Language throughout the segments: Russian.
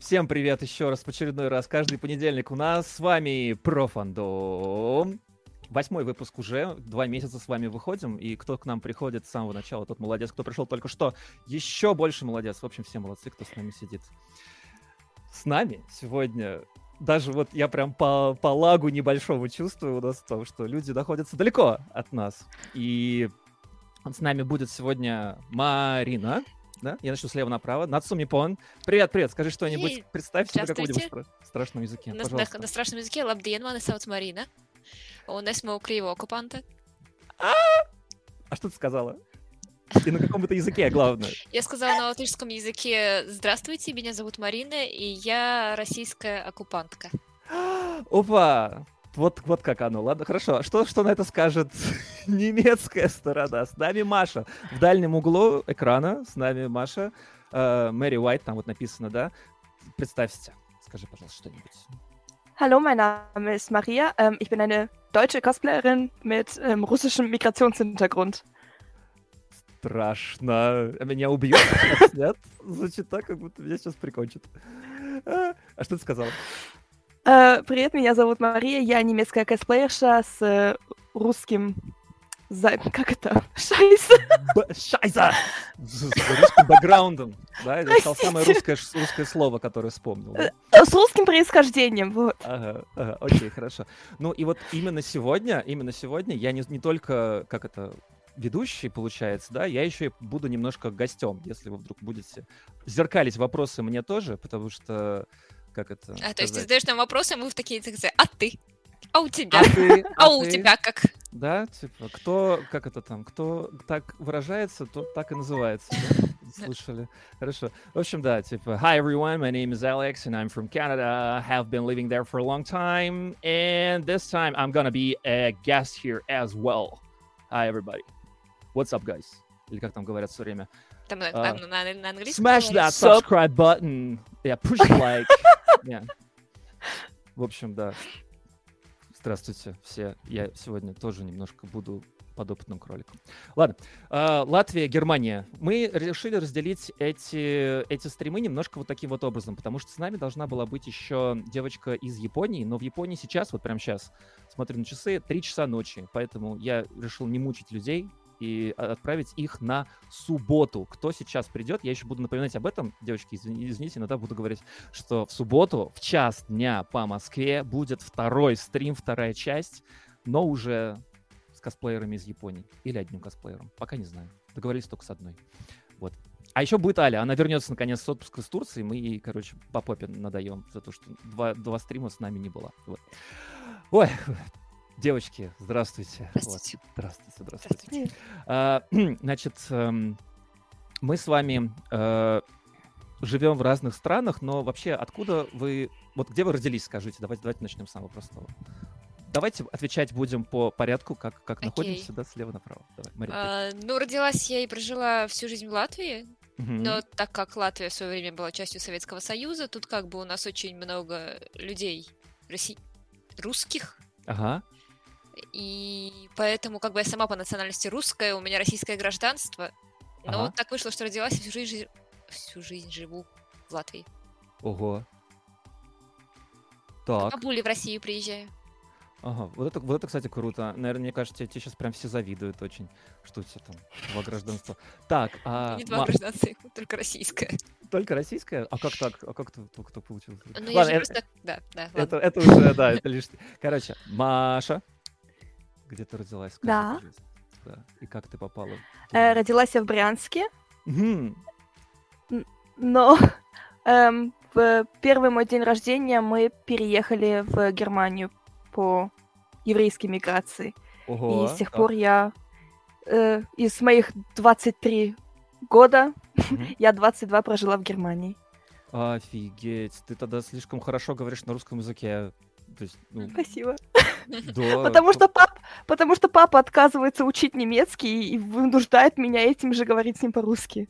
Всем привет еще раз в очередной раз. Каждый понедельник у нас с вами Профандом. Восьмой выпуск уже, два месяца с вами выходим, и кто к нам приходит с самого начала, тот молодец, кто пришел только что, еще больше молодец. В общем, все молодцы, кто с нами сидит. С нами сегодня даже вот я прям по, по лагу небольшому чувствую у нас в том, что люди находятся далеко от нас. И с нами будет сегодня Марина да? Я начну слева направо. Нацуми Пон. Привет, привет. Скажи что-нибудь. Представь себя каком-нибудь стра- страшном языке. На, на, на страшном языке Labdien, mani sauc Marina. Un esmu Krievu okupante. А что ты сказала? И на каком это языке, главное? Я сказала на латышском языке «Здравствуйте, меня зовут Марина, и я российская оккупантка». Опа! Вот, вот как оно. Ладно, хорошо. А что, что на это скажет немецкая сторона? С нами Маша. В дальнем углу экрана с нами Маша. Э, Мэри Уайт, там вот написано, да? Представься. Скажи, пожалуйста, что-нибудь. Hallo, mein Name ist Maria. Ähm, ich bin eine deutsche Cosplayerin mit ähm, russischem Migrationshintergrund. Страшно. Меня убьют нет? Звучит так, как будто меня сейчас прикончат. А, а что ты сказала? Äh, привет, меня зовут Мария. Я немецкая косплеерша с э, русским... За... Как это? Шайса. Б- Шайза! С, русским бэкграундом. Да, я сказал самое русское, русское слово, которое вспомнил. да? Э, С русским происхождением, вот. Ага, ага, окей, хорошо. Ну и вот именно сегодня, именно сегодня я не, не только, как это, ведущий, получается, да, я еще и буду немножко гостем, если вы вдруг будете зеркалить вопросы мне тоже, потому что, как это А, то есть ты задаешь нам вопросы, а мы в такие так сказать, а ты? А у тебя? А ты, А у ты? тебя как? Да, типа, кто, как это там, кто так выражается, тот так и называется. да? Слышали? Хорошо. В общем, да, типа, Hi everyone, my name is Alex and I'm from Canada. Have been living there for a long time. And this time I'm gonna be a guest here as well. Hi everybody. What's up, guys? Или как там говорят все время. Там, А, там на, на английском Smash that subscribe button. Yeah, push like. Yeah. В общем, да. Здравствуйте все. Я сегодня тоже немножко буду подопытным кроликом. Ладно. А, Латвия, Германия. Мы решили разделить эти, эти стримы немножко вот таким вот образом, потому что с нами должна была быть еще девочка из Японии, но в Японии сейчас, вот прямо сейчас, смотрю на часы, 3 часа ночи, поэтому я решил не мучить людей и а- отправить их на субботу. Кто сейчас придет, я еще буду напоминать об этом, девочки, извини- извините, иногда буду говорить, что в субботу в час дня по Москве будет второй стрим, вторая часть, но уже с косплеерами из Японии. Или одним косплеером. Пока не знаю. Договорились только с одной. Вот. А еще будет Аля. Она вернется наконец с отпуска из Турции. Мы ей, короче, по попе надаем за то, что два, два стрима с нами не было. Вот. Ой, девочки, здравствуйте. Вот. Здравствуйте. Здравствуйте, здравствуйте. Здравствуйте. А, Значит, эм, мы с вами э, живем в разных странах, но вообще откуда вы... Вот где вы родились, скажите? Давайте, давайте начнем с самого простого. Давайте отвечать будем по порядку, как, как Окей. находимся, да, слева направо. Давай, Мария. А, ну, родилась я и прожила всю жизнь в Латвии, но так как Латвия в свое время была частью Советского Союза, тут как бы у нас очень много людей Росси... русских, Ага. И поэтому как бы я сама по национальности русская, у меня российское гражданство, но Ага. вот так вышло, что родилась и всю жизнь, жи- всю жизнь живу в Латвии. Ого. Так. Буле в Россию приезжаю. Ага. Вот это, вот это, кстати, круто. Наверное, мне кажется, тебе сейчас прям все завидуют очень, что у тебя там два гражданства. Так, а... не два гражданства, только российское. Только российское? А как так? А как так так получилось? Ну, я же э- просто... Да, да. Это, это уже, да, это лишь... Короче, Маша, где ты родилась? Да. Да. И как ты попала? Э, родилась я в Брянске, Мгм. но эм, в первый мой день рождения мы переехали в Германию по еврейской миграции. Ого. И с тех так. пор я э, из моих 23 года, Мгм. я 22 прожила в Германии. Офигеть. Ты тогда слишком хорошо говоришь на русском языке. То есть, ну, Спасибо. да. Потому что, пап, потому что папа отказывается учить немецкий и вынуждает меня этим же говорить с ним по-русски.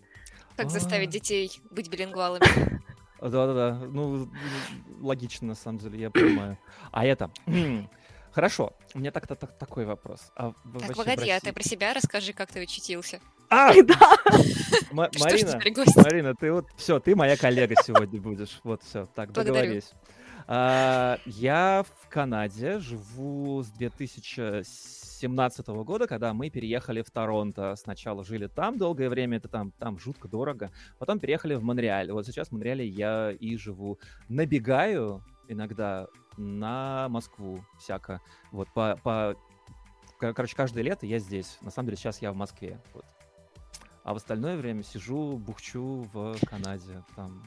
Как А. заставить детей быть билингвалами? Да-да-да. Ну, логично, на самом деле, я понимаю. А это... Хорошо, у меня так-то так- такой вопрос. А Так, погоди, а ты про себя расскажи, как ты учитился. А! Да. Марина? Марина, ты вот все, ты моя коллега сегодня будешь. Вот все, так договорились. А, я в Канаде живу с 2017 года, когда мы переехали в Торонто. Сначала жили там долгое время, это там, там жутко дорого. Потом переехали в Монреаль. Вот сейчас в Монреале я и живу. Набегаю иногда на Москву всяко. Вот по, по кор- короче, каждое лето я здесь. На самом деле сейчас я в Москве. Вот. А в остальное время сижу, бухчу в Канаде. Там,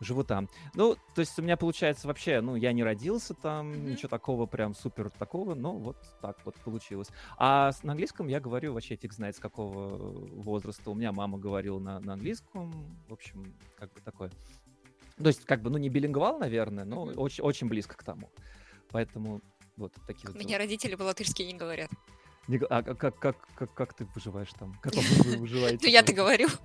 живу там. Ну, то есть у меня получается вообще, ну, я не родился там, Мгм. ничего такого прям супер такого, но вот так вот получилось. А на английском я говорю вообще фиг знает с какого возраста. У меня мама говорила на, на английском, в общем, как бы такое. То есть, как бы, ну, не билингвал, наверное, но Мгм. очень, очень близко к тому. Поэтому вот такие У вот меня родители по-латышски не говорят. не А как, как, как, как, ты выживаешь там? Как вы вы выживаете? Ну, я-то говорю.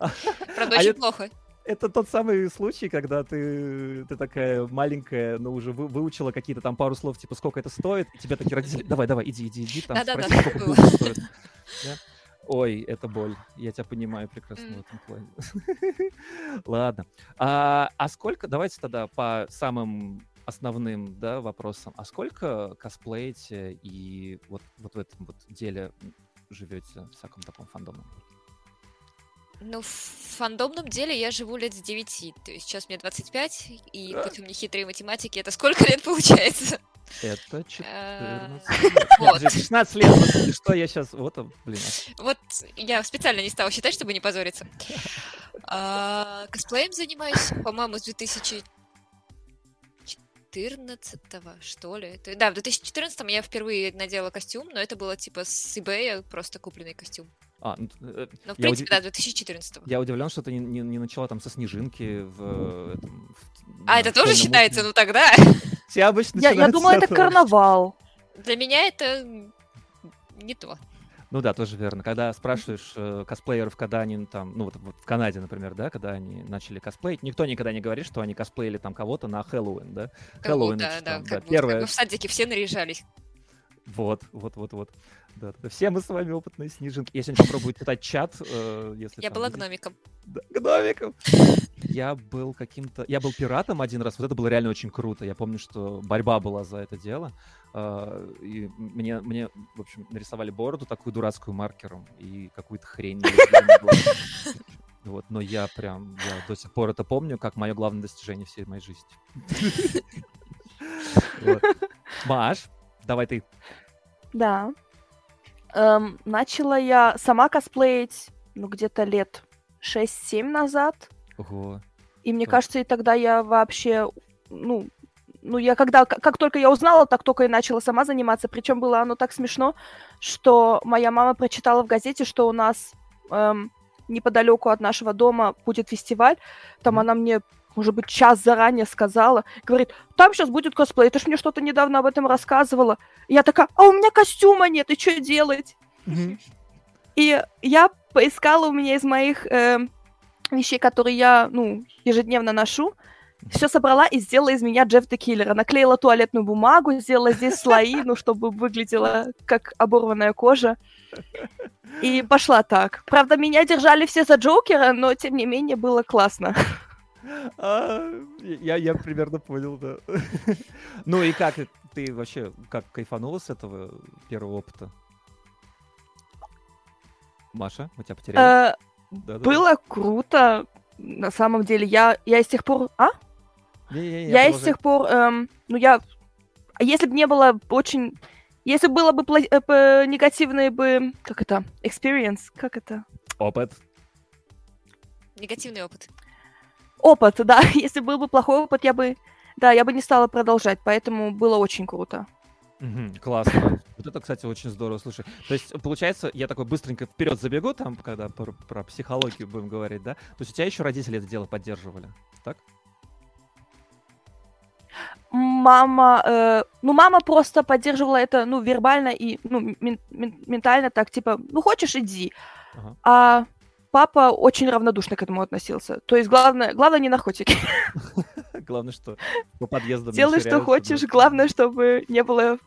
А Правда, очень плохо. Это тот самый случай, когда ты, ты такая маленькая, но уже вы- выучила какие-то там пару слов, типа, сколько это стоит, и тебе такие родители, давай, давай, иди, иди, иди, там, спроси, сколько булка стоит. Да? Ой, это боль. Я тебя понимаю прекрасно в М. этом плане. Ладно. А, а сколько, давайте тогда по самым основным да, вопросам. А сколько косплеите и вот, вот в этом вот деле живете, в всяком таком фандоме? Ну, в фандомном деле я живу лет с 9. То есть сейчас мне 25, и А. путем нехитрой математики это сколько лет получается? Это Э, 14 лет. Нет, вот. подожди, 16 лет, что я сейчас... Вот, он, блин. а- Вот я специально не стала считать, чтобы не позориться. А, Косплеем занимаюсь, по-моему, с 2014 что ли. Да, в 2014 я впервые надела костюм, но это было типа с eBay просто купленный костюм. А, ну, э, Но, в Я принципе, удив- да, 2014 я удивлен, что ты не, не- не начала там со снежинки в... э, этом, в- А, это тоже считается? Ну тогда Все обычно Я, я думала, это карнавал. для меня это не то. Ну да, тоже верно. Когда спрашиваешь э, косплееров, когда они там, ну вот, вот в Канаде, например, да, когда они начали косплеить, никто никогда не говорит, что они косплеили там кого-то на Хэллоуин, да? Как Хэллоуин, да, это да, там, как да, будто- как первое- бы в садике все наряжались. Вот, вот, вот, вот. Да, да, все мы с вами опытные снежинки. Я сегодня попробую читать чат, э, если Я там была гномиком. Да, гномиком. Я был каким-то... Я был пиратом один раз. Вот это было реально очень круто. Я помню, что борьба была за это дело. А, И мне, мне, в общем, нарисовали бороду такую дурацкую маркером и какую-то хрень. Вот, но я прям, я до сих пор это помню, как мое главное достижение всей моей жизни. Маш, давай ты. Да. Эм, начала я сама косплеить, ну, где-то лет 6-7 назад. Ого. И мне Так. кажется, и тогда я вообще, ну, ну, я когда, как только я узнала, так только и начала сама заниматься. Причем было оно так смешно, что моя мама прочитала в газете, что у нас эм, неподалеку от нашего дома будет фестиваль. Там Мгм. она мне, может быть, час заранее сказала. Говорит, там сейчас будет косплей. Ты ж мне что-то недавно об этом рассказывала. И я такая, а у меня костюма нет, и что делать? И я поискала у меня из моих эм, вещей, которые я, ну, ежедневно ношу, все собрала и сделала из меня Джефф Киллера. Наклеила туалетную бумагу, сделала здесь слои, ну, чтобы выглядело как оборванная кожа. И пошла так. Правда, меня держали все за Джокера, но, тем не менее, было классно. А, Я, я примерно понял, да. Ну и как ты вообще, как кайфанула с этого первого опыта? Маша, мы тебя потеряли. Э. Было круто. На самом деле, я, я с тех пор... А? Я, с тех пор, эм, ну я, если бы не было очень, если бы было бы пла- э, негативные бы, как это, experience, как это, Опыт. Негативный опыт. Опыт, да, если был бы плохой опыт, я бы, да, я бы не стала продолжать, поэтому было очень круто. Мгм, Классно. Вот это, кстати, очень здорово. Слушай, то есть, получается, я такой быстренько вперед забегу, там, когда про, про психологию будем говорить, да? То есть у тебя еще родители это дело поддерживали, так? Мама, э, ну мама просто поддерживала это, ну вербально и, ну мен- мен- ментально так, типа, ну хочешь иди, Ага. а папа очень равнодушно к этому относился. То есть главное, главное не наркотики. Главное, что по подъездам не Делай, что хочешь, главное, чтобы не было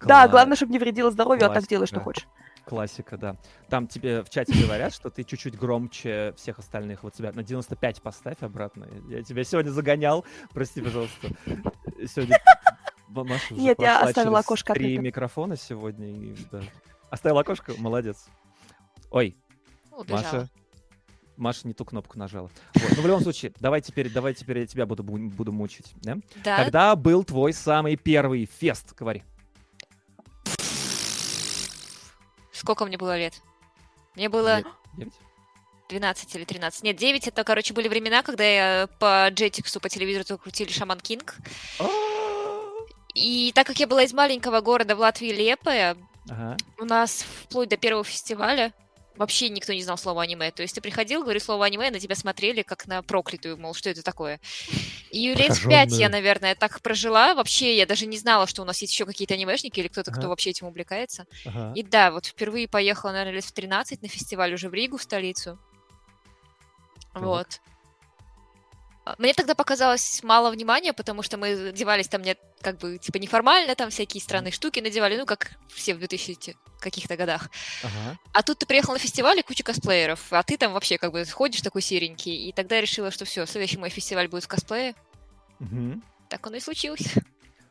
Да, главное, чтобы не вредило здоровью, а так делай, что хочешь. Классика, да. Там тебе в чате говорят, что ты чуть-чуть громче всех остальных. Вот себя на 95 поставь обратно. Я тебя сегодня загонял. Прости, пожалуйста. Сегодня Маша Нет, я оставила окошко три микрофона сегодня. и да. Оставила окошко? Молодец. Ой, Убежала. Маша. Маша не ту кнопку нажала. Вот. Ну, в любом случае, давай теперь, давай теперь я тебя буду, бу- буду мучить. Да? Да. Когда был твой самый первый фест, говори? Сколько мне было лет? Мне было Лет девять? 12 или 13. Нет, 9 это, короче, были времена, когда я по Jetix по телевизору крутили Шаман Кинг. И так как я была из маленького города в Латвии Лепая, Ага. у нас вплоть до первого фестиваля вообще никто не знал слова аниме. То есть ты приходил, говорил слово аниме, на тебя смотрели как на проклятую, мол, что это такое. И лет в пять я, наверное, так прожила. Вообще я даже не знала, что у нас есть еще какие-то анимешники или кто-то, кто Ага. вообще этим увлекается. ага. И да, вот впервые поехала, наверное, лет в 13 на фестиваль уже в Ригу, в столицу. Так. Вот. А, Мне тогда показалось мало внимания, потому что мы одевались там не как бы типа неформально, там всякие странные штуки надевали, ну как все в 2000 каких-то годах. Ага. А тут ты приехал на фестиваль и куча косплееров, а ты там вообще как бы ходишь такой серенький. И тогда я решила, что все, следующий мой фестиваль будет в косплее. Мгм. Так оно и случилось.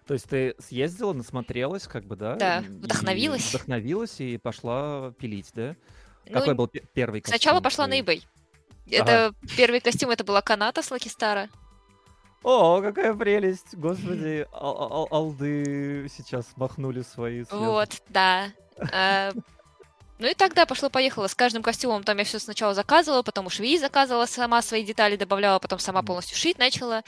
То есть ты съездила, насмотрелась, как бы, да? Да, и- вдохновилась. Вдохновилась и пошла пилить, да? Ну, Какой был пе- первый костюм? Сначала пошла на eBay. Это первый костюм, это была каната с Лаки Стара. О, какая прелесть! Господи, ал- ал- алды сейчас махнули свои слезы. Вот, да. А, Ну и тогда пошло-поехало. С каждым костюмом там я все сначала заказывала, потом у швеи заказывала сама свои детали, добавляла, потом сама полностью шить начала.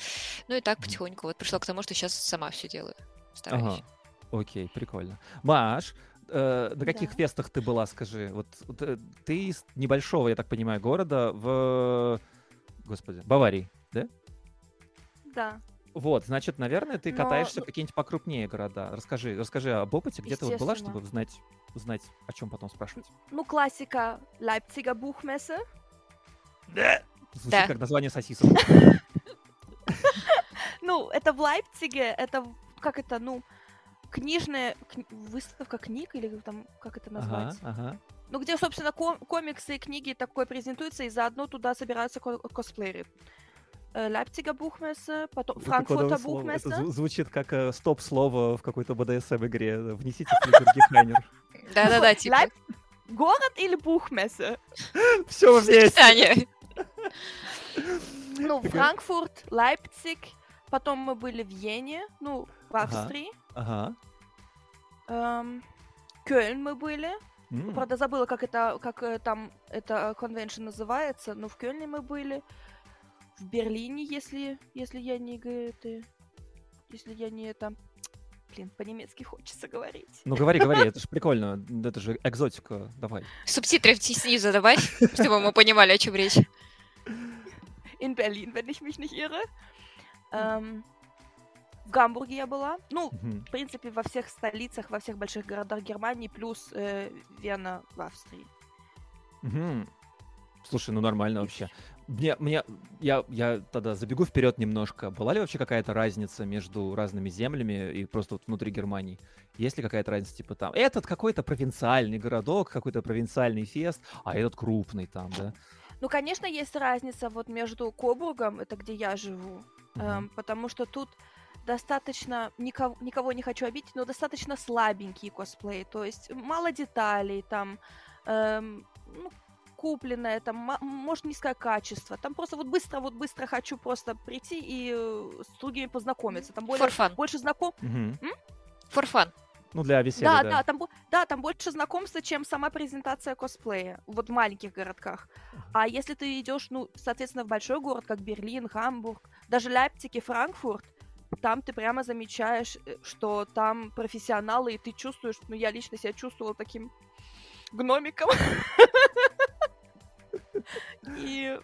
Ну и так потихоньку вот пришла к тому, что сейчас сама все делаю. Стараюсь. Ага. Окей, прикольно. Маш, э, на каких Да. фестах ты была, скажи? Вот, э, ты из небольшого, я так понимаю, города в... Господи, Баварии, да? Да. Вот, значит, наверное, ты Но, катаешься в какие-нибудь покрупнее города. Расскажи, расскажи об опыте, где ты вот была, чтобы знать, знать, о чем потом спрашивать. Ну, классика Лейпцига Бухмессе. Звучит Да. как название сосисок. Ну, это в Лейпциге, это, как это, ну, книжная кни- выставка книг, или там, как это назвать? Ага, ага. Ну, где, собственно, ком- комиксы и книги такое презентуются, и заодно туда собираются ко- косплееры. Э, Лейпцига Бухмессе, потом Это Франкфурта. Бухмессе. Это зву- звучит как э, стоп-слово в какой-то BDSM-игре. Внесите флигер Да-да-да, типа. Лейп- Город или Бухмессе? Все вместе. Ну, Ага. Франкфурт, Лейпциг, потом мы были в Вене, ну, в. Австрии. Ага. Эм, Кёльн мы были. М, Правда, забыла, как это, как э, там эта конвенция называется, но в Кёльне мы были. В Берлине, если, если я не это, если я не это, блин, по-немецки хочется говорить. Ну говори, говори, это же прикольно. Это же экзотика. Давай. Субтитры снизу добавь, чтобы мы понимали, о чем речь. In Berlin, wenn ich mich nicht irre. В Гамбурге я была. Ну, Мгм. в принципе, во всех столицах, во всех больших городах Германии, плюс э, Вена в Австрии. Мгм. Слушай, ну нормально вообще. Мне, мне, я, я тогда забегу вперед немножко. Была ли вообще какая-то разница между разными землями и просто вот внутри Германии? Есть ли какая-то разница, типа там, этот какой-то провинциальный городок, какой-то провинциальный фест, а этот крупный там, да? Ну, конечно, есть разница вот между Кобургом, это где я живу, Мгм. эм, потому что тут достаточно, никого, никого не хочу обидеть, но достаточно слабенький косплей, то есть мало деталей, там, эм, ну, купленное, там, может, низкое качество, там просто вот быстро, вот быстро хочу просто прийти и э, с другими познакомиться, там более, For fun. больше знаком... For fun. Ну, для веселья, Да, да. да, там, да, там больше знакомства, чем сама презентация косплея, вот в маленьких городках. А если ты идешь, ну, соответственно, в большой город, как Берлин, Гамбург, даже Лейпциг и Франкфурт, там ты прямо замечаешь, э, что там профессионалы, и ты чувствуешь, ну, я лично себя чувствовала таким гномиком. И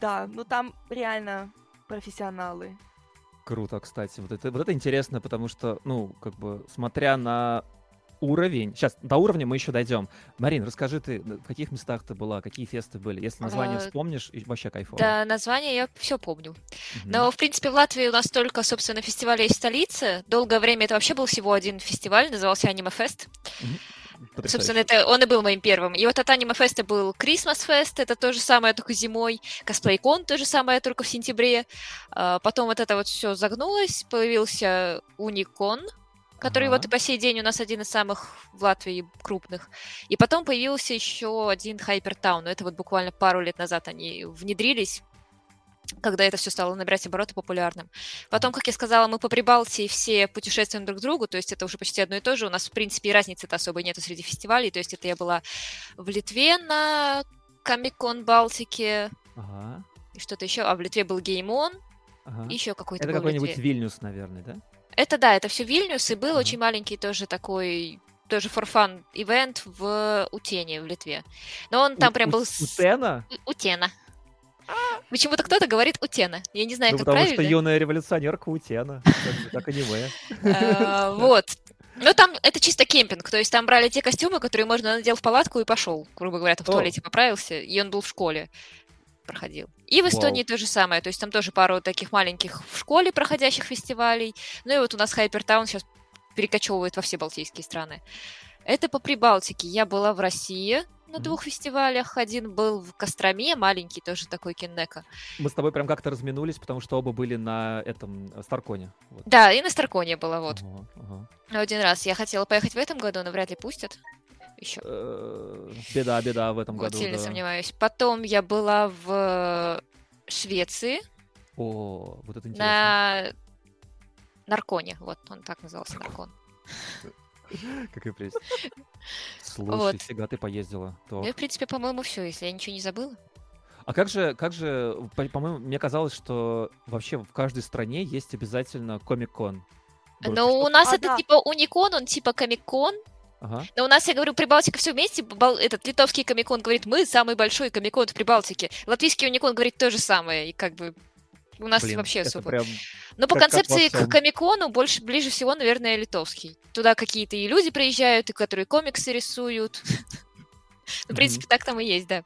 да, ну там реально профессионалы. Круто, кстати. Вот это, вот это интересно, потому что, ну, как бы, смотря на уровень... Сейчас, до уровня мы еще дойдем. Марин, расскажи ты, в каких местах ты была, какие фесты были? Если название А, вспомнишь, вообще кайфово. Да, название я все помню. Мгм. Но, в принципе, в Латвии у нас только, собственно, фестивалей есть столица. Долгое время это вообще был всего один фестиваль, назывался Anime Fest. Мгм. Потрясающе. Собственно, это он и был моим первым. И вот от Аниме Феста был Christmas Fest, это то же самое, только зимой. Косплейкон то же самое, только в сентябре. А, Потом вот это вот все загнулось, появился UniCon, который Ага. вот и по сей день у нас один из самых в Латвии крупных. И потом появился еще один Hypertown. но Это вот буквально пару лет назад они внедрились, когда это все стало набирать обороты популярным. Потом, как я сказала, мы по Прибалтии все путешествуем друг к другу, то есть это уже почти одно и то же. У нас, в принципе, разницы-то особой нету среди фестивалей. То есть это я была в Литве на Комикон Балтике, Ага, и что-то еще. А в Литве был Геймон, ага. и еще какой-то Это какой-нибудь. Вильнюс, наверное, да? Это да, это все Вильнюс, и был Ага. очень маленький тоже такой тоже for fun ивент в Утене в Литве. Но он там У- прям был... У с- Тена? У- Утена. Почему-то кто-то говорит Утена. Я не знаю, Ну, как потому правильно. что юная революционерка у Тена. Как аниме. А, Вот. Ну, там это чисто кемпинг, то есть там брали те костюмы, которые можно надел в палатку и пошел, грубо говоря, там в туалете поправился, и он был в школе, проходил. И в Эстонии то же самое, то есть там тоже пару таких маленьких в школе проходящих фестивалей. Ну и вот у нас Хайпертаун сейчас перекочевывает во все балтийские страны. Это по Прибалтике. Я была в России на двух фестивалях. Один был в Костроме, маленький тоже такой киннека. Мы с тобой прям как-то разминулись, потому что оба были на этом э, Старконе. Вот. Да, и на Старконе была вот. Ага, ага. Один раз. Я хотела поехать в этом году, но вряд ли пустят. Еще. Э, Беда, беда в этом году. сильно сомневаюсь. Потом я была в Швеции О, вот это интересно. на Нарконе. Вот, он так назывался, Наркон. Какая прелесть. Слушай, фига ты поездила. Ну и, в принципе, по-моему, все, если я ничего не забыла. А как же, как же, по- по-моему, мне казалось, что вообще в каждой стране есть обязательно комик-кон. Вроде Но у нас А, это типа Уникон, он типа Комик-кон. Ага. Но у нас, я говорю, Прибалтика все вместе. Бал- Этот литовский Комикон говорит, мы самый большой Комикон в Прибалтике. Латвийский Уникон говорит то же самое. И как бы у нас Блин, вообще особо. прям... Но по как- концепции к. Комикону больше, ближе всего, наверное, литовский. Туда какие-то и люди приезжают, и которые комиксы рисуют. Ну, В принципе, так там и есть, да.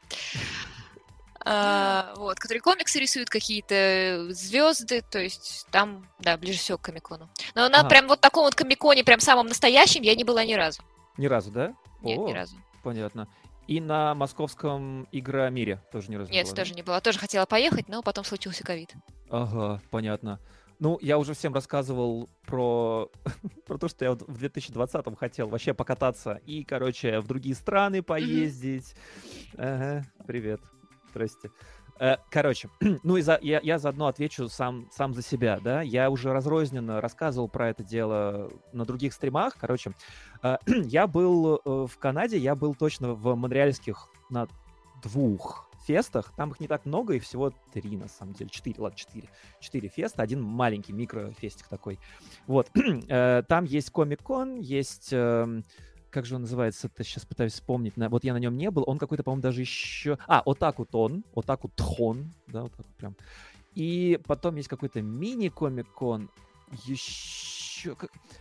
А, Вот, которые комиксы рисуют, какие-то звезды, то есть там, да, ближе всего к Комикону. Но на Ага. прям вот таком вот Комиконе, прям самом настоящем, я не была ни разу. Ни разу, да? Нет, ни О, разу. Понятно. И на московском Игромире тоже ни разу не Нет, было, да? тоже не была. Тоже хотела поехать, но потом случился ковид. Ага, понятно. Ну, я уже всем рассказывал про, про то, что я в 2020-м хотел вообще покататься и, короче, в другие страны поездить. Ага, привет. Здрасте. Э, Короче, ну и за, я, я заодно отвечу сам, сам за себя, да. Я уже разрозненно рассказывал про это дело на других стримах. Короче, э, я был э, в Канаде, я был точно в монреальских на двух фестах. Там их не так много, их всего три, на самом деле. Четыре, ладно, четыре. Четыре феста, один маленький микрофестик такой. Вот. Там есть Комик-кон, есть... Как же он называется? Это сейчас пытаюсь вспомнить. На- Вот я на нем не был. Он какой-то, по-моему, даже еще... А, Отаку Тон. Отаку Тхон. Да, вот так прям. И потом есть какой-то мини-комик-кон. Еще,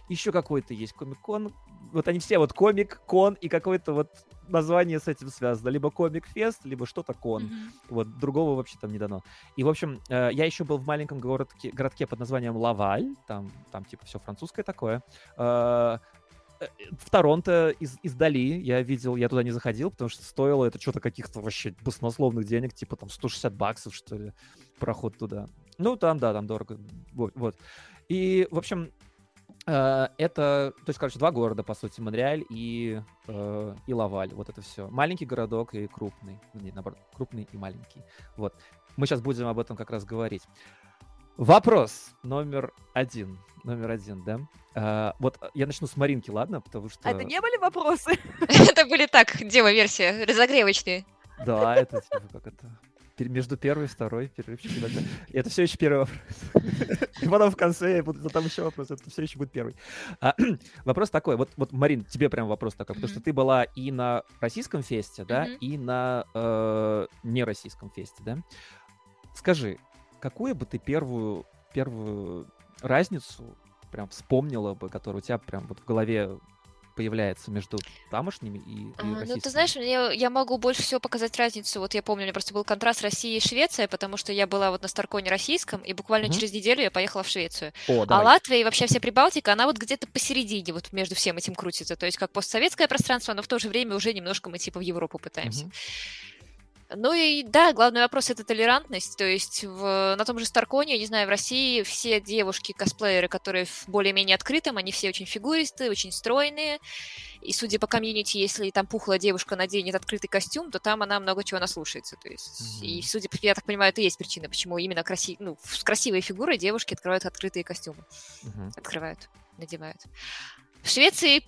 еще какой-то есть комик-кон. Вот они все вот комик, кон и какое-то вот название с этим связано. Либо комик-фест, либо что-то кон. Мгм. Вот, другого вообще там не дано. И, в общем, э, я еще был в маленьком городке, городке под названием Лаваль. Там, там типа, все французское такое. Э, В Торонто из, издали я видел, я туда не заходил, потому что стоило это что-то каких-то вообще баснословных денег, типа там 160 баксов, что ли, проход туда. Ну, там, да, там дорого. Вот. вот. И, в общем, э, это, то есть, короче, два города, по сути, Монреаль и, э, и Лаваль. Вот это все. Маленький городок и крупный. Не, наоборот, крупный и маленький. Вот. Мы сейчас будем об этом как раз говорить. Вопрос номер один. Номер один, да? А, вот э, я начну с Маринки, ладно? Потому что... А это не были вопросы? Это были так, демо-версия, разогревочные. Да, это типа как это... Между первой и второй перерывчик. и так далее. И это все еще первый вопрос. И потом в конце я буду- там еще вопрос, это все еще будет первый. А, Вопрос такой, вот, вот, Марин, тебе прям вопрос такой, потому что ты была и на российском фесте, да, Мгм. и на э, нероссийском фесте, да. Скажи, какую бы ты первую, первую разницу прям вспомнила бы, которая у тебя прям вот в голове появляется между тамошними и, и А, Ну, российскими? ты знаешь, мне, я могу больше всего показать разницу. Вот я помню, у меня просто был контраст России и Швеция, потому что я была вот на Старконе российском, и буквально Мгм. через неделю я поехала в Швецию. О, А давай. Латвия и вообще вся Прибалтика, она вот где-то посередине вот между всем этим крутится. То есть как постсоветское пространство, но в то же время уже немножко мы типа в Европу пытаемся. Мгм. Ну и да, главный вопрос это толерантность. То есть в, на том же Старконе, я не знаю, в России все девушки-косплееры, которые в более-менее открытом, они все очень фигуристые, очень стройные. И судя по комьюнити, если там пухлая девушка наденет открытый костюм, то там она много чего наслушается. То есть, и Мгм. судя по, я так понимаю, это и есть причина, почему именно краси... ну, с красивой фигурой девушки открывают открытые костюмы. Мгм. Открывают, надевают. В Швеции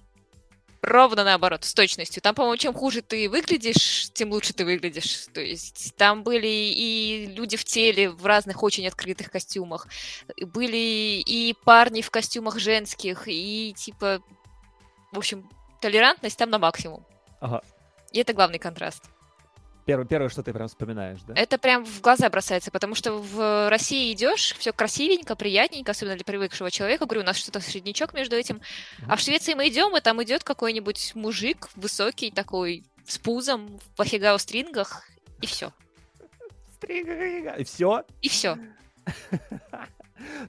ровно наоборот, с точностью. Там, по-моему, чем хуже ты выглядишь, тем лучше ты выглядишь. То есть там были и люди в теле в разных очень открытых костюмах, были и парни в костюмах женских, и типа, в общем, толерантность там на максимум. Ага. И это главный контраст. Первое, первое, что ты прям вспоминаешь, да? Это прям в глаза бросается, потому что в России идешь, все красивенько, приятненько, особенно для привыкшего человека. Говорю, у нас что-то среднячок между этим. А в Швеции мы идем, и там идет какой-нибудь мужик высокий такой, с пузом, в ахигау стрингах, и все. И все? И все.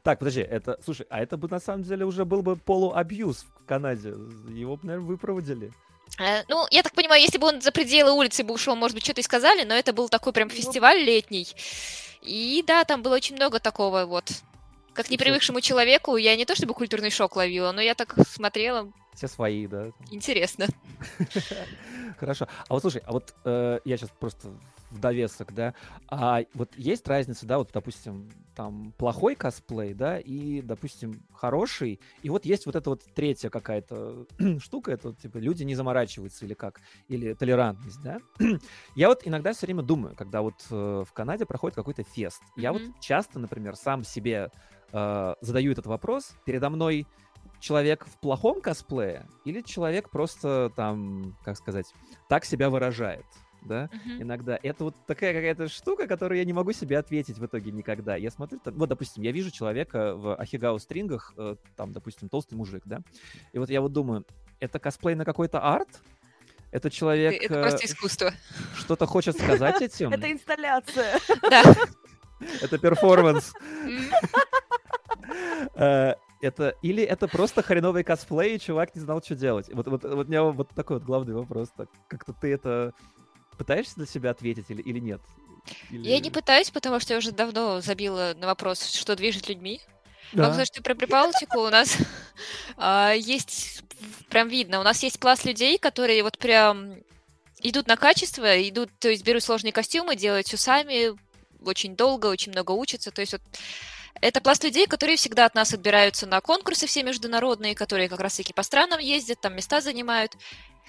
Так, подожди, это, слушай, а это бы на самом деле уже был бы полуабьюз в Канаде. Его бы, наверное, выпроводили. Э, Ну, я так понимаю, если бы он за пределы улицы бы ушел, может быть, что-то и сказали, но это был такой прям фестиваль летний. И да, там было очень много такого вот. Как непривыкшему человеку, я не то чтобы культурный шок ловила, но я так смотрела, Все свои, да. интересно. Хорошо. А вот слушай, а вот э, я сейчас просто в довесок, да. А вот есть разница, да, вот, допустим, там плохой косплей, да, и, допустим, хороший. И вот есть вот эта вот третья какая-то штука, это вот, типа люди не заморачиваются или как, или толерантность, да. я вот иногда все время думаю, когда вот э, в Канаде проходит какой-то фест. Я вот часто, например, сам себе э, задаю этот вопрос. Передо мной человек в плохом косплее или человек просто там, как сказать, так себя выражает, да? Мгм. Иногда это вот такая какая-то штука, которую я не могу себе ответить в итоге никогда. Я смотрю, там, вот, допустим, я вижу человека в ахегао стрингах, э, там, допустим, толстый мужик, да? И вот я вот думаю, это косплей на какой-то арт? Это человек Это э, просто искусство. что-то хочет сказать этим? Это инсталляция. Да. Это перформанс. Это или это просто хреновый косплей, и чувак не знал, что делать. Вот, вот, вот у меня вот такой вот главный вопрос. Так, как-то ты это пытаешься для себя ответить или, или нет? Я не Или- пытаюсь, потому что я уже давно забила на вопрос, что движет людьми. Да. Могу сказать, что про Прибалтику у нас а, есть, прям видно, у нас есть пласт людей, которые вот прям идут на качество, идут, то есть берут сложные костюмы, делают все сами, очень долго, очень много учатся. То есть вот это пласт людей, которые всегда от нас отбираются на конкурсы все международные, которые как раз-таки по странам ездят, там места занимают.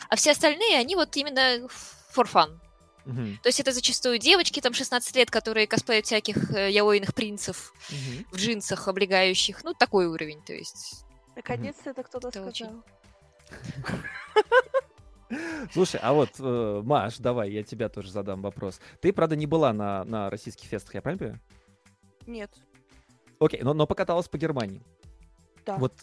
А все остальные, они вот именно for fun. Мгм, То есть это зачастую девочки, там 16 лет, которые косплеят всяких э, яойных принцев мгм. в джинсах облегающих. Ну, такой уровень, то есть. Наконец-то это кто-то Это очень- сказал. Слушай, а вот, э, Маш, давай, я тебя тоже задам вопрос. Ты, правда, не была на, на российских фестах, я правильно понимаю? Нет. Окей, но, но покаталась по Германии. Да. Вот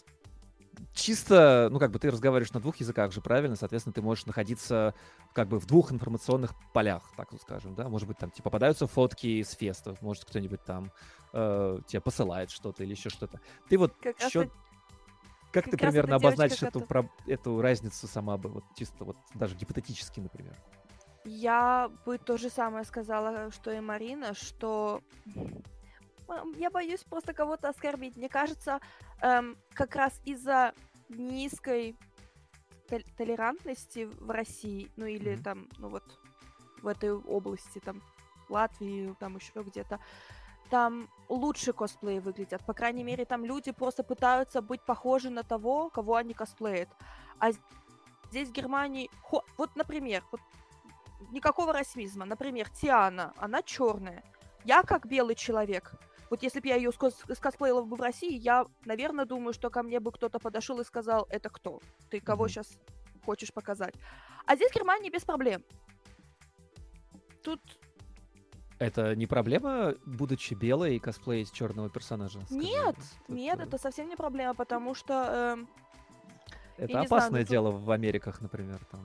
чисто, ну, как бы ты разговариваешь на двух языках же, правильно? Соответственно, ты можешь находиться как бы в двух информационных полях, так вот скажем, да? Может быть, там тебе попадаются фотки с фестов, может, кто-нибудь там э, тебе посылает что-то или еще что-то. Ты вот Как раз чё- таки- как как ты раз примерно обозначишь эту, про- эту разницу сама бы, вот чисто вот даже гипотетически, например? Я бы то же самое сказала, что и Марина, что я боюсь просто кого-то оскорбить. Мне кажется, эм, как раз из-за низкой тол- толерантности в России, ну или Мгм. там, ну вот в этой области, там Латвии, там еще где-то, там лучше косплеи выглядят. По крайней мере, там люди просто пытаются быть похожи на того, кого они косплеят. А здесь в Германии, хо- вот, например, вот никакого расизма. Например, Тиана, она черная. Я как белый человек. Вот если бы я ее скосплеила бы в России, я, наверное, думаю, что ко мне бы кто-то подошел и сказал, это кто? Ты кого Мгм. сейчас хочешь показать? А здесь в Германии без проблем. Тут Это не проблема, будучи белой и косплеить черного персонажа? скажи? Нет, Вот нет, это- это совсем не проблема, потому что эм, Это не знаю, опасное ну, тут- дело в Америках, например. Там.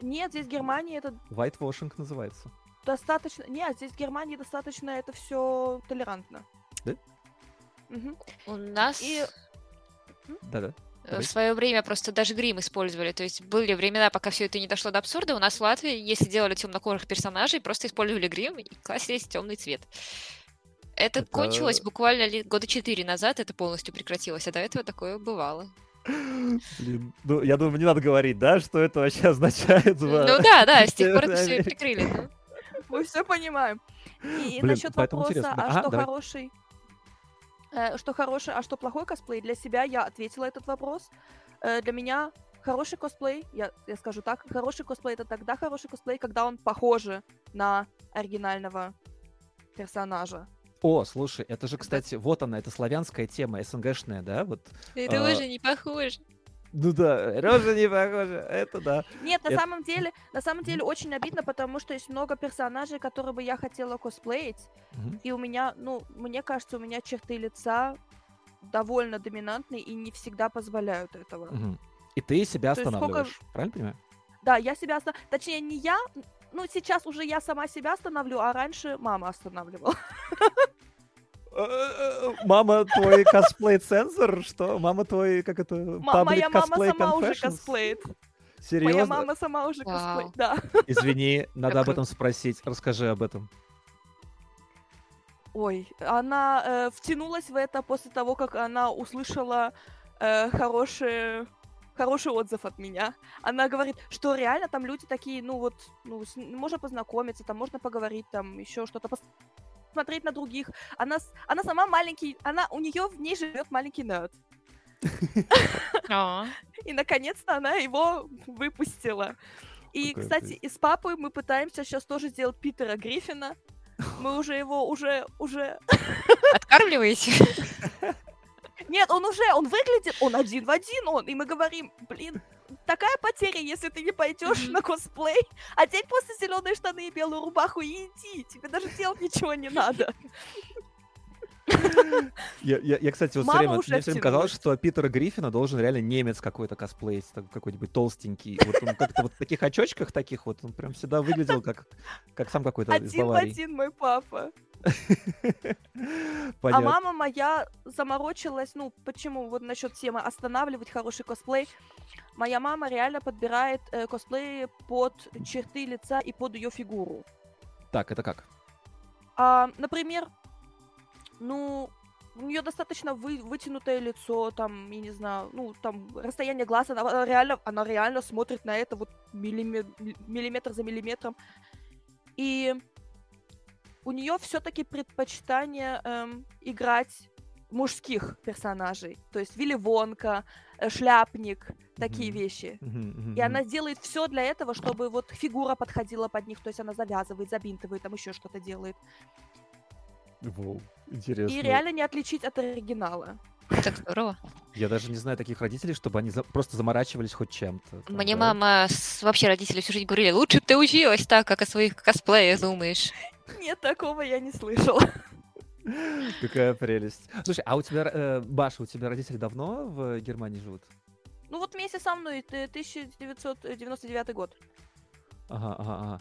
Нет, здесь в Германии это Whitewashing называется. Достаточно... Нет, здесь в Германии достаточно это все толерантно. Да? Мгм. У нас И Да-да. э, Давай. в свое время просто даже грим использовали. То есть были времена, пока все это не дошло до абсурда. У нас в Латвии, если делали темнокожих персонажей, просто использовали грим и красились темный цвет. Это, Это- кончилось буквально ли- года четыре назад, это полностью прекратилось, а до этого такое бывало. Блин, ну, я думаю, не надо говорить, да, что это вообще означает. Ну да, да, с тех пор это все прикрыли. мы все понимаем. И насчет вопроса, а Ага, что хороший... э, что хороший, а что плохой косплей? Для себя я ответила этот вопрос. Э, для меня хороший косплей, я, я скажу так, хороший косплей это тогда хороший косплей, когда он похоже на оригинального персонажа. О, слушай, это же, кстати, вот она, это славянская тема, СНГшная, да? Вот. Это А, уже не похоже. Ну да, рожа не похожа, это да. Нет, на Это- самом деле, на самом деле очень обидно, потому что есть много персонажей, которые бы я хотела косплеить, Мгм. и у меня, ну, мне кажется, у меня черты лица довольно доминантные и не всегда позволяют этого. Мгм. И ты себя есть сколько- останавливаешь, правильно понимаю? Да, я себя оста- Точнее, не я, ну, сейчас уже я сама себя остановлю, а раньше мама останавливала. Мама твой косплей-цензор? Что? Мама твой, как это, моя мама сама уже косплеит. Моя Серьезно? мама сама уже Вау. косплеит, да. Извини, надо об этом спросить. Расскажи об этом. Ой, она э, втянулась в это после того, как она услышала э, хороший, хороший отзыв от меня. Она говорит, что реально там люди такие, ну вот, ну, с- можно познакомиться, там можно поговорить, там еще что-то, посмотреть на других. Она, она сама маленький, она, у нее в ней живет маленький нerd. А, И наконец-то она его выпустила. И, кстати, прелесть. и с папой мы пытаемся сейчас тоже сделать Питера Гриффина. Мы уже его уже уже Откармливаете? Нет, он уже, он выглядит, он один в один он. И мы говорим, блин, такая потеря, если ты не пойдешь Мгм. на косплей, одень просто зеленые штаны и белую рубаху и иди. Тебе даже делать ничего не надо. Я, я, я, кстати, вот Мама все время, мне все время казалось, что Питера Гриффина должен реально немец какой-то косплеить, какой-нибудь толстенький. Вот он как-то вот в таких очочках таких вот, он прям всегда выглядел как, как сам какой-то из Один в Баварии. один мой папа. А мама моя заморочилась, ну, почему, вот насчет темы останавливать хороший косплей. Моя мама реально подбирает э, косплеи под черты лица и под ее фигуру. Так, это как? А, например, ну, у нее достаточно вы- вытянутое лицо, там, я не знаю, ну, там, расстояние глаз, она, она реально, она реально смотрит на это вот миллиме- ми- миллиметр за миллиметром. И у нее все-таки предпочитание эм, играть мужских персонажей. То есть Вилли Вонка, э, Шляпник, такие Мгм. вещи. Мгм, И она делает все для этого, чтобы вот фигура подходила под них, то есть она завязывает, забинтывает, там еще что-то делает. Воу, интересно. И реально не отличить от оригинала. Так здорово. Я даже не знаю таких родителей, чтобы они за- просто заморачивались хоть чем-то. там, Мне да. мама, с- вообще родители всю жизнь говорили, лучше бы ты училась так, как о своих косплеях думаешь. Нет, такого я не слышала. Какая прелесть. Слушай, а у тебя, э, Баша, у тебя родители давно в Германии живут? Ну вот вместе со мной ты 1999 год. Ага, ага, ага.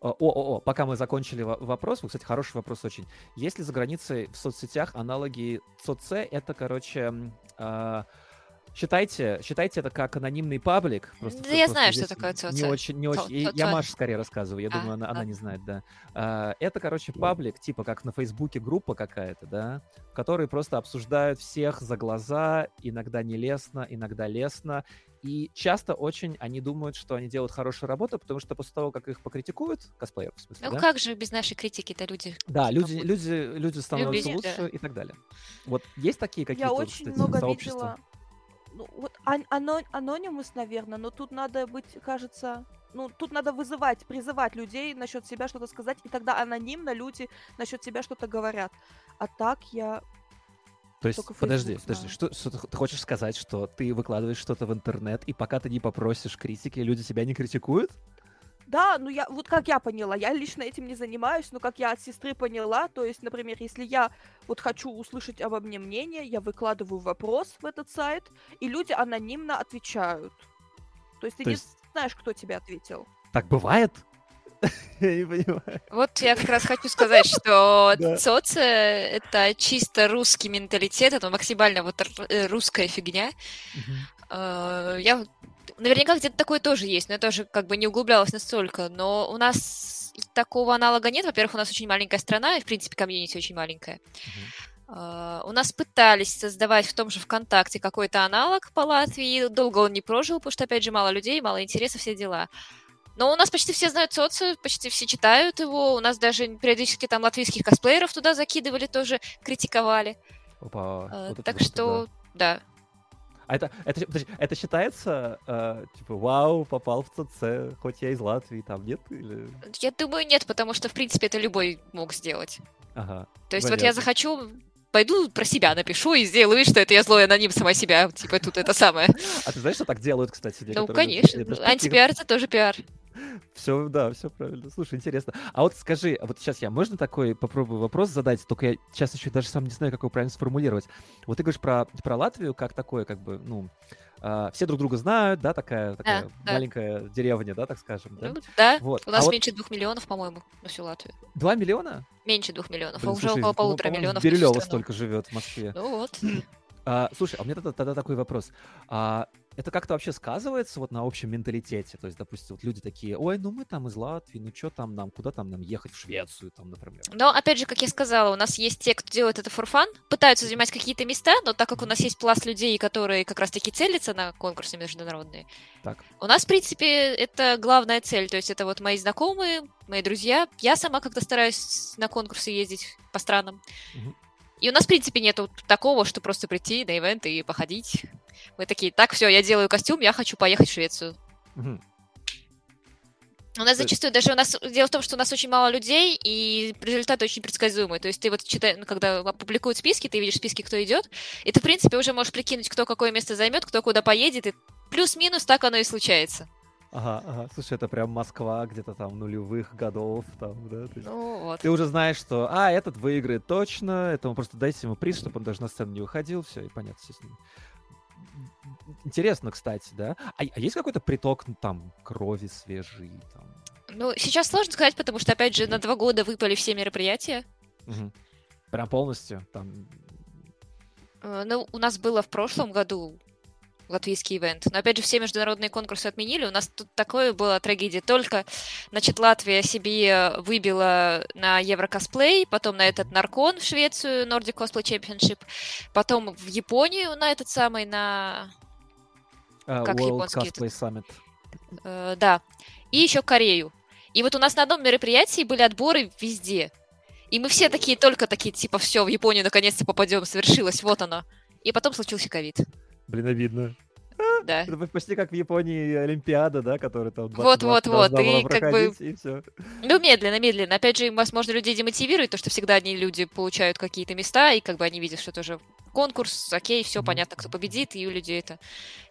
О, о, о, пока мы закончили во- вопрос, вот, кстати, хороший вопрос очень. Есть ли за границей в соцсетях аналоги ЦОЦ? Это, короче, а, считайте, считайте это как анонимный паблик. просто Да я просто знаю, что такое Не ЦОЦ. очень, не очень. Цо- и Я. Маше скорее рассказываю, я А, думаю, она, она ладно. не знает, да. А, Это, короче, паблик, типа как на Фейсбуке группа какая-то, да, в которой просто обсуждают всех за глаза, иногда нелестно, иногда лестно, и часто очень они думают, что они делают хорошую работу, потому что после того, как их покритикуют, косплееров, в смысле, Ну да? как же без нашей критики-то люди? Да, что люди, люди, люди становятся Любить, лучше да. и так далее. Вот есть такие какие-то, Я очень кстати, много сообщества? видела. Ну, вот ан- ано- анонимус, наверное, но тут надо быть, кажется, ну, тут надо вызывать, призывать людей насчет себя что-то сказать, и тогда анонимно люди насчет себя что-то говорят. А так я... То есть, только подожди, Facebook подожди, что, что ты хочешь сказать, что ты выкладываешь что-то в интернет, и пока ты не попросишь критики, люди тебя не критикуют? Да, ну я, вот как я поняла, я лично этим не занимаюсь, но как я от сестры поняла, то есть, например, если я вот хочу услышать обо мне мнение, я выкладываю вопрос в этот сайт, и люди анонимно отвечают. То есть ты То не есть- знаешь, кто тебе ответил. Так бывает? Я не понимаю. Вот я как раз хочу сказать, что Да. соци — это чисто русский менталитет, это максимально вот э, русская фигня. Э, Я вот- наверняка где-то такое тоже есть, но я тоже как бы не углублялась настолько. Но у нас такого аналога нет. Во-первых, у нас очень маленькая страна, и, в принципе, комьюнити очень маленькая. Э, У нас пытались создавать в том же ВКонтакте какой-то аналог по Латвии. Долго он не прожил, потому что, опять же, мало людей, мало интереса, все дела. Но у нас почти все знают соци, почти все читают его. У нас даже периодически там латвийских косплееров туда закидывали, тоже критиковали. Опа, Э, вот Так вот, да. что, да. А это, это, подожди, это считается, э, типа, вау, попал в ЦЦ, хоть я из Латвии, там нет? Или... Я думаю, нет, потому что, в принципе, это любой мог сделать. Ага. То есть вот я понятно. захочу, пойду про себя напишу и сделаю вид, что это я злой аноним сама себя. Типа тут это самое. А ты знаешь, что так делают, кстати? Ну, конечно. Антипиар — это тоже пиар. Все, да, все правильно. Слушай, интересно. А вот скажи, а вот сейчас я можно такой попробую вопрос задать, только я сейчас еще даже сам не знаю, как его правильно сформулировать. Вот ты говоришь про, про Латвию как такое, как бы, ну, а, все друг друга знают, да, такая, такая да. маленькая деревня, да, так скажем, да? Ну, да. Вот. У А нас вот меньше двух миллионов, по-моему, на всю Латвию. Два миллиона? Меньше двух миллионов, а Блин, уже слушай, около ну, полутора миллионов. Бирюлева столько живет в Москве. Ну вот. А, слушай, а у меня тогда, тогда такой вопрос. А, это как-то вообще сказывается вот на общем менталитете? То есть, допустим, вот люди такие, ой, ну мы там из Латвии, ну что там нам, куда там нам ехать, в Швецию там, например? Но, опять же, как я сказала, у нас есть те, кто делает это for fun, пытаются занимать какие-то места, но так как у нас есть пласт людей, которые как раз-таки целятся на конкурсы международные, Так. у нас, в принципе, это главная цель. То есть это вот мои знакомые, мои друзья. Я сама как-то стараюсь на конкурсы ездить по странам. Мгм. И у нас, в принципе, нету такого, что просто прийти на ивент и походить. Мы такие, так, все, я делаю костюм, я хочу поехать в Швецию. У нас зачастую даже у нас дело в том, что у нас очень мало людей, и результаты очень предсказуемые. То есть ты вот читаешь, ну, когда публикуют списки, ты видишь списки, кто идет, и ты, в принципе, уже можешь прикинуть, кто какое место займет, кто куда поедет, и плюс-минус так оно и случается. Ага, ага. Слушай, это прям Москва где-то там нулевых годов, там, да? То есть Ну вот. Ты уже знаешь, что, а, этот выиграет точно, этому просто дайте ему приз, чтобы он даже на сцену не выходил, все, и понятно все с ним. Интересно, кстати, да? А, а есть какой-то приток, ну, там, крови свежей, там? Ну, сейчас сложно сказать, потому что, опять же, на два года выпали все мероприятия. Мгм. Прям полностью, там, Э, Ну, у нас было в прошлом году латвийский ивент. Но, опять же, все международные конкурсы отменили. У нас тут такое была трагедия. Только, значит, Латвия себе выбила на Еврокосплей, потом на этот Наркон в Швецию, Nordic Cosplay Championship, потом в Японию на этот самый, на... а, Как World японский Cosplay Summit. э, да. И еще Корею. И вот у нас на одном мероприятии были отборы везде. И мы все такие, только такие, типа, все, в Японию наконец-то попадем, совершилось, вот оно. И потом случился ковид. Блин, обидно. Да. Это почти как в Японии Олимпиада, да, которая там Вот, 2020 вот, вот, была и как бы- и все. Ну, медленно, медленно. Опять же, возможно, людей демотивирует, то, что всегда одни люди получают какие-то места, и как бы они видят, что тоже конкурс, окей, все Мгм. понятно, кто победит, и у людей это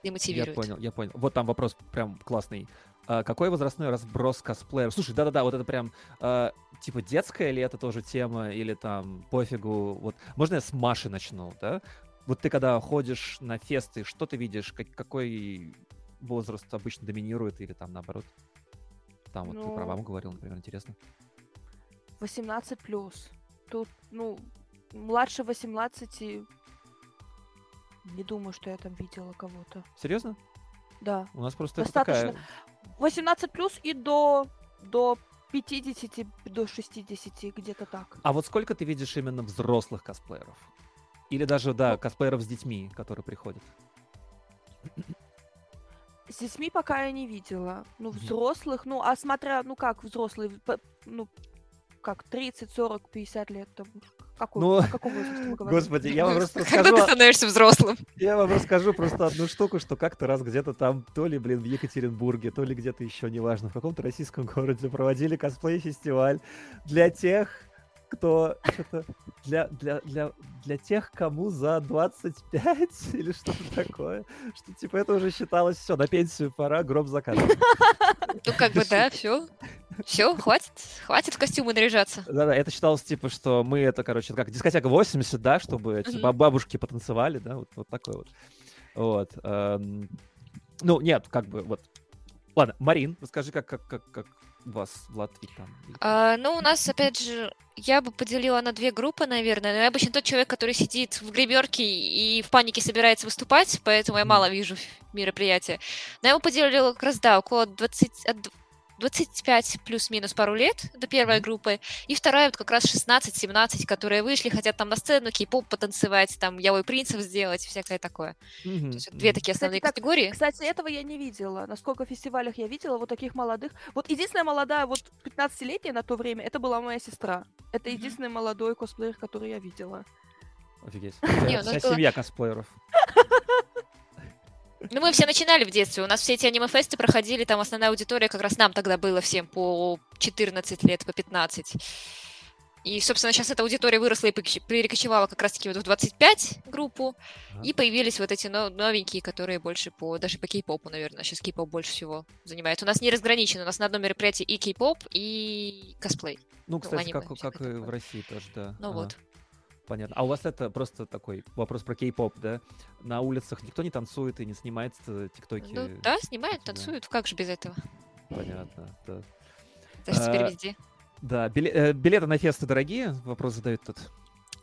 Я демотивирует. понял, я понял. Вот там вопрос прям классный. А какой возрастной разброс косплееров? Слушай, да-да-да, вот это прям а, типа детская ли это тоже тема, или там пофигу. Вот можно я с Маши начну, да? Вот ты когда ходишь на фесты, что ты видишь? Как- какой возраст обычно доминирует, или там наоборот? Там вот ты про Ну, маму говорил, например, интересно. 18 плюс. Тут, ну, младше 18 не думаю, что я там видела кого-то. Серьезно? Да. У нас просто Достаточно. такая... 18 плюс и до, до 50, до 60, где-то так. А вот сколько ты видишь именно взрослых косплееров? Или даже, да, косплееров с детьми, которые приходят? С детьми пока я не видела. Ну, взрослых, ну, а смотря, ну, как взрослые, ну, как 30, 40, 50 лет, там, какой, Ну, о каком возрасте мы говорим? Господи, я вам просто Когда расскажу... ты становишься взрослым? Я вам расскажу просто одну штуку, что как-то раз где-то там, то ли, блин, в Екатеринбурге, то ли где-то еще, неважно, в каком-то российском городе проводили косплей-фестиваль для тех, кто что-то для, для, для, для тех, кому за 25 или что-то такое, что типа это уже считалось все, на пенсию пора, гроб заказан. Ну, как бы, да, все. Все, хватит, хватит в костюмы наряжаться. Да-да, это считалось типа, что мы это, короче, как дискотека 80, да, чтобы эти Мгм. бабушки потанцевали, да, вот, вот такой вот. Вот. эм, Ну, нет, как бы, вот. Ладно, Марин, расскажи, как, как, как, как у вас в Латвии там. А, ну, у нас, опять же, я бы поделила на две группы, наверное. Но я обычно тот человек, который сидит в гримерке и в панике собирается выступать, поэтому я мало вижу мероприятия. Но я бы поделила как раз, да, около 20, от д- 25 плюс-минус пару лет до первой группы, и вторая вот как раз 16-17, которые вышли, хотят там на сцену кей-поп потанцевать, там явой принцев сделать, всякое такое. Мгм, То есть вот две такие Кстати, основные так, категории. Кстати, этого я не видела. На сколько фестивалях я видела вот таких молодых. Вот единственная молодая, вот 15-летняя на то время, это была моя сестра. Это единственный молодой косплеер, который я видела. Офигеть. Не, Вся, было- семья косплееров. Ну, мы все начинали в детстве. У нас все эти аниме-фесты проходили, там основная аудитория как раз нам тогда было всем по 14 лет, по 15. И, собственно, сейчас эта аудитория выросла и перекоче- перекочевала как раз-таки вот в 25 группу. И появились вот эти но- новенькие, которые больше по... Даже по кей-попу, наверное. Сейчас кей-поп больше всего занимает. У нас не разграничено. У нас на одном мероприятии и кей-поп, и косплей. Ну, кстати, аниме, как, как всякое и в. России тоже, да. Ну Ага. вот. Понятно. А у вас это просто такой вопрос про кей-поп, да? На улицах никто не танцует и не снимает э, тиктоки? Ну да, снимают, танцуют. Как же без этого? Понятно, да. Даже теперь А, везде. Да, биле- э, билеты на фесты дорогие? Вопрос задают тут.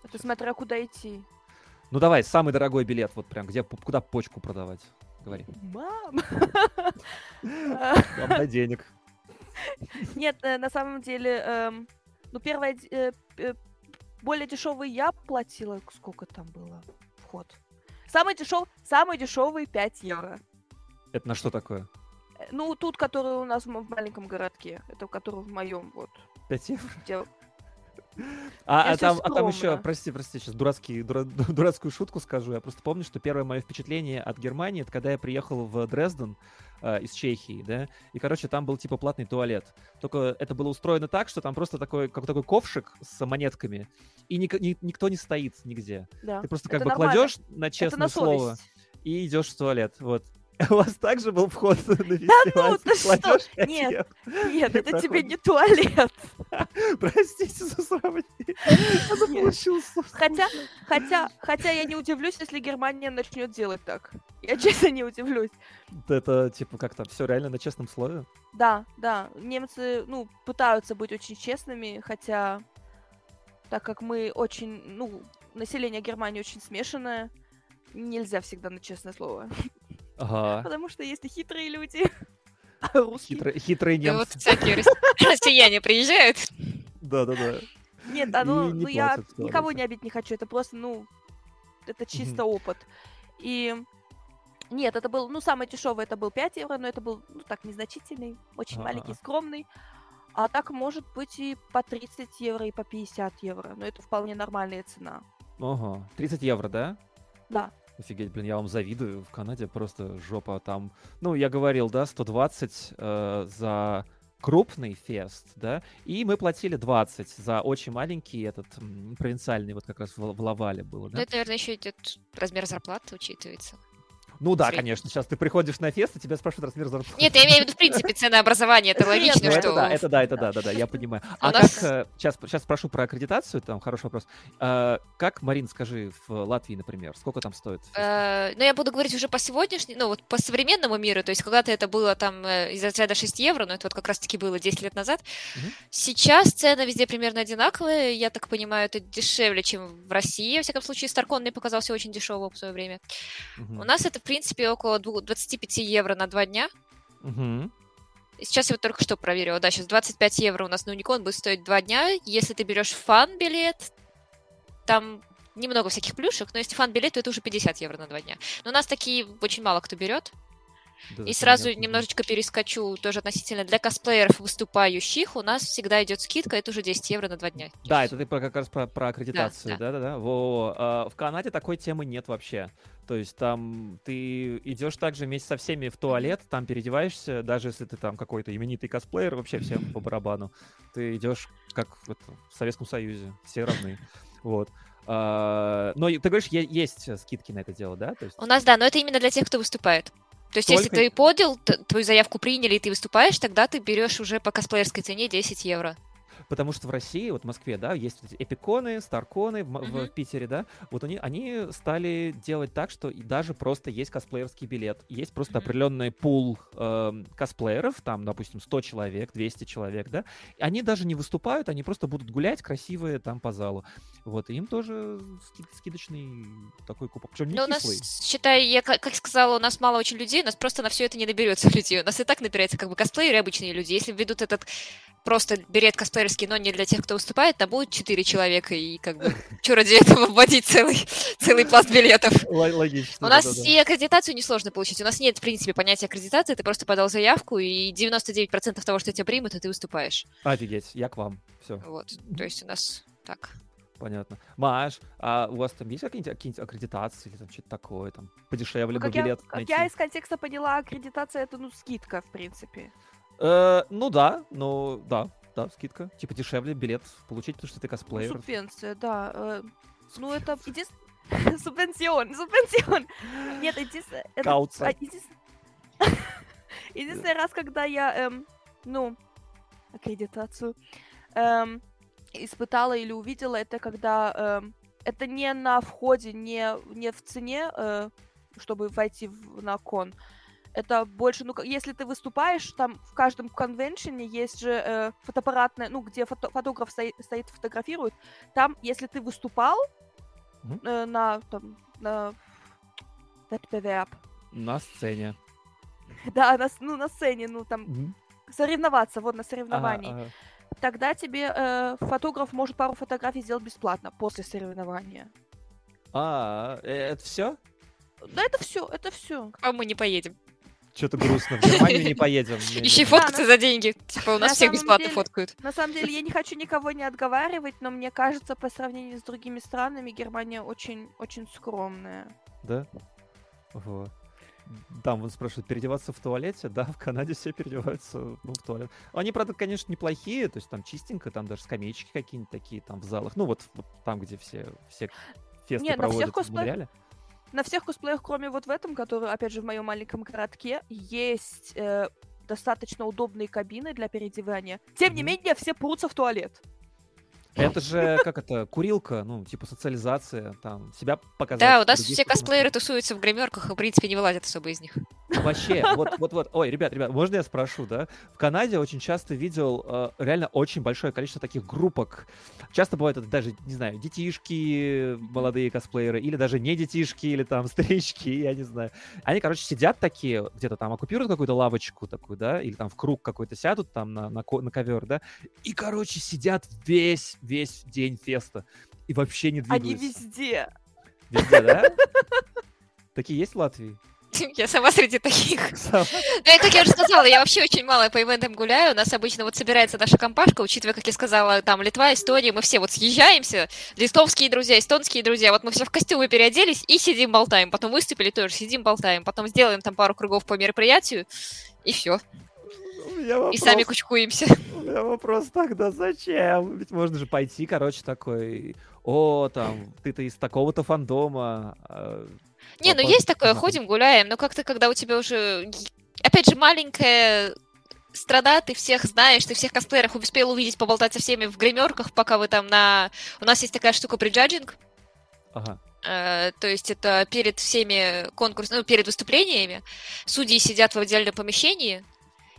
Это смотря куда идти. Ну давай, самый дорогой билет, вот прям, где, куда почку продавать? Говори. Мам! Вам на денег. Нет, э, на самом деле, эм, ну, первое, э, более дешевый я платила, сколько там было вход? Самый дешевый, самый дешевый 5 евро. Это на что такое? Э, Ну, тут, который у нас в маленьком городке, это который в моем, вот. 5 евро? А, а там, а там еще, прости, прости, сейчас дурацкий, дура- дурацкую шутку скажу. Я просто помню, что первое мое впечатление от Германии, это когда я приехал в Дрезден э, из Чехии, да, и, короче, там был типа платный туалет. Только это было устроено так, что там просто такой, как такой ковшик с монетками, и ник- ни- никто не стоит нигде. Да. Ты просто как Это бы нормально. кладешь на честное слово и идешь в туалет. Вот. У вас также был вход на ну, фестиваль? ты что? Нет. Нет, это тебе не туалет. Простите за сравнение. Хотя, хотя, хотя я не удивлюсь, если Германия начнет делать так. Я честно не удивлюсь. Это типа как там, все реально на честном слове? Да, да, немцы, ну, пытаются быть очень честными, хотя, так как мы очень, ну, население Германии очень смешанное, нельзя всегда на честное слово. Ага. Потому что есть и хитрые люди, а русские... Хитрые, хитрые Да вот немцы. всякие рос- россияне приезжают. Да-да-да. Нет, а ну, ну я никого не обидеть не хочу, это просто, ну, это чисто опыт. И нет, это был, ну, самый дешевый это был 5 евро, но это был, ну, так, незначительный, очень А-а-а. маленький, скромный. А так может быть и по 30 евро, и по 50 евро. Но это вполне нормальная цена. Ага. 30 евро, да? Да. Офигеть, блин, я вам завидую. В Канаде просто жопа там. Ну, я говорил, да, 120 э, за крупный фест, да, и мы платили 20 за очень маленький этот провинциальный, вот как раз в, в Лавале было, Ну, да? это, наверное, еще идет размер зарплаты, учитывается. Ну да, конечно, сейчас ты приходишь на фест, и тебя спрашивают размер зарплаты. Нет, я имею в виду, в принципе, ценообразование. Это Нет, логично, Ну, что- это да, это да, это да, да, да, я понимаю. А как, сейчас, сейчас спрошу про аккредитацию, там хороший вопрос. А, как, Марин, скажи, в Латвии, например, сколько там стоит? Э, Но я буду говорить уже по сегодняшнему, ну вот по современному миру, то есть когда-то это было там э, из разряда 6 евро, но это вот как раз-таки было 10 лет назад. Сейчас цены везде примерно одинаковые, я так понимаю, это дешевле, чем в России. Во всяком случае, Старкон мне показался очень дешевым в свое время. У нас это, в принципе, около дву- 25 евро на два дня. И Сейчас я вот только что проверила, да, сейчас 25 евро у нас на Уникон будет стоить два дня. Если ты берешь фан-билет, там немного всяких плюшек, но если фан-билет, то это уже 50 евро на два дня. Но у нас такие очень мало кто берет. Да, И сразу понятно, немножечко перескочу тоже относительно для косплееров выступающих. У нас всегда идет скидка, это уже 10 евро на два дня. Да, это ты про- как раз про, про аккредитацию, да. да-да-да. Во, а, в Канаде такой темы нет вообще. То есть там ты идешь также вместе со всеми в туалет, там переодеваешься, даже если ты там какой-то именитый косплеер, вообще всем по барабану. Ты идешь как в, это, в Советском Союзе, все равны. Вот. А, но ты говоришь, есть скидки на это дело, да? То есть... У нас, да, но это именно для тех, кто выступает. То есть, если Только- ты подел, т- твою заявку приняли, и ты выступаешь, тогда ты берешь уже по косплеерской цене 10 евро. Потому что в России, вот в Москве, да, есть вот эти эпиконы, старконы в, в. Питере, да, вот они, они стали делать так, что даже просто есть косплеерский билет. Есть просто определенный пул эм, косплееров, там, допустим, 100 человек, 200 человек, да, они даже не выступают, они просто будут гулять красивые там по залу. Вот, и им тоже ски- скидочный такой кубок. Причем не Но Ну, у нас, кислый. считай, я как, сказала, у нас мало очень людей, у нас просто на все это не наберется людей. У нас и так набирается как бы косплееры обычные люди. Если введут этот просто билет косплеерский, но не для тех, кто выступает, там будет 4 человека, и как бы что ради этого вводить целый, целый пласт билетов? Л- логично. У нас да-да-да. и аккредитацию несложно получить. У нас нет, в принципе, понятия аккредитации. Ты просто подал заявку, и 99% того, что тебя примут, и ты выступаешь. Офигеть, я к вам. Все, Вот. То есть у нас так. понятно. Маш, а у вас там есть какие-нибудь, какие-нибудь аккредитации или там что-то такое, там, подешевле Ну, бы как, я, билет как найти? я из контекста поняла, аккредитация это, ну, скидка, в принципе. Э, ну да, ну да, да, скидка. Типа дешевле билет получить, потому что ты Ну, косплеер. субвенция, да. э, Ну, это единственное... Субвенцион, субвенцион. Нет, единственное... Кауция. а, единствен- Единственный раз, когда я, эм, ну, аккредитацию эм, испытала или увидела, это когда эм, это не на входе, не, не в цене, э, чтобы войти в- на кон. Это больше, ну, если ты выступаешь, там в каждом конвеншене есть же э, фотоаппаратная, ну, где фото- фотограф стоит, стоит, фотографирует. Там, если ты выступал э, на, там, на Wettbewerb, На сцене. да, на, с- ну, на сцене, ну, там, соревноваться, вот, на Ага, соревновании, ага. тогда тебе э, фотограф может пару фотографий сделать бесплатно после соревнования. А, э, это все? Да, это все, это все. А мы не поедем. Что-то грустно. В Германию не поедем. Не- Еще и не- фоткаться за деньги. Типа у нас На всех бесплатно фоткают. На самом деле, я не хочу никого не отговаривать, но мне кажется, по сравнению с другими странами, Германия очень, очень скромная. Да? Вот. Там вот спрашивают, переодеваться в туалете? Да, в Канаде все переодеваются ну, в туалет. Они, правда, конечно, неплохие, то есть там чистенько, там даже скамеечки какие-нибудь такие там в залах. Ну вот, вот там, где все, все фесты Не, на всех проводят в косплеях- Монреале. На всех косплеях, кроме вот в этом, который, опять же, в моем маленьком городке, есть э, достаточно удобные кабины для переодевания. Тем не менее, все прутся в туалет. Это же, как это, курилка, ну, типа социализация, там, себя показать. Да, у нас все косплееры тусуются в гримерках и, в принципе, не вылазят особо из них. Вообще, вот, вот, вот. Ой, ребят, ребят, можно я спрошу, да? В Канаде очень часто видел э, реально очень большое количество таких группок. Часто бывает это даже, не знаю, детишки, молодые косплееры, или даже не детишки, или там старички, я не знаю. Они, короче, сидят такие, где-то там оккупируют какую-то лавочку такую, да, или там в круг какой-то сядут там на, на, на ковер, да, и, короче, сидят весь, весь день феста. И вообще не Они двигаются. везде. Везде, да? Такие есть в Латвии? Я сама среди таких. Сама? Ну, и как я уже сказала, я вообще очень мало по ивентам гуляю. У нас обычно вот собирается наша компашка, учитывая, как я сказала, там Литва, Эстония, мы все вот съезжаемся, литовские друзья, эстонские друзья, вот мы все в костюмы переоделись и сидим болтаем. Потом выступили тоже, сидим болтаем. Потом сделаем там пару кругов по мероприятию, и все. И сами кучкуемся. У меня вопрос тогда зачем? Ведь можно же пойти, короче, такой, о, там, ты-то из такого-то фандома. Не, ну есть такое, ходим, гуляем, но как-то, когда у тебя уже, опять же, маленькая страна, ты всех знаешь, ты всех косплееров успел увидеть, поболтать со всеми в гримерках, пока вы там на... У нас есть такая штука преджаджинг, Ага. Э, то есть это перед всеми конкурсами, ну, перед выступлениями. Судьи сидят в отдельном помещении,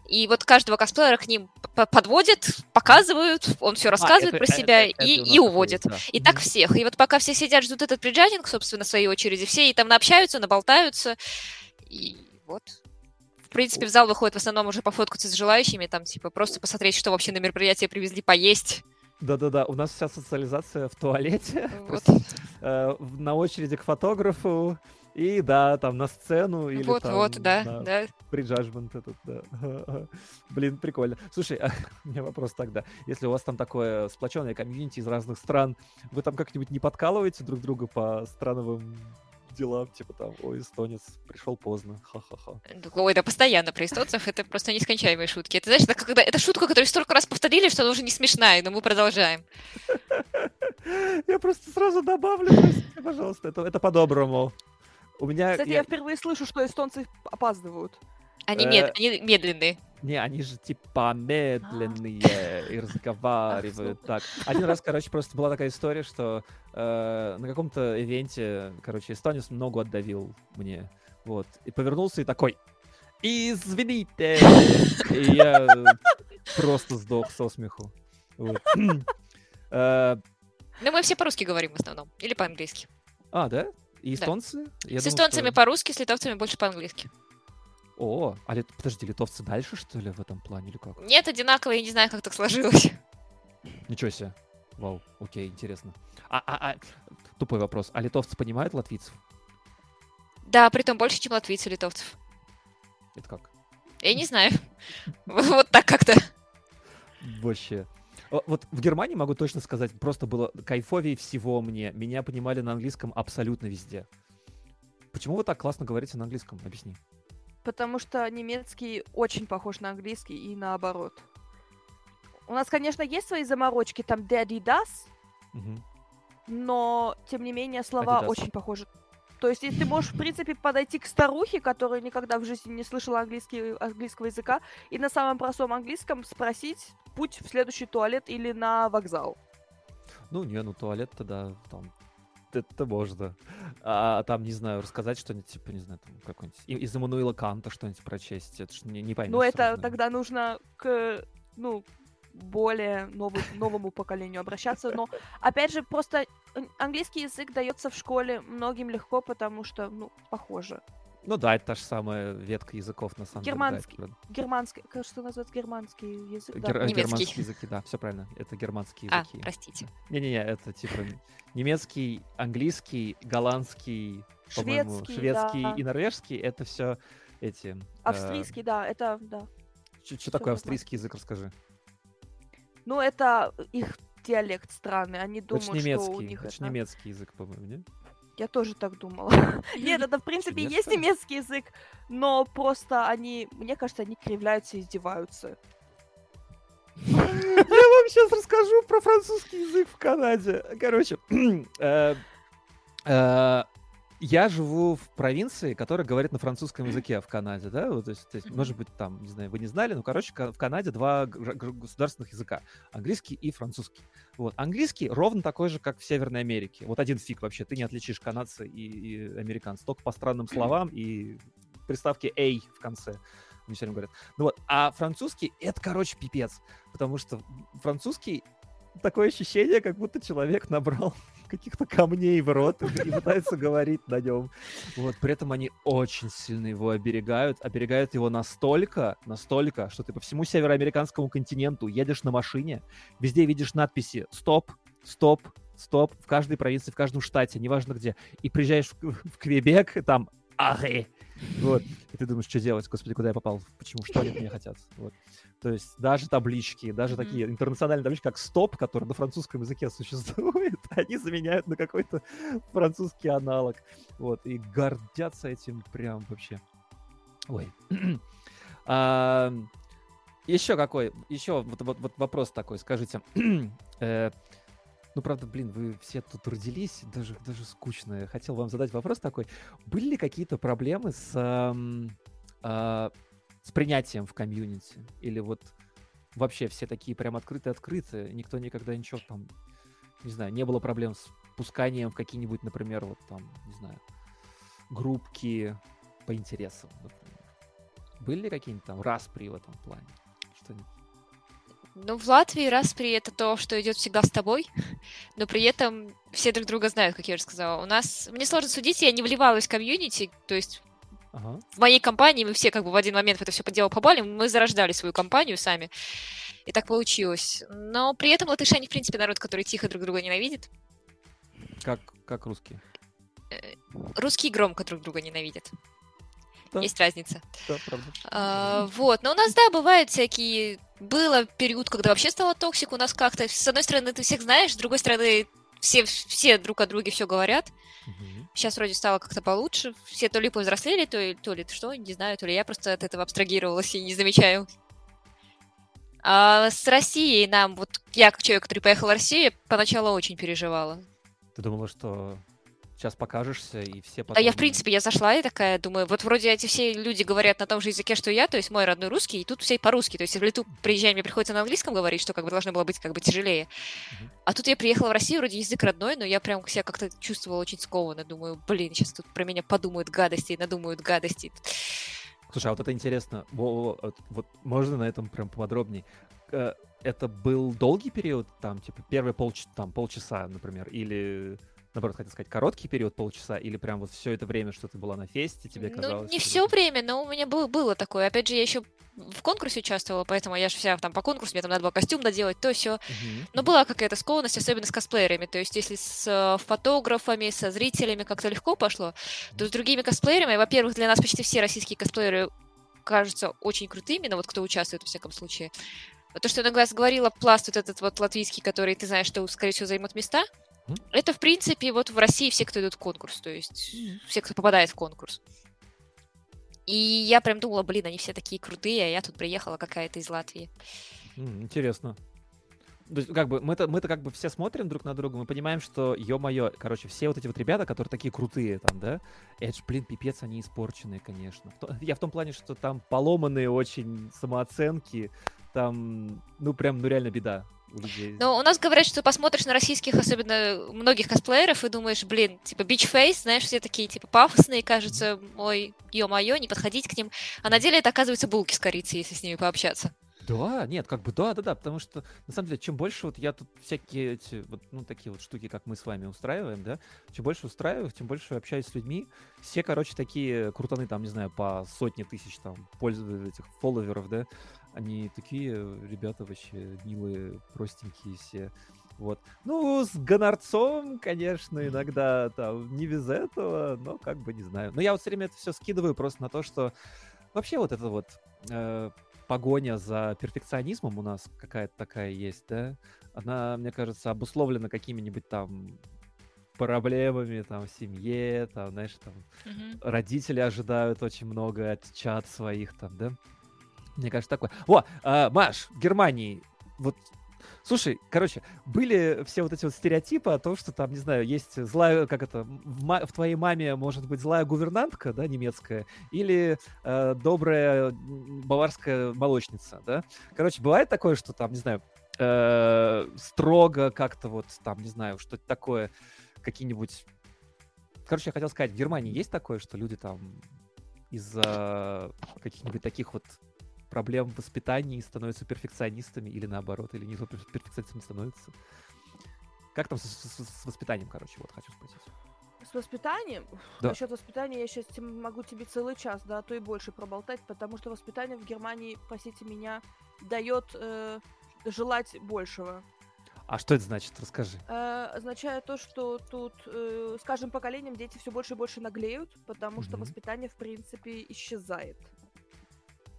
и вот каждого косплеера к ним подводят, показывают, он все рассказывает А, это- про э- себя э- это и, нас и уводит. да. И так всех. И вот пока все сидят, ждут этот преджадинг, собственно, в своей очереди, все и там наобщаются, наболтаются. И вот. В принципе, в зал выходит в основном уже пофоткаться с желающими, там, типа, просто посмотреть, что вообще на мероприятие привезли поесть. Да-да-да, у нас вся социализация в туалете, Вот. э, на очереди к фотографу, и, да, там, на сцену, или Вот, там вот, да, на да. преджаджмент этот, да. Блин, прикольно. Слушай, а, у меня вопрос тогда. Если у вас там такое сплоченное комьюнити из разных стран, вы там как-нибудь не подкалываете друг друга по страновым делам, типа там, ой, эстонец, пришел поздно, ха-ха-ха. Ой, да постоянно про эстонцев, это просто нескончаемые шутки. Это, знаешь, это, когда, это шутка, которую столько раз повторили, что она уже не смешная, но мы продолжаем. Я просто сразу добавлю, пожалуйста, это, это по-доброму. У меня... Кстати, я- я впервые слышу, что эстонцы опаздывают. Они, Э, мед- они медленные. Не, они же типа медленные и разговаривают так. Один раз, короче, просто была такая история, что э, на каком-то ивенте, короче, эстонец ногу отдавил мне, вот, и повернулся и такой, извините, и я просто сдох со смеху. Вот. Э, Но мы все по-русски говорим в основном. Или по-английски. А, да? И Да. эстонцы? Я с эстонцами что- по-русски, с литовцами больше по-английски. О, а лит- подожди, литовцы дальше, что ли, в этом плане, или как? Нет, одинаково, я не знаю, как так сложилось. Ничего себе. Вау, окей, интересно. А, а, а, тупой вопрос. А литовцы понимают латвийцев? Да, при том больше, чем латвийцы литовцев. Это как? Я не знаю. Вот так как-то. Вообще. О, Вот в Германии могу точно сказать, просто было кайфовее всего мне. Меня понимали на английском абсолютно везде. Почему вы так классно говорите на английском? Объясни. Потому что немецкий очень похож на английский и наоборот. У нас, конечно, есть свои заморочки, там daddy das, Мгм. но, тем не менее, слова Adidas. очень похожи. То есть, если ты можешь, в принципе, подойти к старухе, которая никогда в жизни не слышала английский, английского языка, и на самом простом английском спросить путь в следующий туалет или на вокзал. Ну, не, ну туалет тогда там это можно. А там, не знаю, рассказать что-нибудь, типа, не знаю, там какой-нибудь из Эммануила Канта что-нибудь прочесть. Это ж не, не поймешь. Но это сразу, тогда нужно к, ну, более нову- новому поколению обращаться. Но, опять же, просто английский язык дается в школе многим легко, потому что, ну, похоже. Ну да, это та же самая ветка языков, на самом Германский. деле. да, Германский, как что называется германский язык? да. Гер- э, Немецкий. Германские языки, да, все правильно. Это германские А, языки. простите. Не-не-не, это типа немецкий, английский, голландский, по-моему, Шведский, шведский да. и норвежский. Это все эти. э, Австрийский, да, это, да. Что такое австрийский язык, расскажи. Ну, это их диалект странный. Они Это ж думают, что у немецкий. них Это это... немецкий язык, по-моему, не? Я тоже так думала. Нет, это в принципе Нет, есть немецкий язык, но просто они, мне кажется, они кривляются и издеваются. Я вам сейчас расскажу про французский язык в Канаде. Короче, э, э, я живу в провинции, которая говорит на французском языке в Канаде, да? Вот, то есть, то есть, может быть, там, не знаю, вы не знали, но, короче, в Канаде два государственных языка. Английский и французский. Вот. Английский ровно такой же, как в Северной Америке. Вот один фиг вообще. Ты не отличишь канадца и, и американца. Только по странным словам и приставке «эй» в конце. Они все время говорят. Ну вот, а французский — это, короче, пипец. Потому что французский такое ощущение, как будто человек набрал каких-то камней в рот и пытается говорить на нем. Вот, при этом они очень сильно его оберегают. Оберегают его настолько, настолько, что ты по всему североамериканскому континенту едешь на машине, везде видишь надписи «Стоп», «Стоп», «Стоп» в каждой провинции, в каждом штате, неважно где. И приезжаешь в, в Квебек, и там «Аре», вот. И ты думаешь, что делать? Господи, куда я попал? Почему? Что они от меня хотят? Вот. То есть даже таблички, даже Мгм. такие интернациональные таблички, как «Стоп», который на французском языке существует, они заменяют на какой-то французский аналог. Вот. И гордятся этим прям вообще. Ой. Еще какой? Еще вот, вот, вот вопрос такой, скажите. Э, ну, правда, блин, вы все тут родились, даже, даже скучно. Я хотел вам задать вопрос такой. Были ли какие-то проблемы с, ам, а, с принятием в комьюнити? Или вот вообще все такие прям открытые-открытые, никто никогда ничего там, не знаю, не было проблем с пусканием в какие-нибудь, например, вот там, не знаю, группки по интересам, например. Были ли какие-нибудь там распри в этом плане? Что-нибудь? Ну, в Латвии распри это то, что идет всегда с тобой, но при этом все друг друга знают, как я уже сказала. У нас, мне сложно судить, я не вливалась в комьюнити, то есть Ага. в моей компании мы все как бы в один момент в это все по делу попали, мы зарождали свою компанию сами, и так получилось. Но при этом латыши, они, в принципе, народ, который тихо друг друга ненавидит. Как, как русские? Русские громко друг друга ненавидят. Да. Есть разница. Да, правда. А, вот, но у нас, да, бывают всякие... Было период, когда вообще стало toxic, у нас как-то, с одной стороны, ты всех знаешь, с другой стороны, все, все друг о друге все говорят. Мгм. Сейчас вроде стало как-то получше. Все то ли повзрослели, то, ли- то ли что, не знаю, то ли я просто от этого абстрагировалась и не замечаю. А с Россией нам, вот я как человек, который поехал в Россию, поначалу очень переживала. Ты думала, что сейчас покажешься, и все потом... А я, в принципе, я зашла и такая думаю, вот вроде эти все люди говорят на том же языке, что и я, то есть мой родной русский, и тут все по-русски. То есть в лету приезжаем, мне приходится на английском говорить, что как бы должно было быть как бы тяжелее. А тут я приехала в Россию, вроде язык родной, но я прям себя как-то чувствовала очень скованно. Думаю, блин, сейчас тут про меня подумают гадости, надумают гадости. Слушай, а вот это интересно. Во- во- Вот, вот можно на этом прям поподробнее? Э, Это был долгий период, там, типа, первые полч... там, полчаса, например, или, наоборот, хотел сказать, короткий период, полчаса, или прям вот все это время, что ты была на фесте, тебе Ну, казалось... не что все время, но у меня было, было такое. Опять же, я еще в конкурсе участвовала, поэтому я же вся там по конкурсу, мне там надо было костюм доделать, то все. Но была какая-то скованность, особенно с косплеерами. То есть, если с э, фотографами, со зрителями как-то легко пошло, то с другими косплеерами, во-первых, для нас почти все российские косплееры кажутся очень крутыми, ну вот кто участвует, во всяком случае. То, что я иногда говорила, пласт вот этот вот латвийский, который ты знаешь, что, скорее всего, займут места. Это, в принципе, вот в России все, кто идут в конкурс, то есть все, кто попадает в конкурс. И я прям думала, блин, они все такие крутые, а я тут приехала какая-то из Латвии. Интересно. То есть, как бы, мы-то, мы-то как бы все смотрим друг на друга, мы понимаем, что, ё-моё, короче, все вот эти вот ребята, которые такие крутые там, да, это ж, блин, пипец, они испорченные, конечно. Я в том плане, что там поломанные очень самооценки, там, ну, прям, ну, реально беда людей. Но у нас говорят, что посмотришь на российских, особенно многих косплееров, и думаешь, блин, типа бичфейс, знаешь, все такие типа пафосные, кажется, ой, ё-моё, не подходить к ним. А на деле это оказывается булки с корицей, если с ними пообщаться. Да, нет, как бы да, да, да, потому что на самом деле, чем больше вот я тут всякие эти вот, ну, такие вот штуки, как мы с вами устраиваем, да, чем больше устраиваю, тем больше общаюсь с людьми. Все, короче, такие крутаны, там, не знаю, по сотне тысяч там пользователей, этих фолловеров, да, они такие ребята вообще милые, простенькие все. Вот. Ну, с гонорцом, конечно, иногда там не без этого, но как бы не знаю. Но я вот все время это все скидываю просто на то, что вообще вот это вот э, погоня за перфекционизмом у нас какая-то такая есть, да? Она, мне кажется, обусловлена какими-нибудь там проблемами там в семье, там, знаешь, там родители ожидают очень много от чат своих там, да? Мне кажется, такое. О, а, Маш, Германии, вот Слушай, короче, были все вот эти вот стереотипы о том, что там, не знаю, есть злая, как это, в, в твоей маме может быть злая гувернантка, да, немецкая, или э, добрая баварская молочница, да. Короче, бывает такое, что там, не знаю, э, строго как-то вот там, не знаю, что-то такое, какие-нибудь... Короче, я хотел сказать, в Германии есть такое, что люди там из-за каких-нибудь таких вот проблем в воспитании становятся перфекционистами или наоборот, или не то перф- перфекционистами становятся. Как там с, с- с воспитанием, короче, вот хочу спросить. С воспитанием? Да. Насчет воспитания я сейчас могу тебе целый час, да, а то и больше проболтать, потому что воспитание в Германии, простите меня, дает э, желать большего. А что это значит? Расскажи. Э, означает то, что тут э, с каждым поколением дети все больше и больше наглеют, потому что Мгм. воспитание, в принципе, исчезает.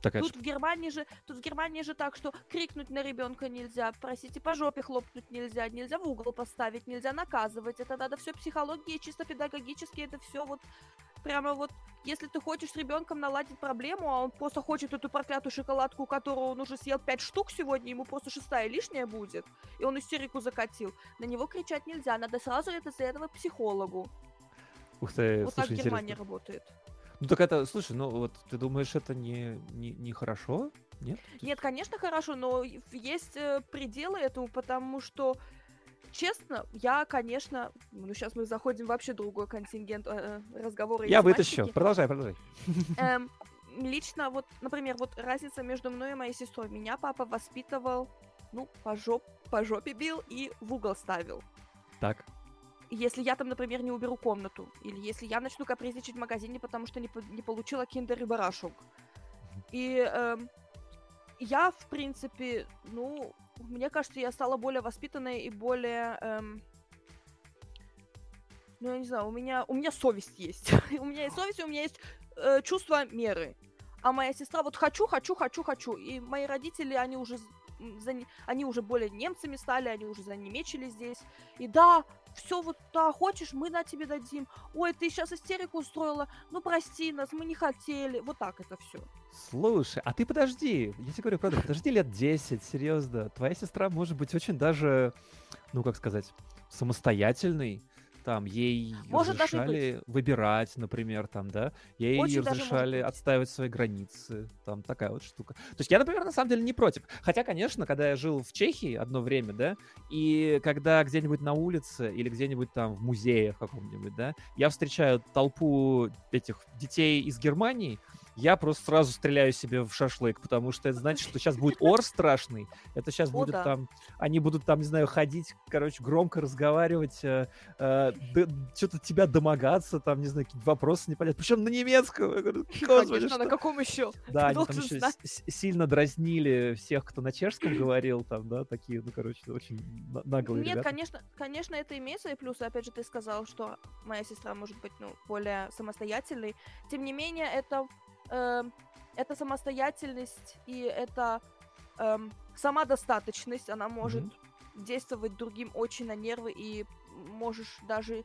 Такая Тут в Германии же, тут в Германии же так, что крикнуть на ребенка нельзя, простите, по жопе хлопнуть нельзя, нельзя в угол поставить, нельзя наказывать. Это надо все психология, чисто педагогически, это все вот прямо вот, если ты хочешь с ребенком наладить проблему, а он просто хочет эту проклятую шоколадку, которую он уже съел пять штук сегодня, ему просто шестая лишняя будет, и он истерику закатил. На него кричать нельзя, надо сразу это за этого психологу. Ух ты, вот так слушай, Германия интересно. работает. Ну так это, слушай, ну вот ты думаешь, это не, не, не хорошо? Нет? Нет, конечно, хорошо, но есть э, пределы этому, потому что, честно, я, конечно, ну сейчас мы заходим в вообще другой контингент э, э, разговора. Я вытащу. Продолжай, продолжай. Эм, лично, вот, например, вот разница между мной и моей сестрой. Меня папа воспитывал, ну, по, жоп, по жопе бил и в угол ставил. Так. Если я там, например, не уберу комнату, или если я начну капризничать в магазине, потому что не, не получила киндер и барашек. И эм, я, в принципе, ну, мне кажется, я стала более воспитанной и более... эм, ну, я не знаю, у меня, у меня совесть есть. у меня есть совесть, у меня есть э, чувство меры. А моя сестра вот хочу, хочу, хочу, хочу. И мои родители, они уже за, они уже более немцами стали, они уже занемечили здесь. И да, все вот, да, хочешь, мы на тебе дадим. Ой, ты сейчас истерику устроила, ну прости нас, мы не хотели. Вот так это все. Слушай, а ты подожди, я тебе говорю, правда, подожди лет 10, серьезно. Твоя сестра может быть очень даже, ну как сказать, самостоятельной там ей Может разрешали выбирать, например, там, да, ей Очень разрешали отстаивать свои границы, там такая вот штука. То есть я, например, на самом деле не против. Хотя, конечно, когда я жил в Чехии одно время, да, и когда где-нибудь на улице или где-нибудь там в музее каком-нибудь, да, я встречаю толпу этих детей из Германии, я просто сразу стреляю себе в шашлык, потому что это значит, что сейчас будет ор страшный. Это сейчас О, будет да. там, они будут там, не знаю, ходить, короче, громко разговаривать, э, э, что-то тебя домогаться, там, не знаю, какие-то вопросы непонятные. Причем на немецком. Я говорю, «Господи, Конечно, что?» на каком еще? Да, они там еще сильно дразнили всех, кто на чешском говорил, там, да, такие, ну, короче, очень на- наглые Нет, ребята. конечно, конечно, это имеется и плюсы. Опять же, ты сказал, что моя сестра может быть, ну, более самостоятельной. Тем не менее, это, эм, это самостоятельность и это эм, самодостаточность. Она может действовать другим очень на нервы и можешь даже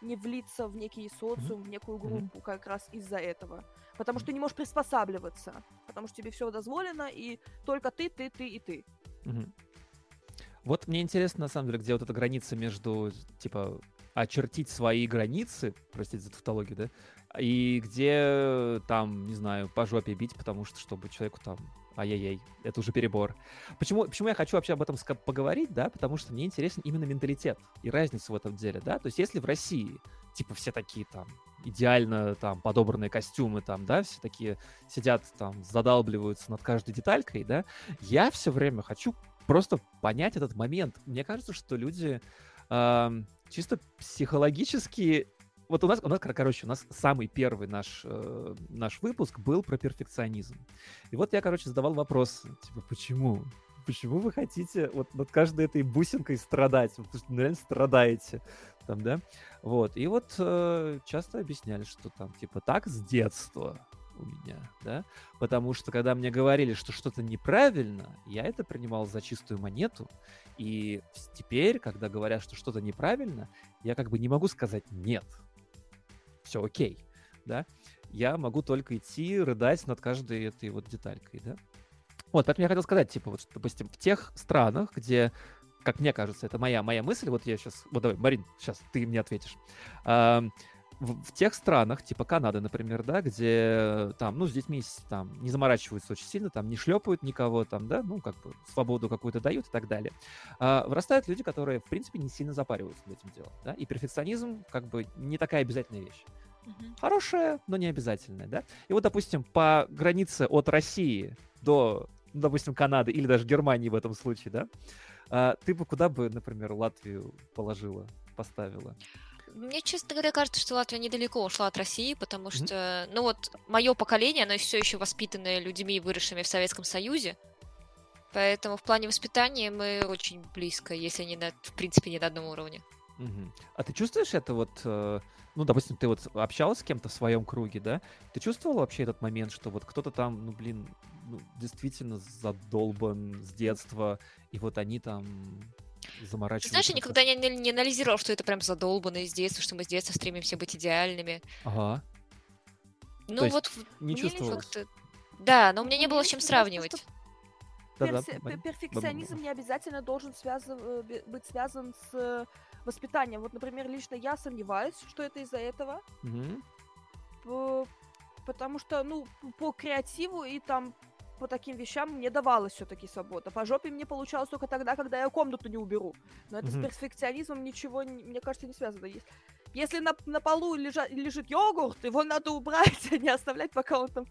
не влиться в некий социум, в некую группу как раз из-за этого. Потому что ты не можешь приспосабливаться. Потому что тебе все дозволено, и только ты, ты, ты и ты. Мгм. Вот мне интересно, на самом деле, где вот эта граница между, типа, очертить свои границы, простите за тавтологию, да, и где там, не знаю, по жопе бить, потому что, чтобы человеку там, ай-яй-яй, это уже перебор. Почему, почему я хочу вообще об этом поговорить, да, потому что мне интересен именно менталитет и разница в этом деле, да, то есть если в России, типа, все такие там идеально там подобранные костюмы там, да, все такие сидят там, задалбливаются над каждой деталькой, да, я все время хочу просто понять этот момент. Мне кажется, что люди ам, чисто психологически... Вот у нас, у нас, кор- короче, у нас самый первый наш, э, наш выпуск был про перфекционизм. И вот я, короче, задавал вопрос, типа, почему? Почему вы хотите вот над каждой этой бусинкой страдать? Потому что ну, страдаете. Там, да? Вот. И вот э, часто объясняли, что там, типа, так с детства у меня, да? Потому что когда мне говорили, что что-то неправильно, я это принимал за чистую монету. И теперь, когда говорят, что что-то неправильно, я как бы не могу сказать нет. Все окей, да? Я могу только идти рыдать над каждой этой вот деталькой, да? Вот, поэтому я хотел сказать, типа, вот, допустим, в тех странах, где, как мне кажется, это моя, моя мысль, вот я сейчас, вот давай, Марин, сейчас ты мне ответишь. В, в тех странах, типа Канады, например, да, где там, ну, с детьми там не заморачиваются очень сильно, там не шлепают никого, там, да, ну, как бы свободу какую-то дают и так далее. А, вырастают люди, которые, в принципе, не сильно запариваются над этим делом, да, и перфекционизм, как бы, не такая обязательная вещь. Мгм. Хорошая, но не обязательная, да. И вот, допустим, по границе от России до, ну, допустим, Канады или даже Германии в этом случае, да, а, ты бы куда бы, например, Латвию положила, поставила? Мне, честно говоря, кажется, что Латвия недалеко ушла от России, потому что, ну вот, мое поколение, оно все еще воспитанное людьми, выросшими в Советском Союзе. Поэтому в плане воспитания мы очень близко, если не на, в принципе, не на одном уровне. Мгм. А ты чувствуешь это вот, э, ну, допустим, ты вот общалась с кем-то в своем круге, да? Ты чувствовала вообще этот момент, что вот кто-то там, ну, блин, ну, действительно задолбан с детства, и вот они там Ты заморачиваются? знаешь, я никогда не, не- не анализировал, что это прям задолбанно из детства, что мы с детства стремимся быть идеальными. Ага, Ну есть вот в- не чувствовалось. как-то... Да, но у меня не было с чем сравнивать. что Да-да, Персе- Марин. пер- перфекционизм не обязательно должен связан, э, быть связан с э, воспитанием. Вот, например, лично я сомневаюсь, что это из-за этого, п- потому что, ну, по креативу и там по таким вещам мне давалась все-таки свобода. По жопе мне получалось только тогда, когда я комнату не уберу. Но это Мгм. с перфекционизмом ничего, не- мне кажется, не связано. Ес- Если на, на полу лежа- лежит йогурт, его надо убрать, а не оставлять, пока он там...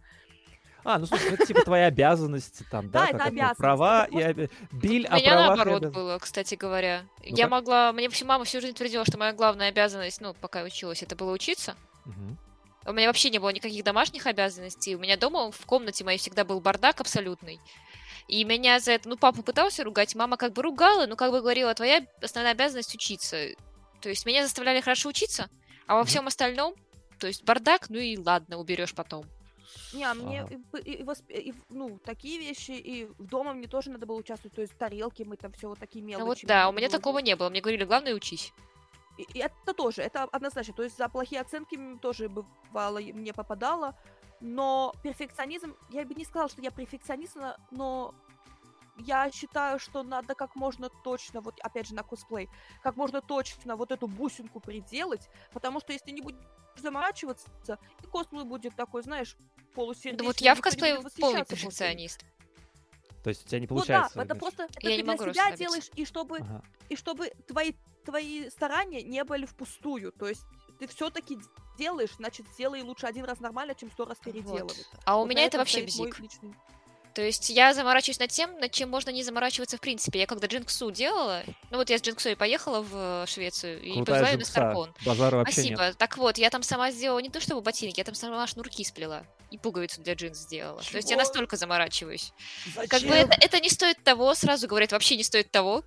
А, ну слушай, это типа твои обязанности там, да? Да, это ну, обязанности. Права и обе- Биль У о меня наоборот было, кстати говоря. Ну я могла... Мне всю мама всю жизнь твердила, что моя главная обязанность, ну, пока я училась, это было учиться. У меня вообще не было никаких домашних обязанностей. У меня дома в комнате моей всегда был бардак абсолютный. И меня за это, ну, папа пытался ругать, мама как бы ругала, но как бы говорила, твоя основная обязанность учиться. То есть меня заставляли хорошо учиться, а во всем остальном, то есть бардак, ну и ладно, уберешь потом. Не, а мне и и- и восп- и ну, такие вещи, и в дома мне тоже надо было участвовать, то есть тарелки мы там все вот такие мелочи. Ну вот да, у меня такого делать. не было. Мне говорили, главное, учись. И, и это тоже, это однозначно, то есть за плохие оценки тоже бывало, мне попадало, но перфекционизм, я бы не сказала, что я перфекционист, но- но я считаю, что надо как можно точно, вот опять же на косплей, как можно точно вот эту бусинку приделать, потому что если не будешь заморачиваться, и косплей будет такой, знаешь, полусердечный. Да вот я в косплее полный после. перфекционист. То есть у тебя не Ну да, получается. это значит. просто это Я ты не для могу себя расслабиться. делаешь, и чтобы Ага. и чтобы твои твои старания не были впустую. То есть ты все-таки делаешь, значит, сделай лучше один раз нормально, чем сто раз переделывать. А у Вот меня это вообще бзик. личный- То есть я заморачиваюсь над тем, над чем можно не заморачиваться в принципе. Я когда Джинксу делала, ну вот я с Джинксой поехала в э, Швецию и Крутая повезла ее на. Старкон. Базара вообще Спасибо. нет. Так вот, я там сама сделала не то чтобы ботинки, я там сама шнурки сплела и пуговицу для джинс сделала. То есть я Чего? настолько заморачиваюсь. Как бы это, это не стоит того, сразу говорят, вообще не стоит того.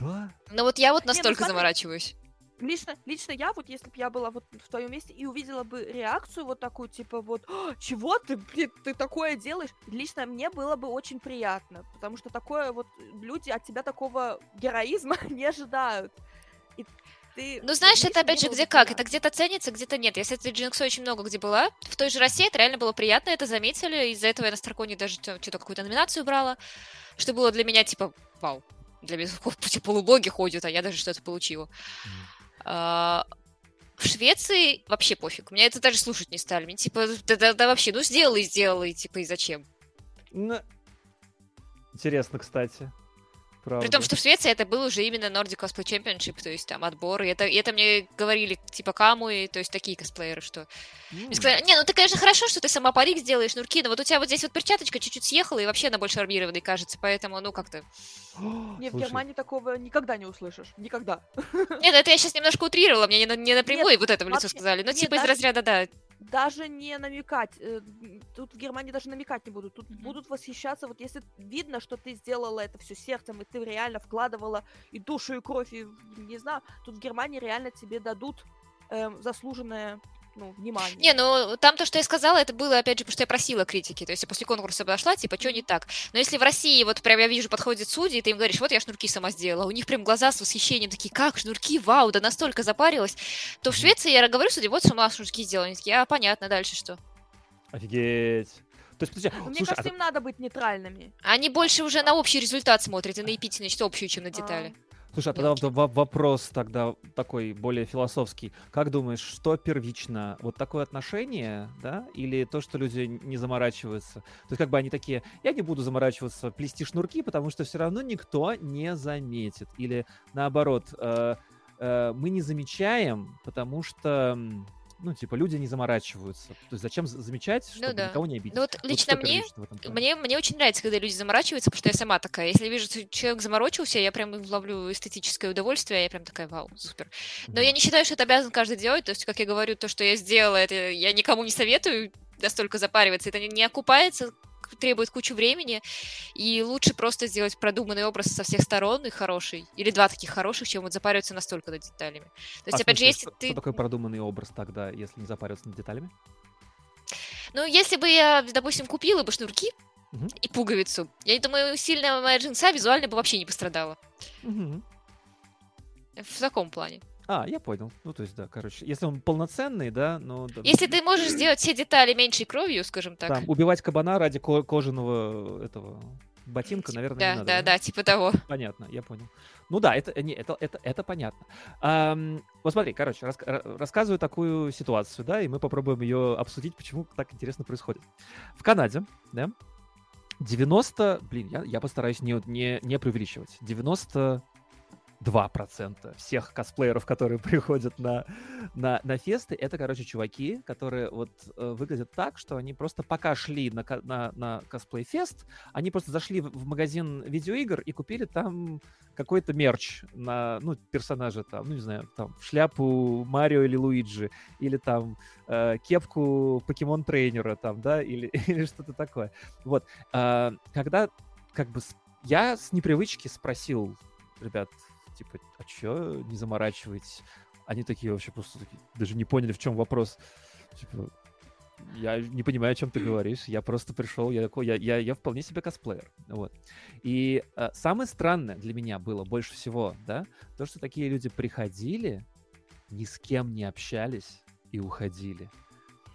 Да. Но вот я вот Не, ну настолько смотри, заморачиваюсь. Лично, лично я, вот если бы я была вот в твоем месте и увидела бы реакцию вот такую, типа вот, «А, чего ты, блин, ты такое делаешь? Лично мне было бы очень приятно, потому что такое вот люди от тебя такого героизма не ожидают. И ты, Ну, знаешь, это опять же где как. Это где-то ценится, где-то нет. Я с этой Джинксой очень много где была. В той же России это реально было приятно, это заметили. Из-за этого я на Старконе даже что-то какую-то номинацию брала. Что было для меня типа, вау. Для меня типа, полублоги ходят, а я даже что-то получила. А, в Швеции вообще пофиг. Меня это даже слушать не стали. Мне типа, да, да- да вообще, ну сделай, сделай, типа, и зачем? Ну, Интересно, кстати. Правда. При том, что в Швеции это был уже именно Nordic Cosplay Championship, то есть там отбор. И это, это мне говорили, типа, каму, и то есть такие косплееры, что... М. Мне сказали, не, ну ты, конечно, хорошо, что ты сама парик сделаешь, шнурки, но вот у тебя вот здесь вот перчаточка чуть-чуть съехала, и вообще она больше армированной кажется, поэтому, ну, как-то... Не, в Германии такого никогда не услышишь. Никогда. Нет, это я сейчас немножко утрировала, мне не, на- не напрямую вот это в лицо вообще- сказали, ну, нет, типа из даже- разряда, да, Даже не намекать. э, Тут в Германии даже намекать не будут. Тут будут восхищаться. Вот если видно, что ты сделала это все сердцем, и ты реально вкладывала и душу, и кровь, и не знаю, тут в Германии реально тебе дадут эм, заслуженное ну, внимание. Не, ну там то, что я сказала, это было, опять же, потому что я просила критики. То есть я после конкурса подошла, типа, что не так. Но если в России, вот прям я вижу, подходит судьи, и ты им говоришь, вот я шнурки сама сделала, у них прям глаза с восхищением такие, как шнурки, вау, да настолько запарилась, то в. Швеции я говорю судье, вот сама шнурки сделала. Они такие, а, понятно, дальше что? Офигеть. То есть, подожди, Ну, Мне слушай, а кажется, им надо быть нейтральными. Они больше уже на общий результат смотрят и на эпитетность общую, чем на А, детали. Слушай, а тогда вопрос тогда такой более философский. Как думаешь, что первично? Вот такое отношение, да? Или то, что люди не заморачиваются? То есть как бы они такие, я не буду заморачиваться, плести шнурки, потому что все равно никто не заметит. Или наоборот, э, э, мы не замечаем, потому что, ну, типа, люди не заморачиваются. То есть зачем за- замечать, чтобы да. никого не обидеть? Ну вот Вот лично мне, мне, мне очень нравится, когда люди заморачиваются, потому что я сама такая. Если вижу, что человек заморочился, я прям ловлю эстетическое удовольствие, я прям такая, вау, супер. Но я Мгм. не считаю, что это обязан каждый делать. То есть, как я говорю, то, что я сделала, это я никому не советую настолько запариваться. Это не, окупается, требует кучу времени. И лучше просто сделать продуманный образ со всех сторон и хороший. Или два таких хороших, чем вот запариваться настолько над деталями. То есть, А, опять же, смысле, если что, ты... что такое продуманный образ тогда, если не запариваться над деталями? Ну, если бы я, допустим, купила бы шнурки Мгм. и пуговицу, я думаю, сильно моя джинса визуально бы вообще не пострадала. Мгм. В таком плане. А, я понял. Ну, то есть, да, короче, если он полноценный, да, да, Если ты можешь сделать все детали меньшей кровью, скажем так. Там, убивать кабана ради ко- кожаного этого ботинка, Типа, наверное, да, не надо. да, да, типа того. Понятно, я понял. Ну да, это, не, это, это, это понятно. Ам, вот смотри, короче, раска- ра- рассказываю такую ситуацию, да, и мы попробуем ее обсудить, почему так интересно происходит. В Канаде, да, 90, блин, я, я постараюсь не, не, не преувеличивать, 92% всех косплееров, которые приходят на, на, на фесты, это, короче, чуваки, которые вот э, выглядят так, что они просто пока шли на, на, на косплей-фест, они просто зашли в, магазин видеоигр и купили там какой-то мерч на, ну, персонажа там, ну, не знаю, там, шляпу Марио или Луиджи, или там э, кепку покемон-тренера там, да, или, или что-то такое. Вот. А, когда, как бы, я с непривычки спросил, ребят, типа, а чё не заморачиваетесь? Они такие вообще просто такие, даже не поняли, в чем вопрос. Типа, Я не понимаю, о чем ты говоришь. Я просто пришел, я такой, я, я, я вполне себе косплеер. Вот. И э, самое странное для меня было больше всего, да, то, что такие люди приходили, ни с кем не общались и уходили.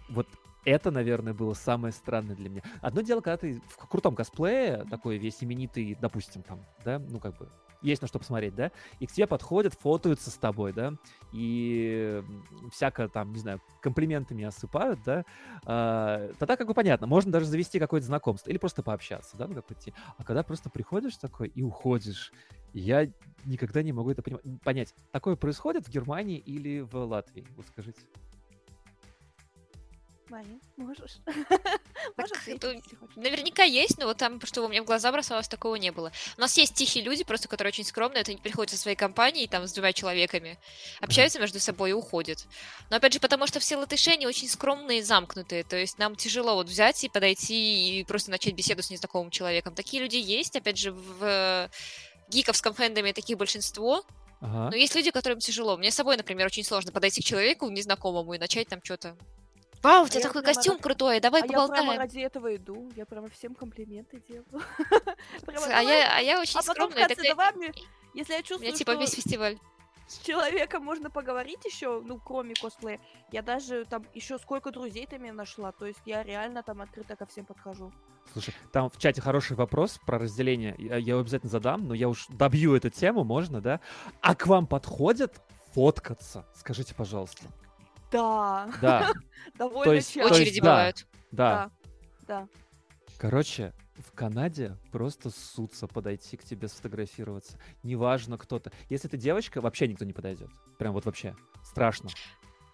Вот это, наверное, было самое странное для меня. Одно дело, когда ты в крутом косплее, такой весь именитый, допустим, там, да, ну, как бы, есть на что посмотреть, да, и к тебе подходят, фотоются с тобой, да, и всяко там, не знаю, комплиментами осыпают, да, а, тогда как бы понятно, можно даже завести какое-то знакомство или просто пообщаться, да, ну как идти. А когда просто приходишь такой и уходишь, я никогда не могу это понять. Такое происходит в Германии или в Латвии? Вот скажите. Марин, можешь. можешь ответить, Наверняка есть, но вот там, что у меня в глаза бросалось, такого не было. У нас есть тихие люди, просто которые очень скромные, это они приходят со своей компанией, там, с двумя человеками, общаются между собой и уходят. Но опять же, потому что все латыши, они очень скромные и замкнутые, то есть нам тяжело вот взять и подойти и просто начать беседу с незнакомым человеком. Такие люди есть, опять же, в гиковском фэндоме таких большинство, Ага. Но есть люди, которым тяжело. Мне с собой, например, очень сложно подойти к человеку незнакомому и начать там что-то Вау, у тебя а такой костюм ра... крутой, давай а поболтаем. я прямо ради этого иду, я прямо всем комплименты делаю. а, я, а я очень а скромная. Потом, такая... давай мне, если я чувствую, У меня типа что... весь фестиваль с человеком можно поговорить еще, ну, кроме косплея. Я даже там еще сколько друзей ты мне нашла. То есть я реально там открыто ко всем подхожу. Слушай, там в чате хороший вопрос про разделение. Я его обязательно задам, но я уж добью эту тему, можно, да? А к вам подходят фоткаться? Скажите, пожалуйста. Да. Да. Довольно есть, часто. Очереди бывают. Да. Да. Короче, в Канаде просто ссутся подойти к тебе сфотографироваться. Неважно кто-то. Если ты девочка, вообще никто не подойдет. Прям вот вообще. Страшно.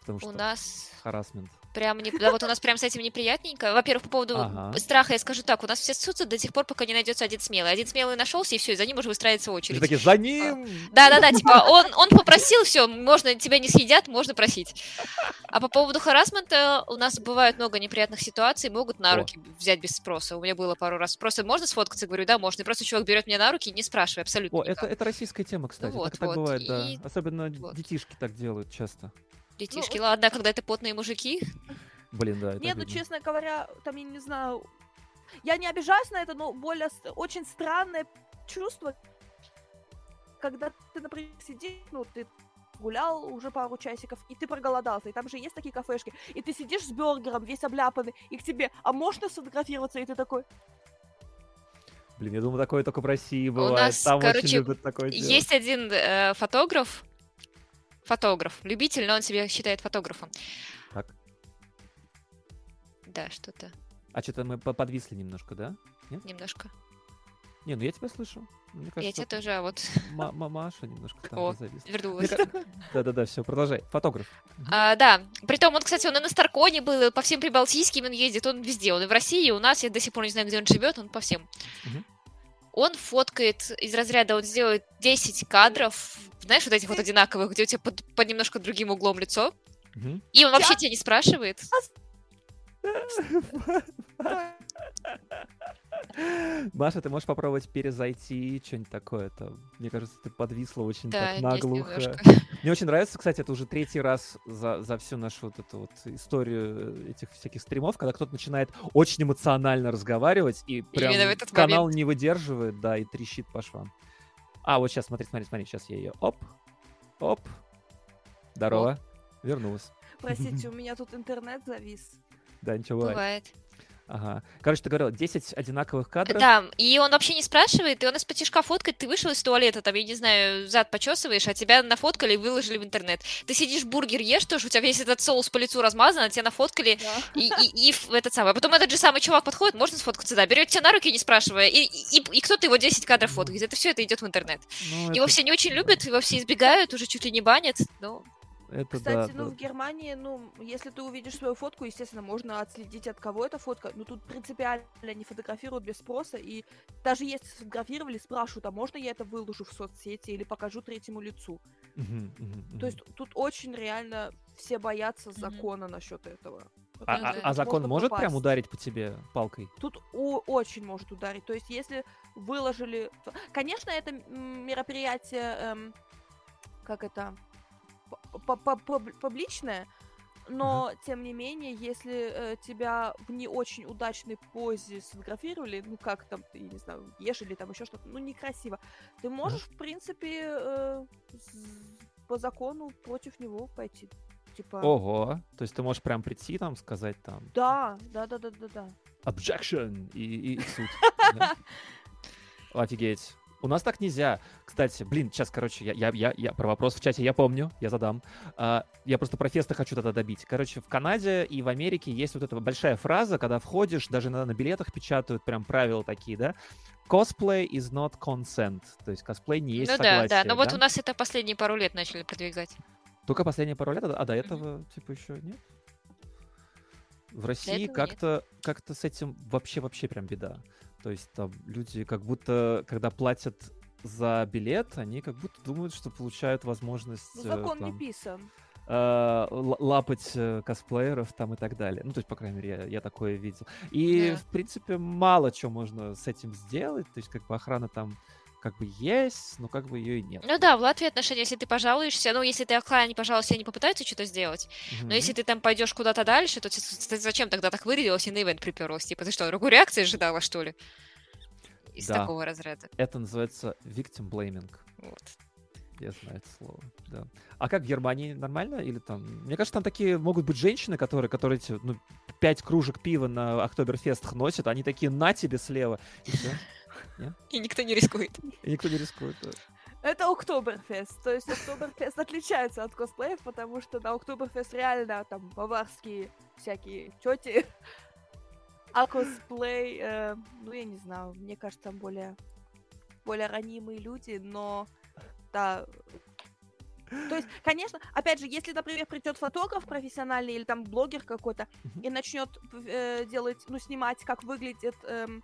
Потому что у нас харасмент. Прям не... Да, вот у нас прям с этим неприятненько. Во-первых, по поводу ага. страха я скажу так. У нас все ссутся до тех пор, пока не найдется один смелый. Один смелый нашелся, и все, и за ним уже выстраивается очередь. такие, за ним! Да-да-да, типа, он, он попросил, все, можно, тебя не съедят, можно просить. А по поводу харасмента у нас бывает много неприятных ситуаций, могут на руки О. взять без спроса. У меня было пару раз. Просто можно сфоткаться? Говорю, да, можно. И просто чувак берет меня на руки, не спрашивая абсолютно О, это, это российская тема, кстати. Ну, вот, так, вот. так бывает, да. И... Особенно вот. детишки так делают часто. Детишки, ну, ладно, когда это потные мужики. Блин, да. Нет, ну, честно говоря, там, я не знаю, я не обижаюсь на это, но более очень странное чувство, когда ты, например, сидишь, ну, ты гулял уже пару часиков, и ты проголодался, и там же есть такие кафешки, и ты сидишь с бюргером, весь обляпанный, и к тебе, а можно сфотографироваться, и ты такой... Блин, я думаю, такое только в России бывает. У нас, там короче, очень любят такое делать. Есть один э, фотограф, фотограф, любитель, но он себя считает фотографом. Так. Да, что-то. А что-то мы подвисли немножко, да? Нет? Немножко. Не, ну я тебя слышу. Мне кажется, я тебя тоже, а вот... Маша немножко там О, вернулась. Да-да-да, все, продолжай. Фотограф. А, да, притом он, кстати, он и на Старконе был, по всем прибалтийским он ездит, он везде. Он и в России, и у нас, я до сих пор не знаю, где он живет, он по всем. Он фоткает из разряда, он сделает 10 кадров, знаешь, вот этих вот одинаковых, где у тебя под, под немножко другим углом лицо, и он вообще тебя не спрашивает. Маша, ты можешь попробовать перезайти, что-нибудь такое там. Мне кажется, ты подвисла очень да, так наглухо. Мне очень нравится, кстати, это уже третий раз за, за всю нашу вот эту вот историю этих всяких стримов, когда кто-то начинает очень эмоционально разговаривать и прям канал момент. не выдерживает, да, и трещит по швам. А, вот сейчас, смотри, смотри, смотри, сейчас я ее оп, оп, здорово, оп. вернулась. Простите, у меня тут интернет завис. Да, ничего бывает. бывает. Ага. Короче, ты говорила, 10 одинаковых кадров. Да, и он вообще не спрашивает, и он из потяжка фоткает, ты вышел из туалета, там, я не знаю, зад почесываешь, а тебя нафоткали и выложили в интернет. Ты сидишь, бургер ешь тоже, у тебя весь этот соус по лицу размазан, а тебя нафоткали, да. и, и, и в этот самый. А потом этот же самый чувак подходит, можно сфоткаться, да, берет тебя на руки, не спрашивая, и, и, и кто-то его 10 кадров фоткает. Это все это идет в интернет. Ну, его это... все не очень любят, его все избегают, уже чуть ли не банят, но это Кстати, да, ну да. в Германии, ну, если ты увидишь свою фотку, естественно, можно отследить, от кого эта фотка. Но тут принципиально не фотографируют без спроса. И даже если сфотографировали, спрашивают, а можно я это выложу в соцсети или покажу третьему лицу. То есть тут очень реально все боятся закона насчет этого. А, а, а закон может попасть. прям ударить по тебе палкой? Тут о, очень может ударить. То есть, если выложили. Конечно, это мероприятие. Эм, как это? Публичное, но тем не менее, если э, тебя в не очень удачной позе сфотографировали, ну как там, ты, не знаю, ешь или там еще что-то, ну некрасиво, ты можешь, в принципе, э, по закону против него пойти. Типа, Ого, то есть ты можешь прям прийти там, сказать там да, да, да, да, да, да. objection и, и- и суд. Офигеть. У нас так нельзя. Кстати, блин, сейчас, короче, я, я, я, я про вопрос в чате я помню, я задам. А, я просто про фесты хочу тогда добить. Короче, в Канаде и в Америке есть вот эта большая фраза, когда входишь, даже иногда на билетах печатают прям правила такие, да? Cosplay is not consent. То есть косплей не есть ну да, согласие. да. Но вот да? у нас это последние пару лет начали продвигать. Только последние пару лет, а до этого, типа, еще нет? В России как-то как с этим вообще-вообще прям беда. То есть там люди как будто, когда платят за билет, они как будто думают, что получают возможность Ну, э, закон не там, писан. э, ла- лапать э, косплееров там и так далее. Ну, то есть, по крайней мере, я, я такое видел. И, Да. в принципе, мало чего можно с этим сделать. То есть, как бы охрана там как бы есть, но как бы ее и нет. Ну да, в Латвии отношения, если ты пожалуешься, ну, если ты охране пожалуйста, они попытаются что-то сделать, но если ты там пойдешь куда-то дальше, то ты, ты зачем тогда так вырядилась и на ивент приперлась? Типа, ты что, другую реакцию ожидала, что ли? Из Да. такого разряда. Это называется victim blaming. Вот. Я знаю это слово, да. А как в Германии нормально или там? Мне кажется, там такие могут быть женщины, которые, которые ну, пять кружек пива на Октоберфест носят, они такие на тебе слева, и все. И никто не рискует. И никто не рискует. да. Это Октоберфест. То есть Октоберфест отличается от косплеев, потому что на Октоберфест реально там баварские всякие тети. А косплей, э, ну я не знаю, мне кажется, там более, более ранимые люди, но да. То есть, конечно, опять же, если, например, придет фотограф профессиональный или там блогер какой-то и начнет э, делать, ну, снимать, как выглядит эм,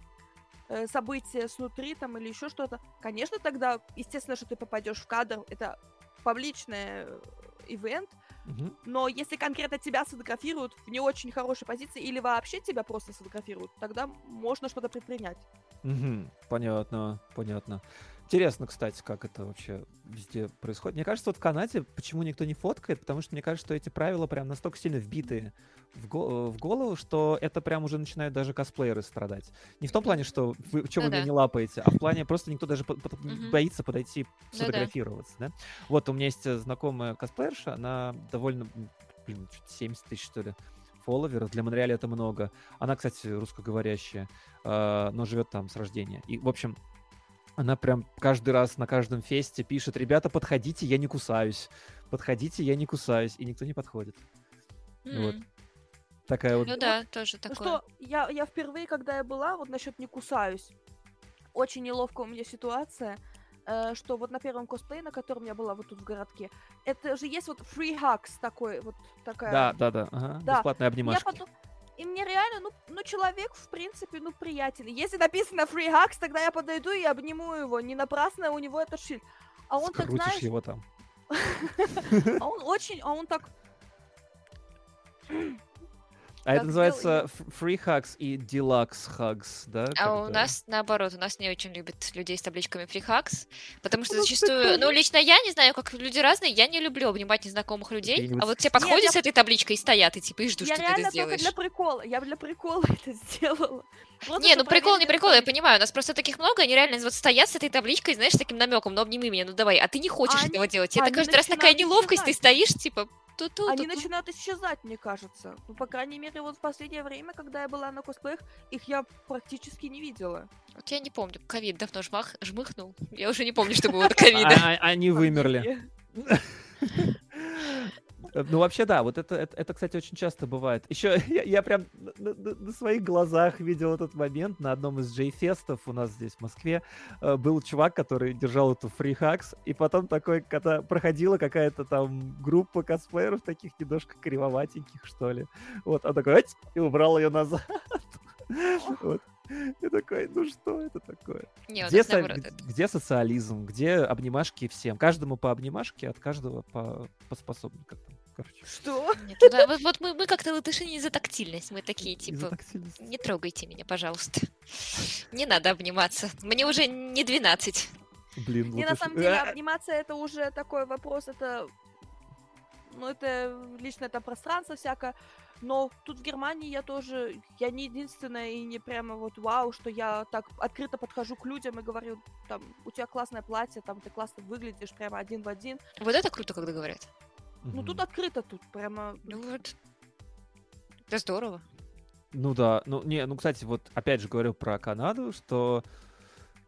э, событие снутри там или еще что-то, конечно, тогда, естественно, что ты попадешь в кадр, это публичный э, ивент, Мгм. но если конкретно тебя сфотографируют в не очень хорошей позиции или вообще тебя просто сфотографируют, тогда можно что-то предпринять. Мгм. Понятно, понятно. Интересно, кстати, как это вообще везде происходит. Мне кажется, вот в Канаде почему никто не фоткает, потому что мне кажется, что эти правила прям настолько сильно вбиты в, го- в голову, что это прям уже начинают даже косплееры страдать. Не в том плане, что вы, что вы Ну меня да. не лапаете, а в плане просто никто даже по- по- Мгм. боится подойти да. сфотографироваться, да? Вот у меня есть э, знакомая косплеерша, она довольно, блин, чуть 70 тысяч, что ли, фолловеров. Для Монреаля это много. Она, кстати, русскоговорящая, э, но живет там с рождения. И, в общем, она прям каждый раз на каждом фесте пишет, ребята, подходите, я не кусаюсь. Подходите, я не кусаюсь. И никто не подходит. Вот. Такая вот... Ну да, тоже Ну такое. что, я, я впервые, когда я была, вот насчет не кусаюсь, очень неловкая у меня ситуация, э, что вот на первом косплее, на котором я была вот тут в городке, это же есть вот free hugs такой, вот такая... Да, да, да. ага, Да. Бесплатные Я обнимашки. потом- И мне реально, ну, ну, человек, в принципе, ну, приятен. Если написано free hugs, тогда я подойду и обниму его. Не напрасно у него этот шильд. А он так, Скрутишь знаешь, его там. а он очень, а он так... А это называется free hugs и deluxe hugs, да? А у нас наоборот, у нас не очень любят людей с табличками FreeHugs, потому что зачастую, ну лично я не знаю, как люди разные, я не люблю обнимать незнакомых людей, а вот тебе подходят я- с этой табличкой и стоят, и типа и ждут, я что ты это реально только сделаешь. для прикола. Я для прикола это сделала. Не, ну прикол, не прикол, я понимаю, у нас просто таких много, они реально вот стоят с этой табличкой, знаешь, с таким намеком, ну обними меня, ну давай, а ты не хочешь этого делать. Это каждый раз такая неловкость, ты стоишь, типа, ту-ту, Они начинают исчезать, мне кажется. Ну, по крайней мере, вот в последнее время, когда я была на косплеях, их я практически не видела. Вот я не помню, ковид давно жмах, жмыхнул, я уже не помню, что было до ковида. А- а- Они вымерли. Э, Ну, вообще, да, вот это, это, это, кстати, очень часто бывает. Еще я, я прям на, на- на своих глазах видел этот момент на одном из джей-фестов у нас здесь, в Москве. Э, Был чувак, который держал эту фрихакс, и потом такой, когда проходила какая-то там группа косплееров, таких немножко кривоватеньких, что ли. Вот, он такой, и убрал ее назад. Вот. И такой, ну что это такое? Не, у Где, со- наоборот. это. где социализм, где обнимашки всем? Каждому по обнимашке, от каждого по, по способностям. Короче, Что? Нет, туда- вот, вот мы, мы как-то латыши не за тактильность, мы такие, типа, не трогайте меня, пожалуйста. Не надо обниматься. Мне уже не 12. Блин, Не, на самом деле, обниматься это уже такой вопрос, это... ну, это личное там пространство всякое. Но тут в Германии я тоже, я не единственная и не прямо вот вау, что я так открыто подхожу к людям и говорю, там, у тебя классное платье, там, ты классно выглядишь, прямо один в один. Вот это круто, когда говорят. Ну, тут открыто, тут прямо... Ну вот. Это здорово. Ну да, ну не, ну кстати, вот опять же говорю про Канаду, что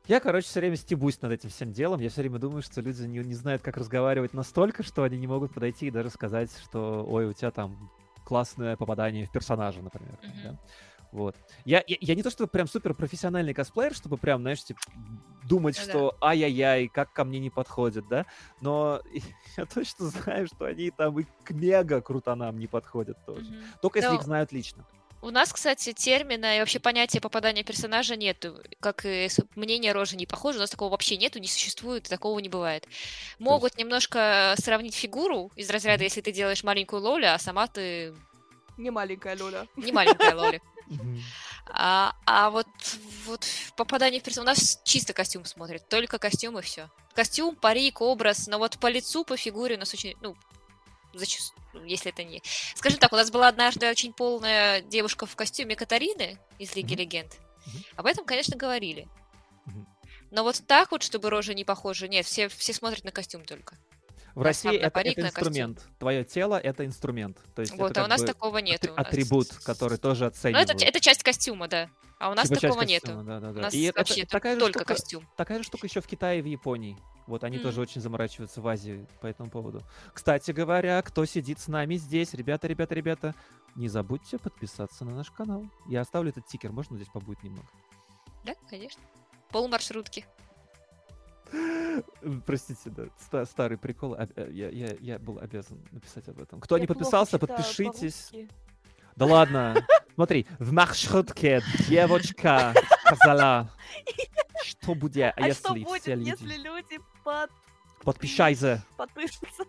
я, короче, все время стебусь над этим всем делом. Я все время думаю, что люди не, не знают, как разговаривать настолько, что они не могут подойти и даже сказать, что ой, у тебя там классное попадание в персонажа, например. Мгм. да. Вот. Я, я, я не то, что прям супер профессиональный косплеер, чтобы прям, знаешь, типа, думать, Ну да. что ай-яй-яй, как ко мне не подходит, да, но я точно знаю, что они там и к мега крутанам не подходят тоже. Мгм. Только если Да, их знают лично. У нас, кстати, термина и вообще понятия попадания персонажа нету. Как и мнение рожи не похоже, у нас такого вообще нету, не существует, такого не бывает. Могут немножко сравнить фигуру из разряда, если ты делаешь маленькую Лоли, а сама ты Не маленькая Лоля. не маленькая Лоли. Мгм. А, а вот, вот в попадании в персонаж... У нас чисто костюм смотрит, только костюм и все. Костюм, парик, образ, но вот по лицу, по фигуре у нас очень... Ну, зачастую, если это не... Скажем так, у нас была однажды очень полная девушка в костюме Катарины из Лиги Мгм. Легенд. Мгм. Об этом, конечно, говорили. Мгм. Но вот так вот, чтобы рожа не похожа, нет, все, все смотрят на костюм только. В На России это, парик, это на костюм. инструмент. Твое тело это инструмент. То есть вот, это а у нас такого нет. атри- атрибут, который тоже Ну, оценивают. это, это часть костюма, да. А у нас Типа такого костюма, нету. Да, да, У да. нас И вообще это такая только штука- костюм. Такая же штука еще в Китае и в Японии. Вот они М. тоже очень заморачиваются в Азии по этому поводу. Кстати говоря, кто сидит с нами здесь, ребята, ребята, ребята, не забудьте подписаться на наш канал. Я оставлю этот тикер, можно здесь побудет немного? Да, конечно. Пол маршрутки. Простите, да, ста- старый прикол. э, Я, я, я был обязан написать об этом. Кто не Я плохо подписался, подпишитесь. по-русски. Да ладно. Смотри, в маршрутке девочка сказала, что будет, А если что будет, все люди... если люди под... Подпишайся. подпишутся?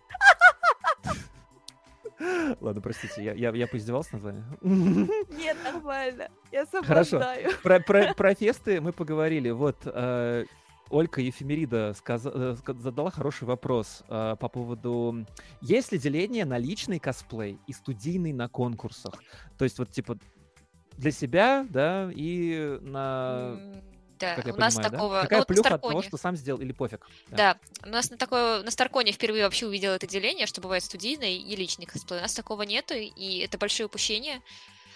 Ладно, простите, я, я, я поиздевался над вами. Нет, нормально. Я Хорошо. соблюдаю. Про, про, про фесты мы поговорили. Вот э, Олька Ефемерида сказа- э, задала хороший вопрос э, по поводу, есть ли деление на личный косплей и студийный на конкурсах? То есть вот типа для себя, да, и на... Да, как я у нас понимаю, да? такого... Какая ну, вот на плюха от того, что сам сделал, или пофиг? Да, у нас на такое на Старконе впервые вообще увидела это деление, что бывает студийный и личный косплей. У нас такого нету, и это большое упущение.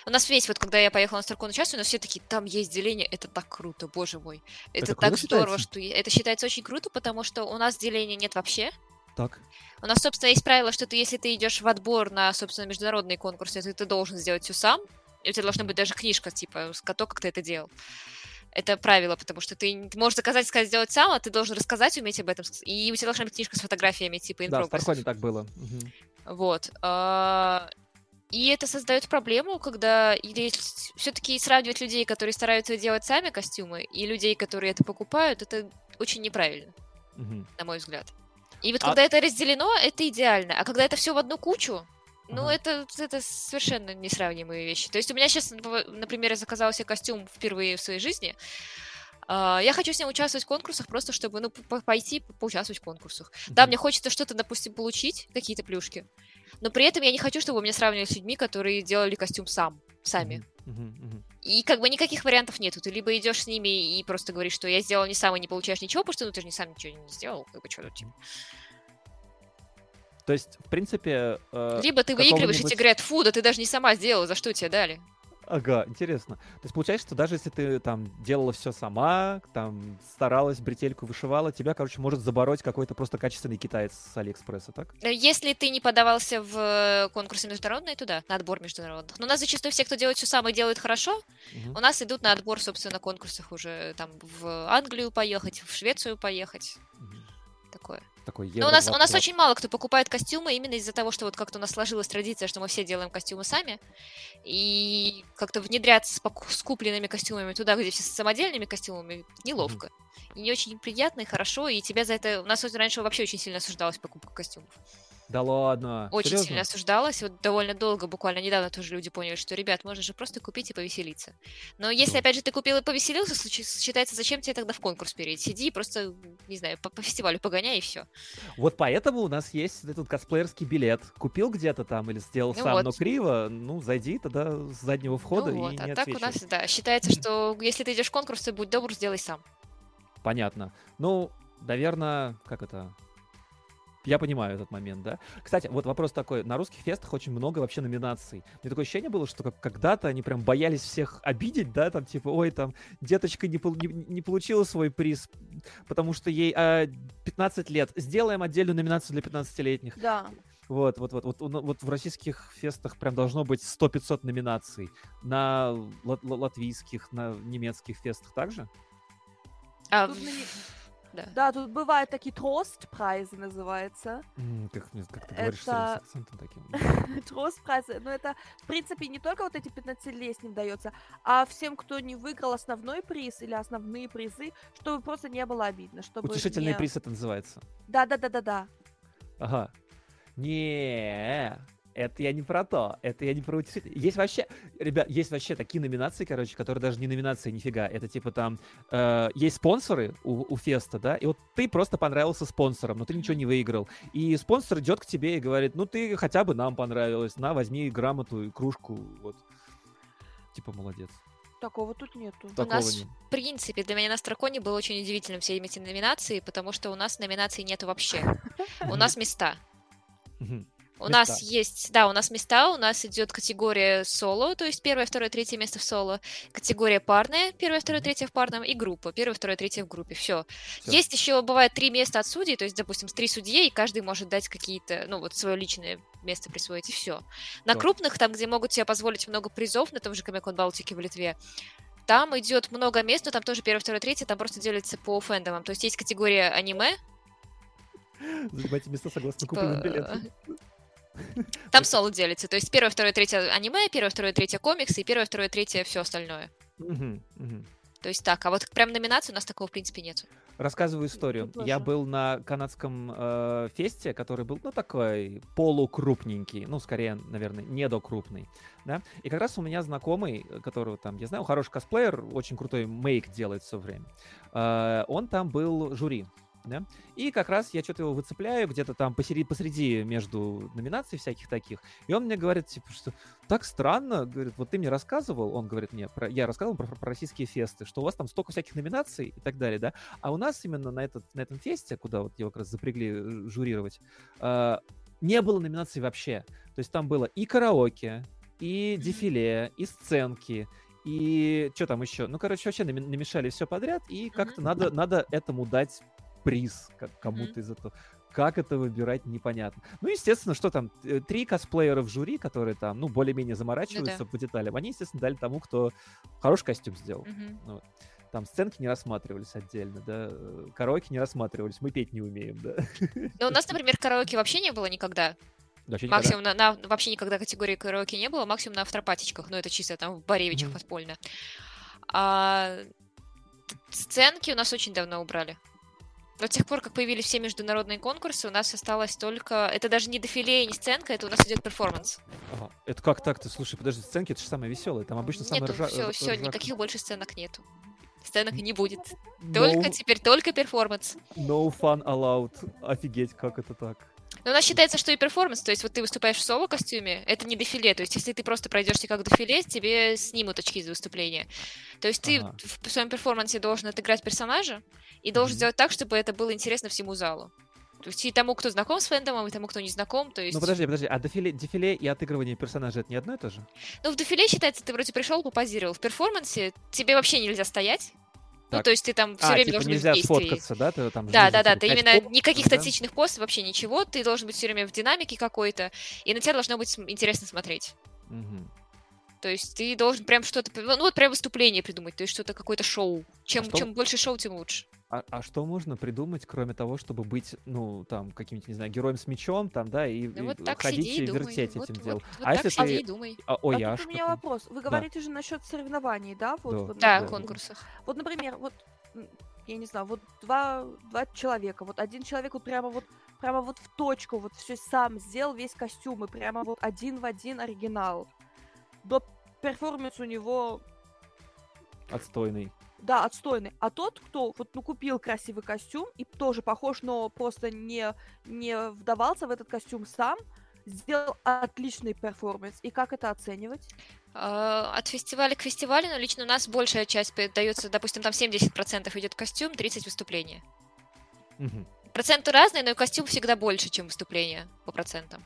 У нас весь, вот когда я поехала на Старкон участвовать, у нас все такие, там есть деление, это так круто, боже мой. Это, Это так здорово, считается? что... Это считается очень круто, потому что у нас деления нет вообще. Так. У нас, собственно, есть правило, что ты, если ты идешь в отбор на, собственно, международные конкурсы, то ты должен сделать все сам. И у тебя должна быть даже книжка, типа, с то, как ты это делал. Это правило, потому что ты, ты можешь заказать, сказать, сделать сам, а ты должен рассказать, уметь об этом. И у тебя должна быть книжка с фотографиями, типа, in Да, в. Старконе так было. Мгм. Вот. а, И это создает проблему, когда или все-таки сравнивать людей, которые стараются делать сами костюмы, и людей, которые это покупают, это очень неправильно Мгм. на мой взгляд. И вот А- когда это разделено, это идеально. А когда это все в одну кучу, ну, Ага. это, это совершенно несравнимые вещи. То есть у меня сейчас, например, я заказала себе костюм впервые в своей жизни. А, Я хочу с ним участвовать в конкурсах, просто чтобы, ну, по- пойти по- поучаствовать в конкурсах. Да, Мгм. мне хочется что-то, допустим, получить, какие-то плюшки, но при этом я не хочу, чтобы меня сравнивали с людьми, которые делали костюм сам, сами. Мгм. И как бы никаких вариантов нету. Ты либо идешь с ними и просто говоришь, что я сделал не сам и не получаешь ничего, потому что ну, ты же не сам ничего не сделал, как бы что тут типа. То есть, в принципе... э, Либо ты выигрываешь, и какого-нибудь- тебе говорят, фу, да ты даже не сама сделала, за что тебе дали? Ага, интересно. То есть получается, что даже если ты там делала все сама, там старалась, бретельку вышивала, тебя, короче, может забороть какой-то просто качественный китаец с Алиэкспресса, так? Э, Если ты не подавался в э, конкурсы международные, то да, на отбор международных. Но у нас зачастую все, кто делает все сам и делает хорошо, Мгм. у нас идут на отбор, собственно, на конкурсах уже там в Англию поехать, в Швецию поехать. Мгм. Такое. Такой Но у нас, у нас 20. очень мало кто покупает костюмы именно из-за того, что вот как-то у нас сложилась традиция, что мы все делаем костюмы сами, и как-то внедряться с, поку- с купленными костюмами туда, где все с самодельными костюмами, неловко. И не очень приятно, и хорошо, и тебя за это... У нас раньше вообще очень сильно осуждалась покупка костюмов. Да ладно. Очень Серьезно? сильно осуждалось. Вот довольно долго, буквально недавно тоже люди поняли, что, ребят, можно же просто купить и повеселиться. Но если, Да. опять же, ты купил и повеселился, считается, зачем тебе тогда в конкурс перейти? Сиди и просто, не знаю, по, по фестивалю погоняй и все. Вот поэтому у нас есть этот косплеерский билет. Купил где-то там или сделал Ну сам, вот. но криво, ну, зайди тогда с заднего входа ну и вот, не а так у нас, да, считается, что если ты идешь в конкурс, то будь добр, сделай сам. Понятно. Ну, наверное, как это... Я понимаю этот момент, да. Кстати, вот вопрос такой. На русских фестах очень много вообще номинаций. Мне такое ощущение было, что как когда-то они прям боялись всех обидеть, да, там типа, ой, там, деточка не, пол- не, не получила свой приз, потому что ей а, 15 лет. Сделаем отдельную номинацию для 15-летних. Да. Вот, вот, вот, вот, вот в российских фестах прям должно быть 100-500 номинаций. На лат- ла- латвийских, на немецких фестах также? А, Тут да. Да, тут бывают такие тростпрайзы называется. Как, как ты говоришь, Это- с акцентом таким. Тростпрайзы, но это, в принципе, не только вот эти 15-летним дается, а всем, кто не выиграл основной приз или основные призы, чтобы просто не было обидно, чтобы Утешительный не- приз это называется. Да-да-да-да-да. Ага. Не, это я не про то. Это я не про утешительный. Есть вообще, ребят, есть вообще такие номинации, короче, которые даже не номинации нифига. Это типа там э, есть спонсоры у, у феста, да, и вот ты просто понравился спонсором, но ты ничего не выиграл. И спонсор идет к тебе и говорит, ну ты хотя бы нам понравилось, на, возьми грамоту и кружку, вот. Типа молодец. Такого тут нету. Такого нас не- В принципе, для меня на Страконе было очень удивительным все эти номинации, потому что у нас номинаций нету вообще. У нас места. У Места. нас есть, да, у нас места, у нас идет категория соло, то есть первое, второе, третье место в соло, категория парная, первое, второе, третье в парном, и группа, первое, второе, третье в группе, все. Есть еще, бывает, три места от судей, то есть, допустим, три судьи, и каждый может дать какие-то, ну, вот свое личное место присвоить, и все. На Да. крупных, там, где могут себе позволить много призов, на том же Комикон Балтике в Литве, там идет много мест, но там тоже первое, второе, третье, там просто делится по фэндомам. То есть есть категория аниме, Занимайте места согласно типа, купленным билетам. Там соло делится. То есть первое, второе, третье аниме, первое, второе, третье комиксы и первое, второе, третье все остальное. То есть так. А вот прям номинации у нас такого в принципе нет. Рассказываю историю. Я тоже. был на канадском э, фесте, который был, ну, такой полукрупненький, ну, скорее, наверное, недокрупный, да. И как раз у меня знакомый, которого там, я знаю, хороший косплеер, очень крутой мейк делает все время. Э, он там был жюри, да. И как раз я что-то его выцепляю где-то там посреди, посреди между номинаций всяких таких. И он мне говорит, типа, что так странно, говорит, вот ты мне рассказывал, он говорит мне, про, я рассказывал про, про российские фесты, что у вас там столько всяких номинаций и так далее, да, а у нас именно на, этот, на этом фесте, куда вот его как раз запрягли э, журировать, э, не было номинаций вообще. То есть там было и караоке, и дефиле, и сценки, и что там еще? Ну, короче, вообще намешали все подряд, и как-то надо, надо этому дать приз как кому-то из этого. Как это выбирать, непонятно. Ну, естественно, что там, э, три косплеера в жюри, которые там, ну, более-менее заморачиваются по деталям, они, естественно, дали тому, кто хороший костюм сделал. Ну, вот. Там сценки не рассматривались отдельно, да, э, караоке не рассматривались, мы петь не умеем, да. Но у нас, например, караоке вообще не было никогда. Вообще. Максимум на, на- вообще никогда категории караоке не было, максимум на афтепатичках, но это чисто там в Боревичах Мгм. подпольно. А сценки у нас очень давно убрали. Но с тех пор, как появились все международные конкурсы, у нас осталось только... Это даже не дефиле и не сценка, это у нас идет перформанс. Ага. Это как так-то? Слушай, подожди, сценки это же самое веселое. Там обычно самое Нету, ржа... все, все, никаких больше сценок нету. Сценок не будет. No- Только теперь только перформанс. No fun allowed. Офигеть, как это так? Но у нас считается, что и перформанс, то есть вот ты выступаешь в соло-костюме, это не дефиле, то есть если ты просто пройдешься как дефиле, тебе снимут очки за выступление. То есть ты Ага. в своем перформансе должен отыграть персонажа и должен Мгм. сделать так, чтобы это было интересно всему залу. То есть и тому, кто знаком с фэндомом, и тому, кто не знаком, то есть... Ну подожди, подожди, а дефиле, дефиле и отыгрывание персонажа это не одно и то же? Ну, в дефиле считается, ты вроде пришел, попозировал. В перформансе тебе вообще нельзя стоять. Ну, Так. то есть ты там все а, время типа должен быть нельзя в действии. сфоткаться, да? Ты там Да, да, да, ты именно поп- никаких да? статичных постов, вообще ничего, ты должен быть все время в динамике какой-то, и на тебя должно быть интересно смотреть. Мгм. То есть ты должен прям что-то, ну вот прям выступление придумать, то есть что-то какое-то шоу. Чем, что- чем больше шоу, тем лучше. А, а что можно придумать, кроме того, чтобы быть, ну, там, каким-нибудь, не знаю, героем с мечом, там, да, и, Ну и вот так ходить сиди и и думай. вертеть вот, этим вот- делом. вот а так если сиди ты... и думай. А, ой, а я тут у меня вопрос. Вы говорите же насчет соревнований, да? Вот, Да. вот, Да, да, в да. конкурсах. Вот, например, вот, я не знаю, вот два, два человека. Вот один человек вот прямо вот прямо вот в точку, вот все сам сделал весь костюм, и прямо вот один в один оригинал. До перформанс у него Отстойный. Да, отстойный. А тот, кто вот ну купил красивый костюм и тоже похож, но просто не, не вдавался в этот костюм сам, сделал отличный перформанс. И как это оценивать? А, От фестиваля к фестивалю, но лично у нас большая часть дается, допустим, там 70% идет костюм, 30 выступления. Мгм. Проценты разные, но и костюм всегда больше, чем выступление по процентам.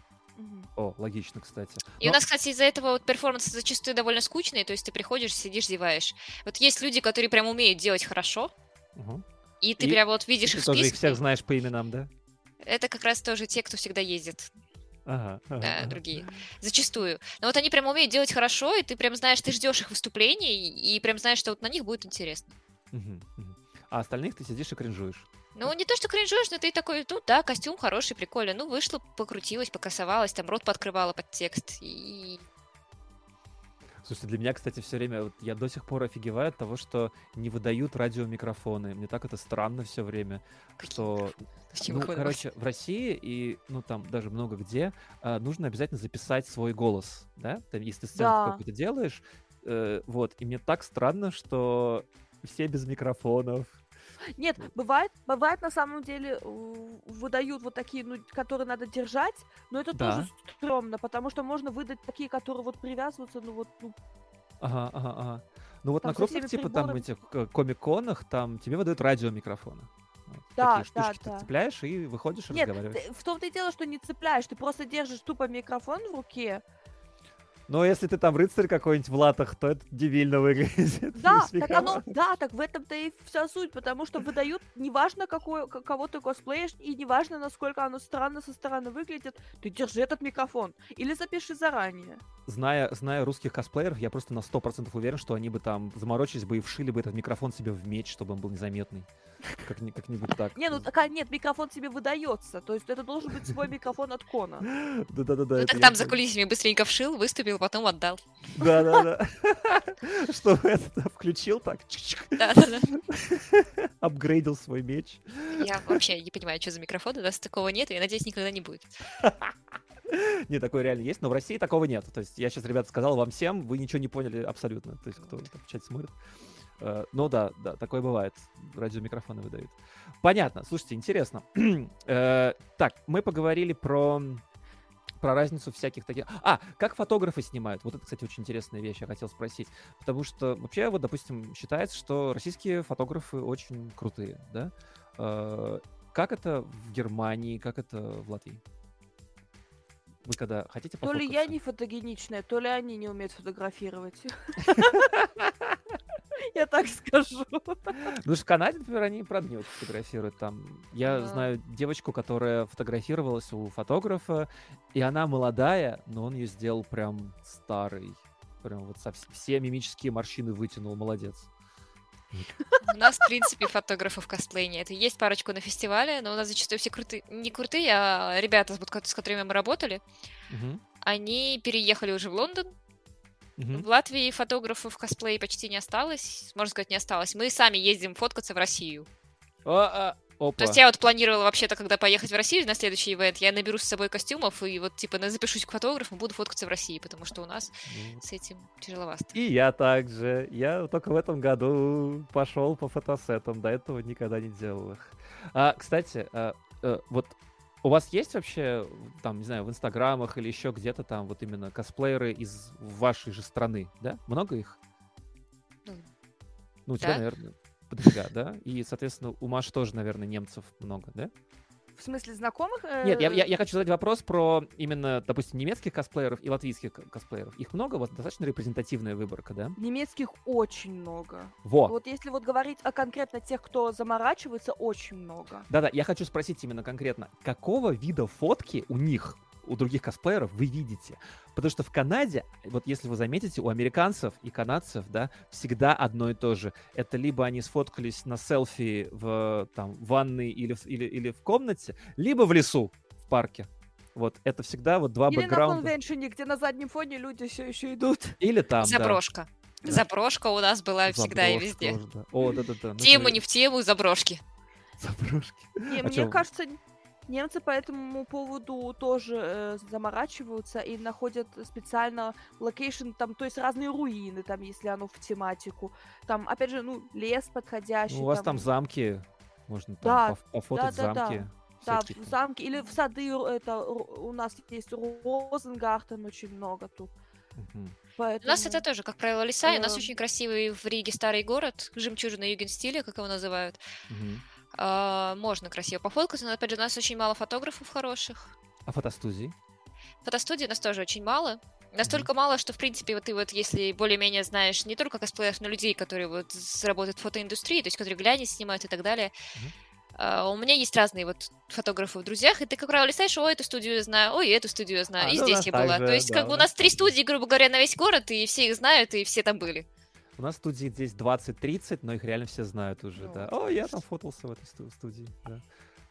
О, логично, кстати. И у Но- нас, кстати, из-за этого вот перформансы зачастую довольно скучные, то есть ты приходишь, сидишь, зеваешь. Вот есть люди, которые прям умеют делать хорошо, Мгм. и ты И прям вот видишь Ты их тоже их всех знаешь по именам, да? Это как раз тоже те, кто всегда ездит, Ага. ага, да, ага. другие. Зачастую. Но вот они прям умеют делать хорошо, и ты прям знаешь, ты ждешь их выступлений, и прям знаешь, что вот на них будет интересно. Мгм, мгм. А остальных ты сидишь и кринжуешь. Ну, не то, что кринжуешь, но ты такой, ну да, костюм хороший, прикольно. Ну, вышла, покрутилась, покрасовалась, там рот подкрывала под текст. И Слушайте, для меня, кстати, все время, вот я до сих пор офигеваю от того, что не выдают радиомикрофоны. Мне так это странно все время, Какие что, Зачем ну, короче, в России и, ну, там даже много где а, нужно обязательно записать свой голос, да? Там, если ты сценку Да. какую-то делаешь, э, вот, и мне так странно, что все без микрофонов. Нет, бывает, бывает на самом деле выдают вот такие, ну, которые надо держать, но это Да. тоже стрёмно, потому что можно выдать такие, которые вот привязываются, ну вот, ну, Ага, ага, ага. Ну вот Там на крупных, типа, там приборами. этих э, комик-конах, там тебе выдают радиомикрофоны. Да, Такие да, штучки ты да. цепляешь и выходишь и Нет, разговариваешь. ты- в том-то и дело, что не цепляешь, ты просто держишь тупо микрофон в руке. Но если ты там рыцарь какой-нибудь в латах, то это дебильно выглядит. Да, так оно, да, так в этом-то и вся суть, потому что выдают, неважно, какой, кого ты косплеишь, и неважно, насколько оно странно со стороны выглядит, ты держи этот микрофон. Или запиши заранее. Зная, зная русских косплееров, я просто на 100% уверен, что они бы там заморочились бы и вшили бы этот микрофон себе в меч, чтобы он был незаметный. Как, ни- как-нибудь так. Не, ну так, а, нет, микрофон тебе выдается, то есть это должен быть свой микрофон от Кона. Да-да-да. Ну, это так я там за кулисами быстренько вшил, выступил, потом отдал. Да-да-да. Чтобы это включил так, Да-да-да. апгрейдил свой меч. Я вообще не понимаю, что за микрофон, у нас такого нет, и, надеюсь, никогда не будет. Не, такое реально есть, но в России такого нет. То есть я сейчас, ребята, сказал вам всем, вы ничего не поняли абсолютно. То есть кто там в чате смотрит. Э, Ну да, да, такое бывает. Радиомикрофоны выдают. Понятно. Слушайте, интересно. Э, Так, мы поговорили про про разницу всяких таких... А, как фотографы снимают? Вот это, кстати, очень интересная вещь, я хотел спросить. Потому что вообще, вот, допустим, считается, что российские фотографы очень крутые, да? Э, Как это в Германии, как это в Латвии? Вы когда хотите То ли я не фотогеничная, то ли они не умеют фотографировать. Я так скажу. Ну, в Канаде, например, они, правда, не очень фотографируют. Там, я Да. знаю девочку, которая фотографировалась у фотографа, и она молодая, но он ее сделал прям старый. Прям вот со вс- все мимические морщины вытянул, молодец. У нас, в принципе, фотографов косплей нет. Есть парочку на фестивале, но у нас зачастую все крутые, не крутые, а ребята, с которыми мы работали, они переехали уже в Лондон. В Латвии фотографов косплей почти не осталось. Можно сказать, не осталось. Мы сами ездим фоткаться в Россию. А, а, опа. То есть я вот планировала вообще-то, когда поехать в Россию на следующий ивент, я наберу с собой костюмов и вот типа запишусь к фотографу, буду фоткаться в России, потому что у нас Ну, с этим тяжеловато. И я также. Я только в этом году пошел по фотосетам. До этого никогда не делал их. А, кстати, а, э, вот у вас есть вообще, там, не знаю, в инстаграмах или еще где-то там вот именно косплееры из вашей же страны, да? Много их? Ну, Ну, у тебя, да. наверное, подофига, да? И, соответственно, у Маши тоже, наверное, немцев много, да? В смысле, знакомых? Нет, я, я, Э, я хочу задать вопрос про именно, допустим, немецких косплееров и латвийских ко- косплееров. Их много? Вот достаточно репрезентативная выборка, да? Немецких очень много. Во! Вот если вот говорить о конкретно тех, кто заморачивается, очень много. Да-да, я хочу спросить именно конкретно, какого вида фотки у них, у других косплееров вы видите? Потому что в Канаде, вот если вы заметите, у американцев и канадцев, да, всегда одно и то же. Это либо они сфоткались на селфи в там, ванной или, в- или, или в комнате, либо в лесу, в парке. Вот, это всегда вот два Или на бэкграунда. конвеншене, где на заднем фоне люди все еще идут. Или там, да. Заброшка. Да. Заброшка у нас была всегда и везде. тоже, да. О, да-да-да. ну Тему это не в тему, заброшки. Заброшки. Не, А мне кажется, Немцы по этому поводу тоже э, заморачиваются и находят специально location, там, то есть разные руины, там, если оно в тематику. Там, опять же, ну, лес подходящий. Ну, у вас там замки, можно там Да, поф- пофотать да, да, да. замки. Да, всякие в там. замке или в сады, р- это у нас есть Розенгартен очень много тут. Мгм. У Поэтому... нас это тоже, как правило, леса, и у нас Эм. очень красивый в Риге старый город, жемчужина юген-стиля, как его называют. Мгм. А, можно красиво пофоткаться, но, опять же, у нас очень мало фотографов хороших. А фотостудии? Фотостудий у нас тоже очень мало. Настолько мало, что, в принципе, вот ты вот, если более-менее знаешь не только косплееров, но людей, которые вот работают в фотоиндустрии, то есть которые глянец снимают и так далее, Мгм. а, у меня есть разные вот фотографы в друзьях, и ты, как правило, листаешь, ой, эту студию я знаю, ой, эту студию я знаю, А, и ну, здесь я была. же, то есть, да, как бы у нас три студии, грубо говоря, на весь город, и все их знают, и все там были. У нас студий здесь 20-30, но их реально все знают уже, Ну да. О, я там фотался в этой сту- студии, да.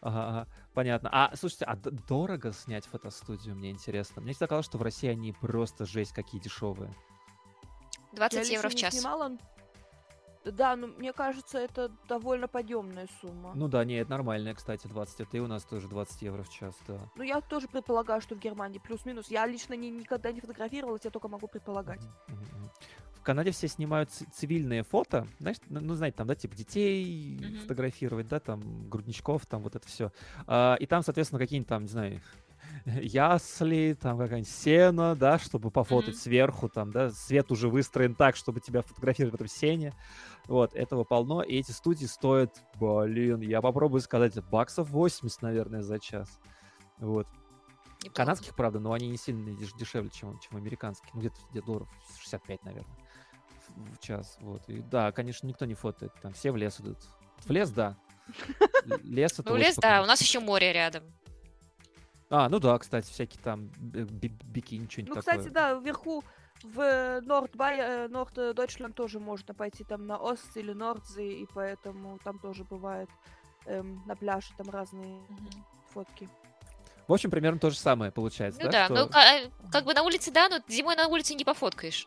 Ага, ага, понятно. А, слушайте, а дорого снять фотостудию, мне интересно. Мне всегда казалось, что в России они просто жесть какие дешевые. 20 Я евро в не час. снимала. Да, но мне кажется, это довольно подъемная сумма. Ну да, не, это нормальная, кстати, 20. Это и у нас тоже 20 евро в час, да. Ну, я тоже предполагаю, что в Германии плюс-минус. Я лично ни- никогда не фотографировалась, я только могу предполагать. Мгм. В Канаде все снимают цивильные фото, знаешь, ну, знаете, там, да, типа детей Мгм. фотографировать, да, там, грудничков, там, вот это все. и там, соответственно, какие-нибудь там, не знаю, ясли, там какая-нибудь сено, да, чтобы пофотать Мгм. сверху, там, да, свет уже выстроен так, чтобы тебя фотографировать в этом сене. Вот, этого полно, и эти студии стоят, блин, я попробую сказать, баксов 80, наверное, за час. Вот. Неплохо. Канадских, правда, но они не сильно деш- дешевле, чем, чем американские. Ну, где-то где долларов 65, наверное, в, час. Вот. И да, конечно, никто не фотает. Там все в лес идут. В лес, да. Лес это Ну, лес, да, у нас еще море рядом. А, ну да, кстати, всякие там би- бикини, что-нибудь Ну, кстати, да, вверху в Норд Норд Дойчланд тоже можно пойти там на Ост или Нордзи, и поэтому там тоже бывает эм, на пляже там разные Мгм. фотки. В общем, примерно то же самое получается, Ну да? да, ну что- ка- э, как бы на улице, да, но зимой на улице не пофоткаешь.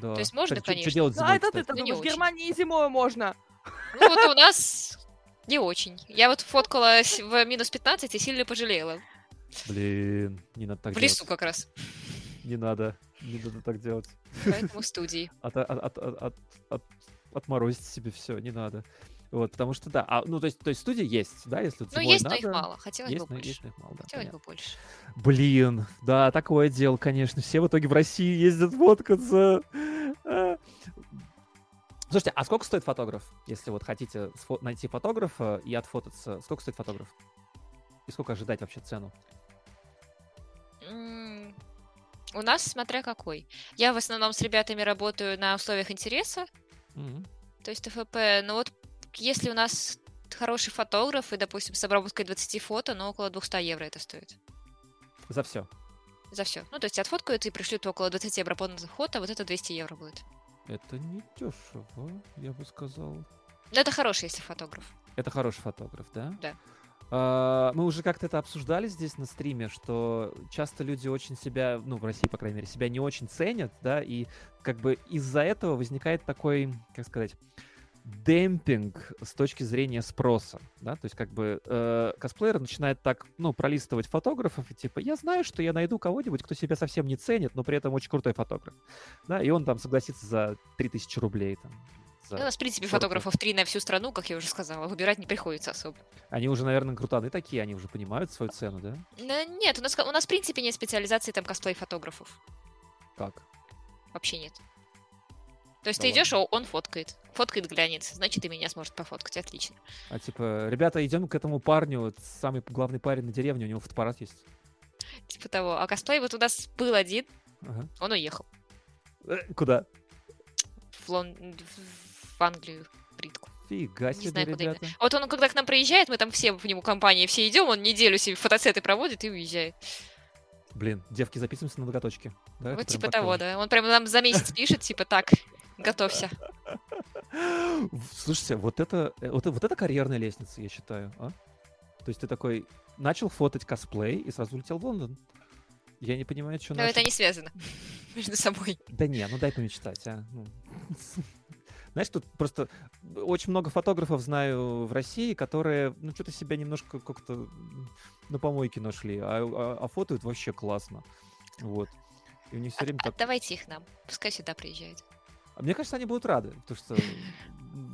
Да. то есть можно, чё конечно. делать Ну, зимой, а это ты думаешь, в. Германии и зимой можно. Ну вот у нас не очень. Я вот фоткала с- в минус 15 и сильно пожалела. Блин, не надо так В лесу делать. как раз. Не надо, не надо так делать. Поэтому в студии. от, от, от, от- от- отморозить себе все, не надо. Вот, потому что да, а, ну то есть, то есть студия есть, да, если Ну, есть, но их надо, мало. Хотелось есть, бы больше. есть, но их мало, да, Хотелось понятно. бы больше. Блин, да, такое дело, конечно. Все в итоге в России ездят фоткаться. А. Слушайте, а сколько стоит фотограф? Если вот хотите найти фотографа и отфотаться, сколько стоит фотограф? И сколько ожидать вообще цену? У нас смотря какой. Я в основном с ребятами работаю на условиях интереса, Мгм. то есть ТФП. Но вот если у нас хороший фотограф и, допустим, с обработкой 20 фото, ну, около 200 евро это стоит. За все. За все. Ну, то есть отфоткают и пришлют около 20 обработанных фото, вот это 200 евро будет. Это не дешево, я бы сказал. Но это хороший, если фотограф. Это хороший фотограф, да? Да. А, мы уже как-то это обсуждали здесь на стриме, что часто люди очень себя, ну, в России, по крайней мере, себя не очень ценят, да, и как бы из-за этого возникает такой, как сказать, демпинг с точки зрения спроса, да, то есть как бы э, косплеер начинает так, ну, пролистывать фотографов, и типа, я знаю, что я найду кого-нибудь, кто себя совсем не ценит, но при этом очень крутой фотограф, да, и он там согласится за 3000 рублей, там, за Ну, у нас, в принципе, 40 фотографов три на всю страну, как я уже сказала. Выбирать не приходится особо. Они уже, наверное, крутаны такие, они уже понимают свою цену, да? Ну, Нет, у нас, у нас, в принципе, нет специализации там косплей-фотографов. Как? Вообще нет. То есть Да ты ладно. идешь, а он фоткает. Фоткает глянец, значит, и меня сможет пофоткать. Отлично. А типа, ребята, идем к этому парню, самый главный парень на деревне, у него фотоаппарат есть. Типа того. А косплей вот у нас был один, Ага. он уехал. Э, Куда? В, Лон... в Англию, в Бритку. Фига Не себе, знаю, куда ребята. именно. Вот он, когда к нам приезжает, мы там все в нему компании все идем, он неделю себе фотосеты проводит и уезжает. Блин, девки, записываемся на ноготочки. Да, вот типа того, да. Он прям нам за месяц пишет, типа так, готовься. Слушайте, вот это, э, вот, вот это карьерная лестница, я считаю, а? То есть ты такой начал фотать косплей и сразу улетел в Лондон. Я не понимаю, что Но это не связано между собой. Да не, ну дай помечтать, а. Ну. Знаешь, тут просто очень много фотографов знаю в России, которые, ну, что-то себя немножко как-то на помойке нашли, а, а, а фотоют вообще классно. Вот. И у них все время так... Давайте их нам, пускай сюда приезжают. А мне кажется, они будут рады, потому что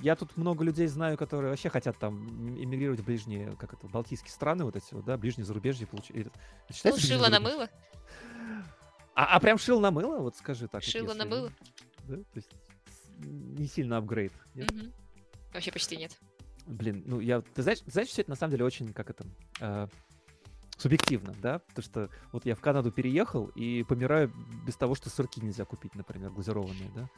я тут много людей знаю, которые вообще хотят там эмигрировать в ближние, как это, балтийские страны, вот эти вот, да, ближние зарубежье получить. Ну, шило на мыло. А, а прям шил на мыло? Вот скажи так. Шило вот, на мыло. Да? То есть не сильно апгрейд. Нет? Угу. Вообще почти нет. Блин, ну я, ты знаешь, знаешь, все это на самом деле очень, как это, э, субъективно, да, потому что вот я в Канаду переехал и помираю без того, что сырки нельзя купить, например, глазированные, да.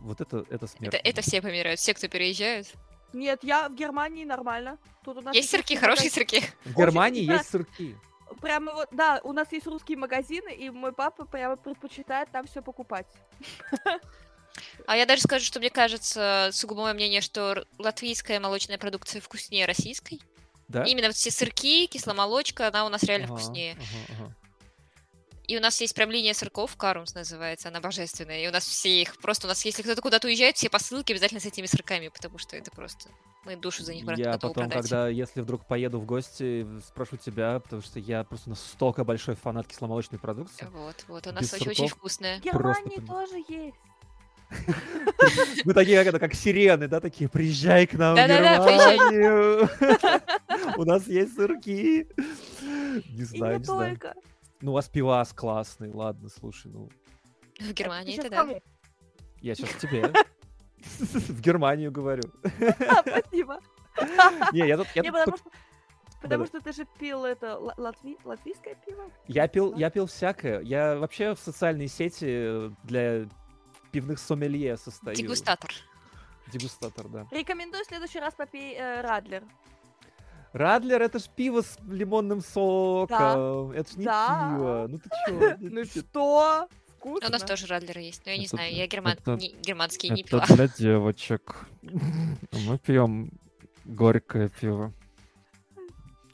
Вот это, это смерть. Это, это все помирают, все, кто переезжают. Нет, я в Германии нормально. Тут у нас есть сырки, хорошие сырки. В Германии есть сырки. Прямо вот, да, у нас есть русские магазины, и мой папа прямо предпочитает там все покупать. А я даже скажу, что мне кажется, сугубо мое мнение, что латвийская молочная продукция вкуснее российской. Да? Именно вот все сырки, кисломолочка, она у нас реально ага, вкуснее. Ага, ага. И у нас есть прям линия сырков, Карумс называется, она божественная. И у нас все их, просто у нас, если кто-то куда-то уезжает, все посылки обязательно с этими сырками, потому что это просто... Мы душу за них Я потом, продать. когда, если вдруг поеду в гости, спрошу тебя, потому что я просто настолько большой фанат кисломолочной продукции. Вот, вот, у нас очень-очень вкусная. В Германии тоже есть. Мы такие, как это, как сирены, да, такие, приезжай к нам в Германию. У нас есть сырки. Не знаю, не знаю. Ну, у вас пивас классный, ладно, слушай, ну. В Германии это да. Я сейчас тебе. В Германию говорю. Спасибо. Не, я тут... Потому что ты же пил это латви... латвийское пиво? Я пил, я пил всякое. Я вообще в социальные сети для пивных сомелье состою. Дегустатор. Дегустатор, да. Рекомендую в следующий раз попей э, Радлер. Радлер это ж пиво с лимонным соком. Да. Это ж не да. пиво. Ну ты чё? Ну что? Вкусно. У нас тоже Радлер есть, но я не знаю, я германский не пила. Это для девочек. Мы пьем горькое пиво.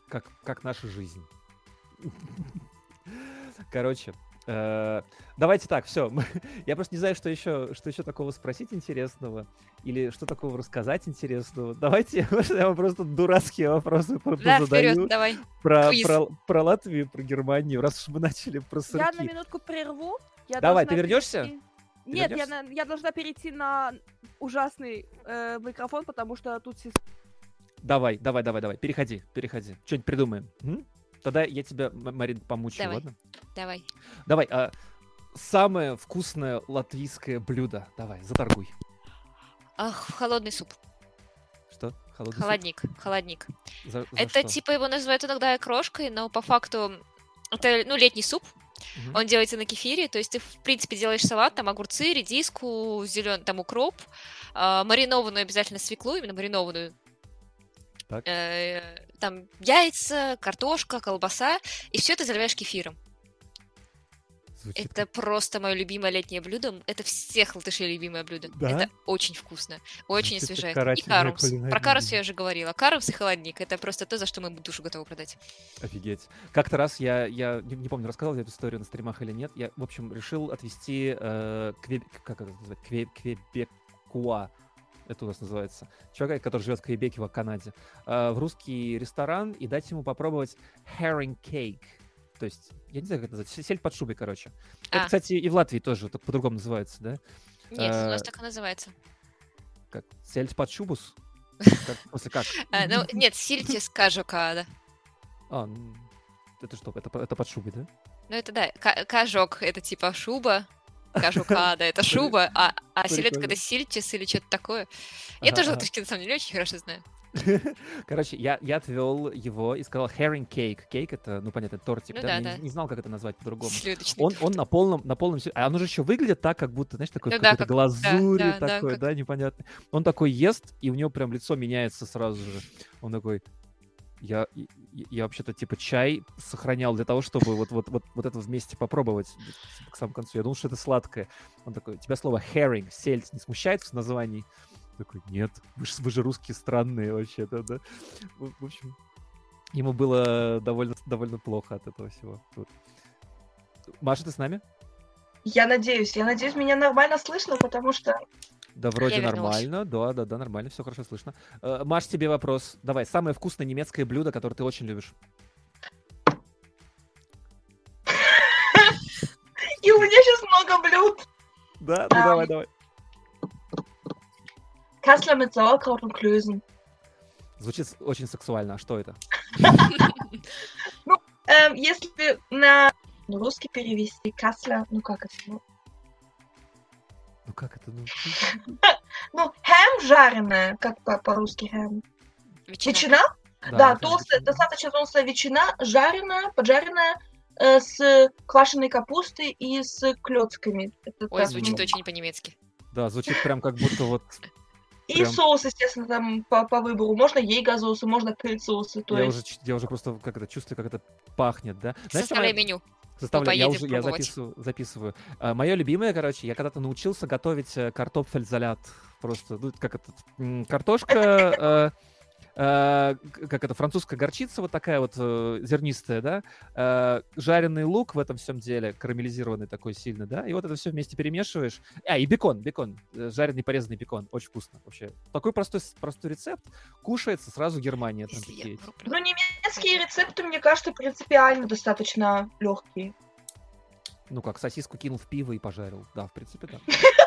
Как, как наша жизнь. Короче, давайте так, все. Я просто не знаю, что еще, что еще такого спросить интересного или что такого рассказать интересного. Давайте я вам просто дурацкие вопросы да, задаю. Вперед, давай. Про, про, про Латвию, про Германию, раз уж мы начали про сырки. Я на минутку прерву. Я давай, ты вернешься? Перейти... Нет, я, на, я должна перейти на ужасный э, микрофон, потому что тут... Давай, давай, давай, давай, переходи, переходи. Что-нибудь придумаем. М? Тогда я тебя, Марин, помучу, Давай. ладно? Давай. Давай, а, самое вкусное латвийское блюдо. Давай, заторгуй. Ах, холодный суп. Что? Холодный холодник, суп? холодник. За, за это что? типа его называют иногда крошкой, но по факту это ну летний суп. Угу. Он делается на кефире, то есть ты в принципе делаешь салат, там огурцы, редиску, зеленый там укроп, э, маринованную обязательно свеклу, именно маринованную так. Э, там яйца, картошка, колбаса, и все это заливаешь кефиром. Звучит это просто мое любимое летнее блюдо. Это всех латышей любимое блюдо. Да? Это очень вкусно, очень Звучит освежает. И карумс. Про карумс я уже говорила. Карумс и холодник. Это просто то, за что мы душу готовы продать. Офигеть. Как-то раз я, я не, не помню, рассказывал я эту историю на стримах или нет. Я, в общем, решил отвезти э, квеб... как это называется? Квеб... Квебекуа это у нас называется, человека, который живет в Квебеке в Канаде, э, в русский ресторан и дать ему попробовать herring cake. То есть, я не знаю, как это называется, сель под шубой, короче. А. Это, кстати, и в Латвии тоже так по-другому называется, да? Нет, у нас так и называется. Как? Сель под шубус? После как? А, ну, нет, сильтис кажока, да. А, это что, это, это под шубой, да? Ну, это да, кажок, это типа шуба, кажука, да, это шуба, а, а селедка это сильтис или что-то такое. Я тоже латышки на самом деле очень хорошо знаю. Короче, я, я отвел его и сказал herring cake. Кейк это, ну понятно, тортик. Ну, да, да, не, не знал, как это назвать по-другому. Он, он на полном, на полном... А оно же еще выглядит так, как будто, знаешь, такой ну, да, как, глазури да, да, такой, да, как... да, непонятно. Он такой ест, и у него прям лицо меняется сразу же. Он такой, я, я, вообще-то типа чай сохранял для того, чтобы вот, вот, вот, вот это вместе попробовать к самому концу. Я думал, что это сладкое. Он такой, тебя слово herring, сельдь не смущает в названии? такой, нет, вы же, вы же русские странные вообще-то, да? В, в общем, ему было довольно, довольно плохо от этого всего. Вот. Маша, ты с нами? Я надеюсь, я надеюсь, меня нормально слышно, потому что Да, вроде нормально. Да, да, да, нормально, все хорошо слышно. Э, Маш, тебе вопрос. Давай, самое вкусное немецкое блюдо, которое ты очень любишь. И у меня сейчас много блюд. Да, ну давай, давай. Kassler mit Sauerkraut und Klößen. Звучит очень сексуально. А что это? Ähm, если на русский перевести Kassler, ну как это? Ну, Ну как это? Ну, ну, хэм жареная, как по- по-русски хэм. Ветчина. Ветчина? Да, толстая, ветчина. достаточно толстая ветчина, жареная, поджаренная, э, с квашеной капустой и с клетками. Это Ой, так, звучит ну, очень по-немецки. Да, звучит прям как будто вот... И прям- соус, естественно, там по, по выбору. Можно ейга-соусы, можно пыль-соусы. То Я есть... уже, я уже просто как это чувствую, как это пахнет, да? Знаешь, Составляй моя- меню. Составляю, я уже я записываю, записываю. Мое любимое, короче, я когда-то научился готовить э, картофель-залят. Просто, ну, как это, картошка, э, как это, французская горчица вот такая вот э, зернистая, да, э, жареный лук в этом всем деле, карамелизированный такой сильно, да, и вот это все вместе перемешиваешь. А, и бекон, бекон, э, жареный порезанный бекон, очень вкусно вообще. Такой простой, простой рецепт, кушается сразу Германия. Там такие. Ну, немецкие рецепты, мне кажется, принципиально достаточно легкие. Ну как, сосиску кинул в пиво и пожарил. Да, в принципе, да.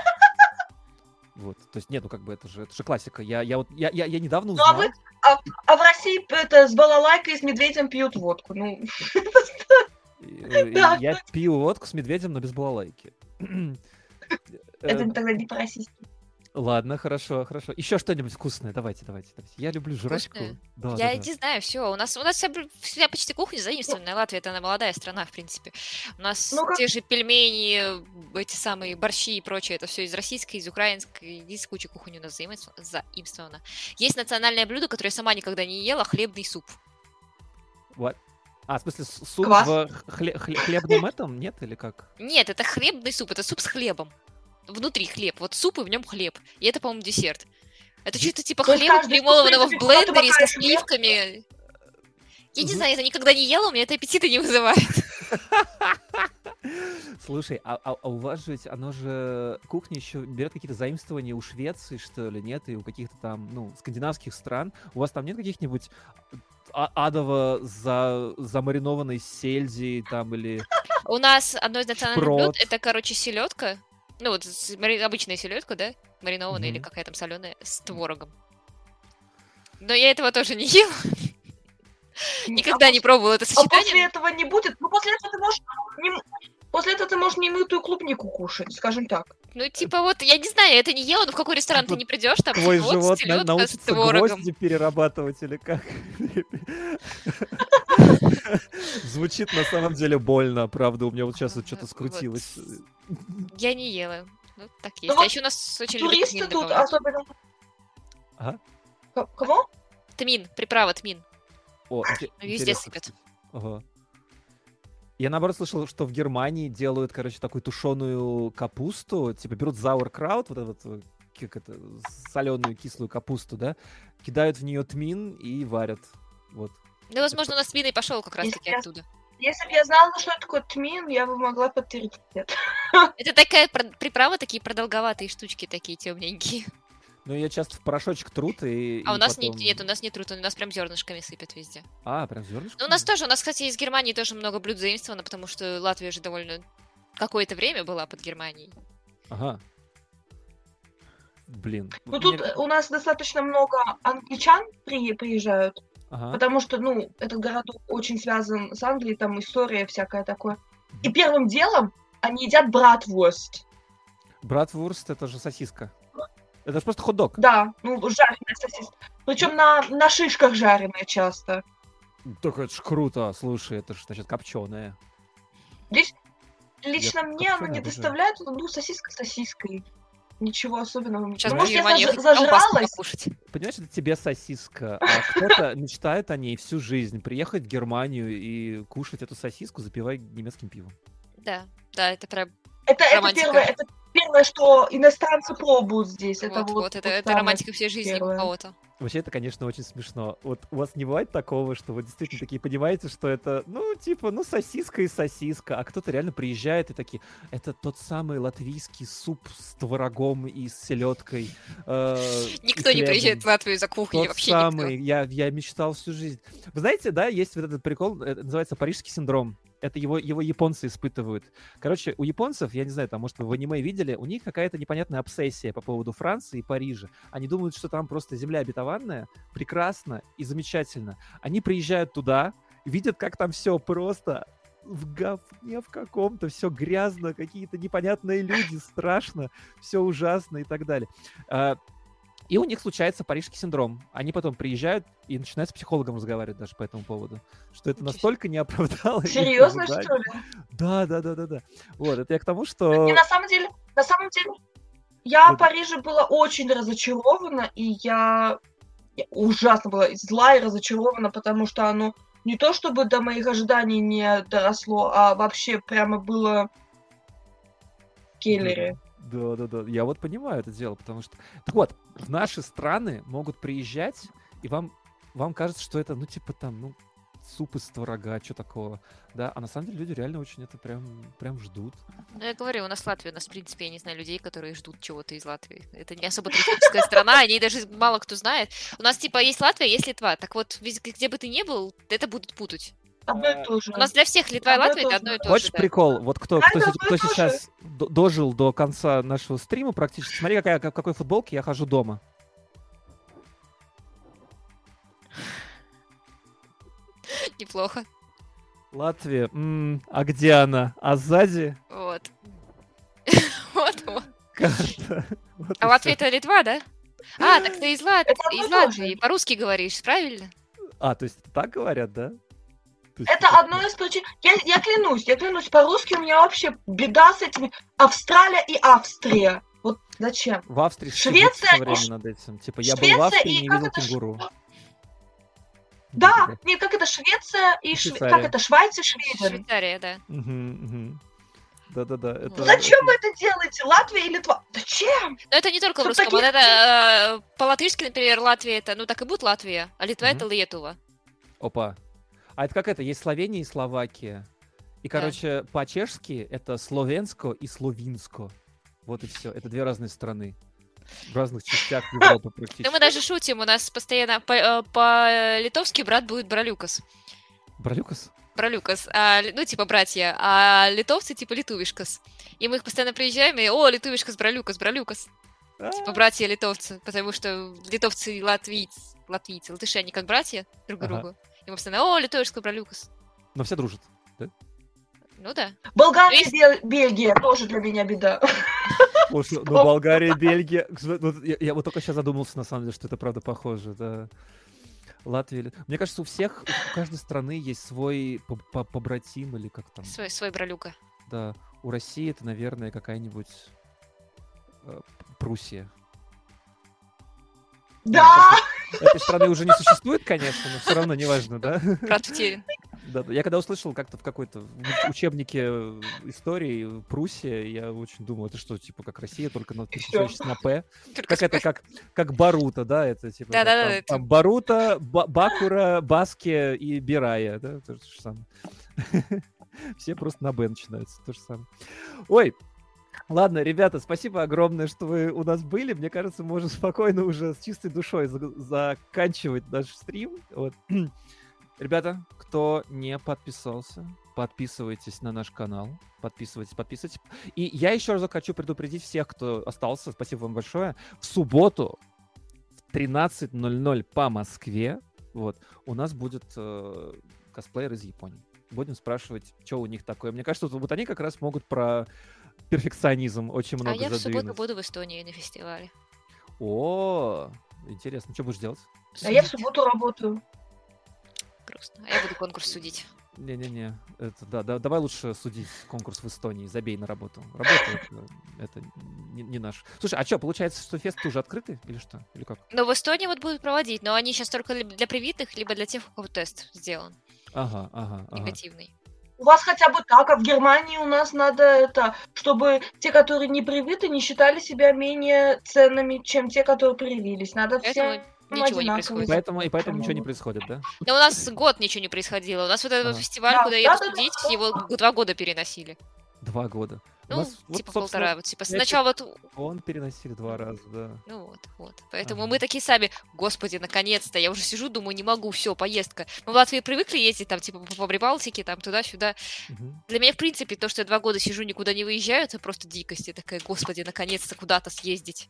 Вот, то есть, нет, ну как бы это же, это же классика. Я, я вот, я, я, я недавно Ну, а узнал. вы- А в России это с балалайкой и с медведем пьют водку. Ну, э. Я пью водку с медведем, но без балалайки. это Э, тогда не по-российски. Ладно, хорошо, хорошо. Еще что-нибудь вкусное, давайте, давайте, давайте. Я люблю жрачку. Вкусное? Да, Я да, да. не знаю, все. У нас у нас вся, почти кухня заимствованная. Латвия это она молодая страна, в принципе. У нас Ну, как- те же пельмени, эти самые борщи и прочее, это все из российской, из украинской, из кучи кухонь у нас заимство- заимствовано. Есть национальное блюдо, которое я сама никогда не ела, хлебный суп. What? А, в смысле, суп Квас? в хле- хле- хлебном этом, нет, или как? Нет, это хлебный суп, это суп с хлебом. Внутри хлеб. Вот суп и в нем хлеб. И это, по-моему, десерт. Это что-то типа То хлеба, перемолотого в блендере со хлеб? сливками. Я не знаю, я это никогда не ела, у меня это аппетита не вызывает. Слушай, а, а- а у вас же ведь оно же кухня еще берет какие-то заимствования у Швеции, что ли, нет? И у каких-то там, ну, скандинавских стран. У вас там нет каких-нибудь а- адово за, замаринованной сельди там или... У нас одно из национальных блюд это, короче, селедка. Ну, вот обычная селедка, да? Маринованная или Мгм. какая там соленая с творогом. Но я этого тоже не ела. Никогда а не пробовала это пос- А после сочетание. этого не будет. Ну, после этого ты можешь... не После этого ты можешь немытую клубнику кушать, скажем так. Ну, типа вот, я не знаю, я это не ела, но в какой ресторан ты не придешь, там Твой вот живот на- с научится творогом. гвозди перерабатывать или как? Звучит на самом деле больно, правда. У меня вот сейчас вот что-то скрутилось. Я не ела. Ну, так есть. Ну а еще у нас очень Туристы тут особенно... Ага. К- Кого? Тмин, приправа тмин. О, везде сыпят. Ага. Я наоборот слышал, что в Германии делают, короче, такую тушеную капусту, типа берут зауэркраут, вот этот, как это, соленую кислую капусту, да, кидают в нее тмин и варят. Вот. Ну, возможно, у нас тмин и пошел как раз-таки оттуда. Если бы я знала, что такое тмин, я бы могла подтвердить это. Это такая приправа, такие продолговатые штучки такие темненькие. Но ее часто в порошочек трут и. А и у нас потом- нет, нет, у нас не трут, у нас прям зернышками сыпят везде. А, прям зернышко? Ну, у нас тоже, у нас, кстати, из Германии тоже много блюд заимствовано, потому что Латвия же довольно какое-то время была под Германией. Ага. Блин. Ну, тут мне- э, у нас достаточно много англичан при- приезжают, Ага. потому что, ну, этот городок очень связан с Англией, там история всякая такое. И первым делом они едят братвурст. Братвурст это же сосиска. Это же просто хот-дог. Да, ну, жареная сосиска. Причем на, на шишках жареная часто. Так это ж круто. Слушай, это же, значит, копченая. Лично Я мне оно копченое не доставляет, ну, сосиска сосиской. Ничего особенного. Сейчас ну, может, я заж- зажралась. Понимаешь, это тебе сосиска, а кто-то мечтает о ней всю жизнь. Приехать в Германию и кушать эту сосиску, запивая немецким пивом. Да, да, это прям... Это, это Романтика. первое, это первое, что иностранцы пробуют здесь. Это Вот, вот, вот, это, вот это самое романтика всей жизни у первое. кого-то. Вообще, это, конечно, очень смешно. Вот у вас не бывает такого, что вы действительно такие понимаете, что это, ну, типа, ну, сосиска и сосиска, а кто-то реально приезжает и такие, это тот самый латвийский суп с творогом и с селедкой. э, Никто не хлебом». приезжает в Латвию за кухней, Тот вообще самый, никто. я, я мечтал всю жизнь. Вы знаете, да, есть вот этот прикол, это называется парижский синдром. Это его, его японцы испытывают. Короче, у японцев, я не знаю, там, может, вы в аниме видели, у них какая-то непонятная обсессия по поводу Франции и Парижа. Они думают, что там просто земля обетованная, прекрасно и замечательно. Они приезжают туда, видят, как там все просто в говне в каком-то, все грязно, какие-то непонятные люди, страшно, все ужасно и так далее. И у них случается парижский синдром. Они потом приезжают и начинают с психологом разговаривать даже по этому поводу. Что это настолько не оправдало. Серьезно, что ли? Да, да, да, да, да. Вот, это я к тому, что... И на самом деле, на самом деле, я в Париже была очень разочарована, и я, я ужасно была зла и разочарована, потому что оно не то чтобы до моих ожиданий не доросло, а вообще прямо было в Келлере. Да, да, да. Я вот понимаю это дело, потому что... Так вот, в наши страны могут приезжать, и вам, вам кажется, что это, ну, типа там, ну, суп из творога, что такого, да? А на самом деле люди реально очень это прям, прям ждут. Ну, я говорю, у нас Латвия, у нас, в принципе, я не знаю людей, которые ждут чего-то из Латвии. Это не особо туристическая страна, о ней даже мало кто знает. У нас, типа, есть Латвия, есть Литва. Так вот, где бы ты ни был, это будут путать. Одно и то же. У нас для всех Литва и Латвия это одно и то Хочешь же. да. прикол? Вот кто, кто, кто сейчас дожил до конца нашего стрима практически, смотри, какая, как- в какой футболке я хожу дома. Неплохо. Латвия, м, а где она? А сзади Вот. Вот, вот. карта. Вот А Латвия это Литва, да? А, так ты из, Лат... Из Латвии, по-русски говоришь, правильно? А, то есть так говорят, да? Это одно из причин. Я, я клянусь, я клянусь, по-русски у меня вообще беда с этими Австралия и Австрия. Вот зачем? В Австрии Швеция все и время Ш- над этим. Типа, я был в Швеция Австрии и и не как видел это ш- кенгуру. Да, нет, как это Швеция и Шве- Швейцария. как это Швайц и Шведен. Швейцария, да. Мгм, мгм. Да-да-да. это- Ну, Зачем вы это- это делаете? Латвия и Литва? Зачем? Но это не только в Тут русском. таких Вот это э, по-латышски, например, Латвия это, ну так и будет Латвия, а Литва Мгм. это Летува. Опа. А это как это? Есть Словения и Словакия. И, Да. короче, по-чешски это словенско и словинско. Вот и все. Это две разные страны. В разных частях Европы практически. Ну мы даже шутим, у нас постоянно по- э, по-литовски брат будет Бралюкас. Бралюкас? Бралюкас, а, ну типа братья, а литовцы типа Литувишкас. И мы их постоянно приезжаем и, о, Литувишкас, Бралюкас, Бралюкас. Типа А, братья литовцы, потому что литовцы и латвийцы, латвийцы, латыши, они как братья друг Ага. другу. Мы постоянно, о, Литовишкас, Бралюкас. Но все дружат. Ну да. Болгария и Есть- Бел- Бельгия тоже для меня беда. Слушай, ну Болгария, Бельгия. ну, я, я вот только сейчас задумался, на самом деле, что это правда похоже, да. Латвия. Мне кажется, у всех, у каждой страны есть свой по- по- побратим или как там. Свой, свой Бралюка. Да. У России это, наверное, какая-нибудь э, Пруссия. Да! Этой страны уже не существует, конечно, но все равно неважно, да? Брат утерян. Да, да. Я когда услышал как-то в какой-то учебнике э, истории Пруссия, я очень думал, это что, типа, как Россия, только на, на П. Только Как это, как, как Барута, да, это типа Да-да-да, там- это- там Барута, Ба- Бакура, Баске и Бирая, да, то же самое. Все просто на Б начинаются, то же самое. Ой, ладно, ребята, спасибо огромное, что вы у нас были. Мне кажется, можно спокойно уже с чистой душой за- заканчивать наш стрим. Вот. Ребята, кто не подписался, подписывайтесь на наш канал. Подписывайтесь, подписывайтесь. И я еще раз хочу предупредить всех, кто остался. Спасибо вам большое. В субботу в 13.00 по Москве вот, у нас будет э, косплеер из Японии. Будем спрашивать, что у них такое. Мне кажется, вот они как раз могут про перфекционизм очень А много я в субботу буду в Эстонии на фестивале. О, интересно. Что будешь делать? А я в субботу работаю. Грустно. А я буду конкурс судить. Не-не-не, это да, да, давай лучше судить конкурс в Эстонии, забей на работу. Работа это, это не, не наш. Слушай, а что, получается, что фесты уже открыты или что? Или как? Но в Эстонии вот будут проводить, но они сейчас только для привитых, либо для тех, у кого тест сделан Ага, ага, ага. У вас хотя бы так, а в Германии у нас надо это, чтобы те, которые не привиты, не считали себя менее ценными, чем те, которые привились. Надо Поэтому все ничего не происходит. Поэтому, и поэтому ничего не происходит, да? Но у нас год ничего не происходило. У нас вот этот Ага. фестиваль, Да, куда да, едут да, да, судить, да. его два года переносили. Два года. Ну, нас вот, типа собственно, полтора. Вот, типа сначала вот Он переносили два раза, да. Ну вот, вот. Поэтому Ага. мы такие сами, господи, наконец-то, я уже сижу, думаю, не могу, все, поездка. Мы в Латвии привыкли ездить там, типа, по, Прибалтике, там, туда-сюда. Мгм. Для меня, в принципе, то, что я два года сижу, никуда не выезжаю, это просто дикость. Я такая, господи, наконец-то куда-то съездить.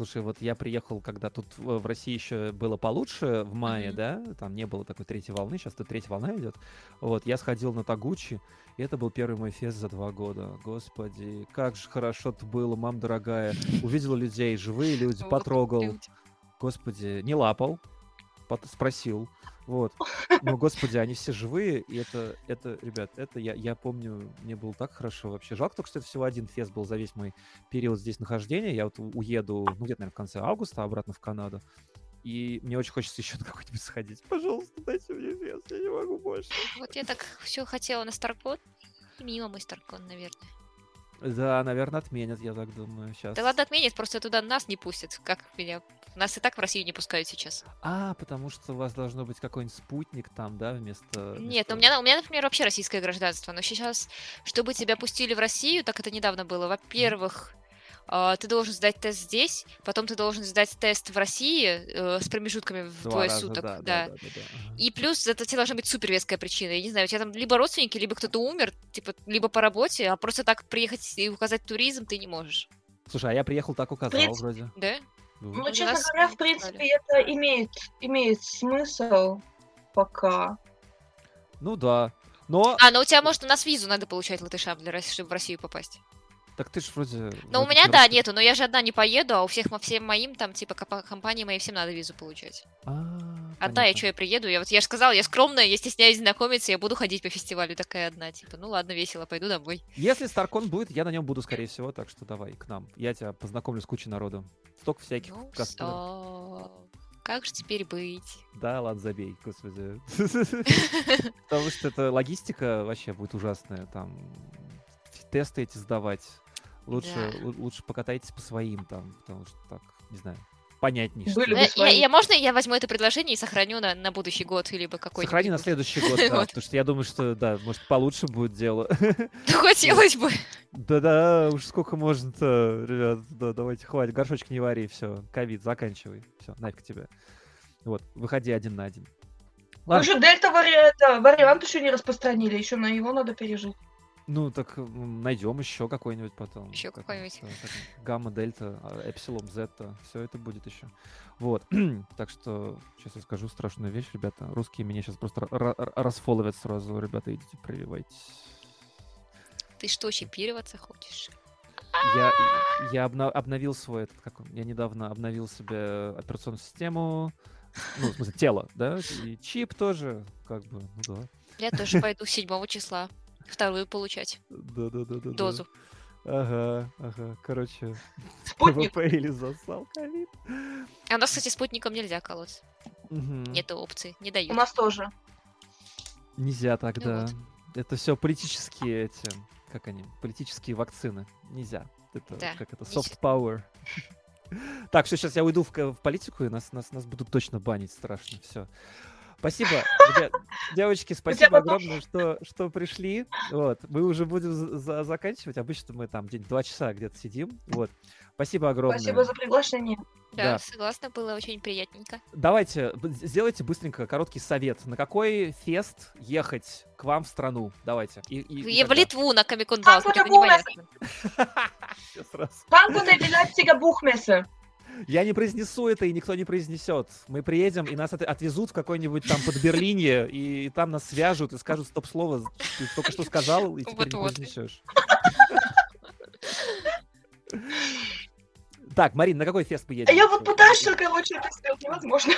Слушай, вот я приехал, когда тут в России еще было получше, в мае, Мгм. да, там не было такой третьей волны, сейчас тут третья волна идет. Вот, я сходил на Тагучи, и это был первый мой фест за два года. Господи, как же хорошо-то было, мам дорогая. Увидел людей, живые люди, потрогал. Господи, не лапал, спросил. Вот. Но, господи, они все живые, и это, это, ребят, это я, я помню, мне было так хорошо вообще. Жалко только, что это всего один фест был за весь мой период здесь нахождения. Я вот уеду, ну, где-то, наверное, в конце августа обратно в Канаду. И мне очень хочется еще на какой-нибудь сходить. Пожалуйста, дайте мне фест, я не могу больше. Вот я так все хотела на Старкон, и мимо мой Старкон, наверное. Да, наверное, отменят, я так думаю, сейчас. Да ладно, отменят, просто туда нас не пустят, как меня. Нас и так в Россию не пускают сейчас. А, потому что у вас должно быть какой-нибудь спутник там, да, вместо... Нет, вместо- у меня, у меня, например, вообще российское гражданство, но сейчас, чтобы тебя пустили в Россию, так это недавно было. Во-первых, ты должен сдать тест здесь, потом ты должен сдать тест в России э, с промежутками в Два двое раза, суток. да, да. да, да, да. И плюс это тебе должна быть супер веская причина. Я не знаю, у тебя там либо родственники, либо кто-то умер, типа, либо по работе, а просто так приехать и указать туризм ты не можешь. Слушай, а я приехал так указал принципе, вроде. Да? Ну, Ну, Вот у честно говоря, в принципе, это имеет, имеет смысл пока. Ну да. Но, А, ну у тебя, может, у нас визу надо получать латышам, для, Рос- чтобы в Россию попасть. Так ты ж вроде... Но у вроде меня, да, нету, но я же одна не поеду, а у всех всем моим, там, типа, компа- компании моей всем надо визу получать. А, Одна я что, я приеду, я вот, я же сказала, я скромная, я стесняюсь знакомиться, я буду ходить по фестивалю такая одна, типа, ну ладно, весело, пойду домой. Если Старкон будет, я на нем буду, скорее всего, так что давай к нам. Я тебя познакомлю с кучей народу. Столько всяких Ну. Как же теперь быть? Да, ладно, забей, господи. Потому что это логистика вообще будет ужасная. Там тесты эти сдавать. Лучше, Да. лу- лучше покатайтесь по своим там, потому что так, не знаю, понятнее. что Были ли. бы Э, Я, свои. я- можно я возьму это предложение и сохраню на, на будущий год, либо какой-нибудь? Сохрани на следующий год, да, потому что я думаю, что, да, может, получше будет дело. Да хотелось бы. Да-да, уж сколько можно-то, ребят, да, давайте, хватит, горшочек не вари, все, ковид, заканчивай, все, нафиг тебя. Вот, выходи один на один. Ладно, же дельта вариант еще не распространили, еще на его надо пережить. Ну так найдем еще какой-нибудь потом. Как какой-нибудь. Гамма, дельта, а, эпсилон, зетта, все это будет еще. Вот, так что сейчас я скажу страшную вещь, ребята. Русские меня сейчас просто ра- ра- расфолловят сразу, ребята, идите прививайтесь. Ты что, чипироваться хочешь? Я, я обна- обновил свой, этот, как он, я недавно обновил себе операционную систему, ну, в смысле, тело, да, и чип тоже, как бы, ну да. Я тоже пойду 7 числа вторую получать Да-да-да-да. дозу. Ага, ага, короче, Спутник. ПВП или зассал ковид. А у нас, кстати, спутником нельзя колоться. Мгм. Нету опции, не У дают. нас тоже. Нельзя тогда. вот. Это все политические эти, как они, политические вакцины. Нельзя. Это Да, как это, soft power. Так, что сейчас я уйду в, в политику, и нас, нас, нас будут точно банить страшно. Все. Спасибо, ребят, девочки, спасибо огромное, что, что пришли. Вот, мы уже будем за- за- заканчивать. Обычно мы там день два часа где-то сидим. Вот, спасибо огромное. Спасибо за приглашение. Да, да. согласна, было очень приятненько. Давайте, сделайте быстренько короткий совет. На какой фест ехать к вам в страну? Давайте. И, и- и в тогда. Литву на А, это потому непонятно. Всё сразу. Я не произнесу это, и никто не произнесет. Мы приедем, и нас от- отвезут в какой-нибудь там под Берлине, и там нас свяжут и скажут стоп-слово. Ты только что сказал, и теперь не произнесешь. Так, Марин, на какой фест поедем? А я вот пытаюсь, короче, это сделать невозможно.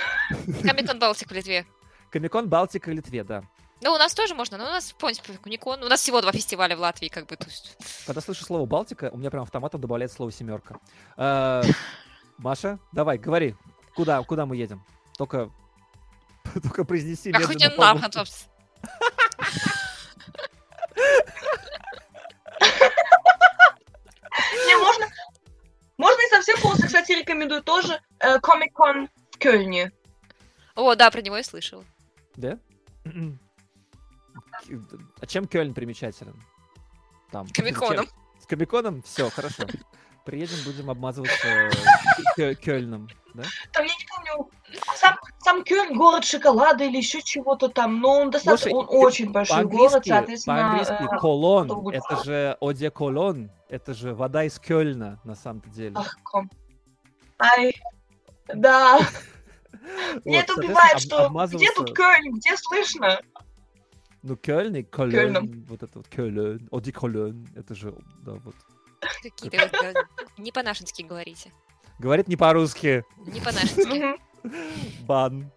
Комикон Балтик в Литве. Комикон Балтика, Литве, да. Ну, у нас тоже можно, но у нас, помните, Комикон, у нас всего два фестиваля в Латвии, как бы, то есть... Когда слышу слово Балтика, у меня прям автоматом добавляется слово семерка. Маша, давай, говори, куда, куда мы едем? Только, только произнеси медленно. Охуенно, Не, можно... Можно и совсем полностью, кстати, рекомендую тоже э, Комик-кон в Кёльне. О, да, про него я слышал. Да? А чем Кёльн примечателен? Там. Комиконом. С Комиконом? Все, хорошо. Приедем, будем обмазываться Кё- Кёльном, да? Там, я не помню, сам, сам Кёльн город шоколада или еще чего-то там, но он достаточно, Слушай, он очень большой город, соответственно... по-английски э, колон, это же оде колон, это же вода из Кёльна, на самом-то деле. Ах, ком. Ай, да. Меня Вот, это убивает, что где тут Кёльн, где слышно? Ну, Кёльн и Кёльном. вот это вот Кёльн, оди колон, это же, да, вот. Какие-то вот, э, не по-нашенски говорите. Говорит не по-русски. Не по-нашенски. Бан.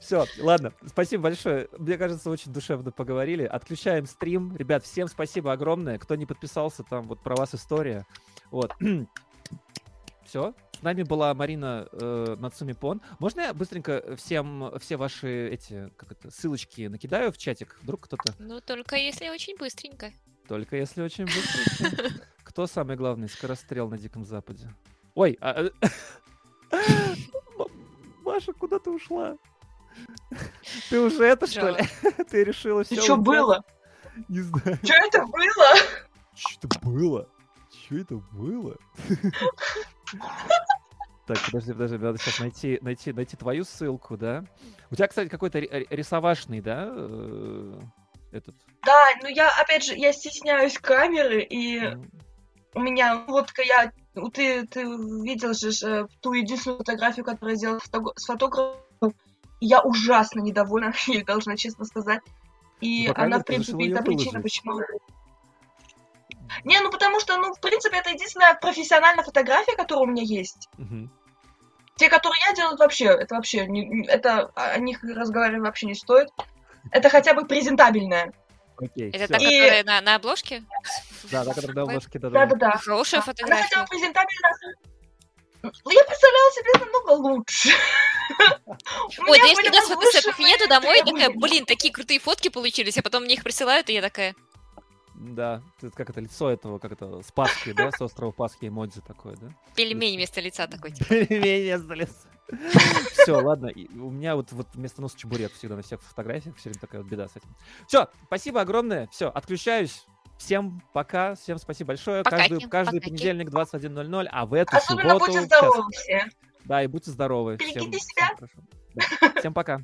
Все, ладно, спасибо большое. Мне кажется, очень душевно поговорили. Отключаем стрим. Ребят, всем спасибо огромное. Кто не подписался, там вот про вас история. Вот. Все. С нами была Марина э, Нацуми Пон. Можно я быстренько всем все ваши эти как это ссылочки накидаю в чатик? Вдруг кто-то. Ну, только если очень быстренько. Только если очень быстро. Кто самый главный скорострел на Диком Западе? Ой, а, э, Маша, куда ты ушла? Ты уже это, что ли? Ты решила все? Что было? Не знаю. Что это было? Что это было? Что это было? Так, подожди, подожди, надо сейчас найти, найти, найти твою ссылку, да? У тебя, кстати, какой-то ри- ри- рисовашный, да? э, Этот. Да, ну я, опять же, я стесняюсь камеры, и м, у меня, вот я, ты, ты видел же э, ту единственную фотографию, которую я сделала с фотографом, я ужасно недовольна, я должна честно сказать. И Ну, она, в принципе, это причина, почему... Не, ну потому что, ну, в принципе, это единственная профессиональная фотография, которая у меня есть. мгм. Те, которые я делаю, вообще, это вообще, не- это о них разговаривать вообще не стоит. Это хотя бы презентабельная. Окей, Это всё. та, И- которая на, на обложке? Да, да, который на обложке, да, да. Да-да-да. Хорошая Она хотя фотография. бы презентабельная. Ну, я представляла себе намного лучше. Ой, да я всегда сфотографирую возвышенные кабинету домой и такая, блин, такие крутые фотки получились, а потом мне их присылают, и я такая, Да, это как это лицо этого, как это, с Пасхи, да, с острова Пасхи эмодзи такое, да? пельмень вместо лица такой. типа. Пельмени остались. Все, ладно. и У меня вот, вот вместо носа чебурек всегда на всех фотографиях. Все время такая вот беда с этим. Все, спасибо огромное. Все, отключаюсь. Всем пока, всем спасибо большое. Покаки, Каждый, каждый покаки. понедельник 21.00, а в эту Особенно субботу... будьте здоровы все. Да, и будьте здоровы. Берегите Всем- себя. Всем пока.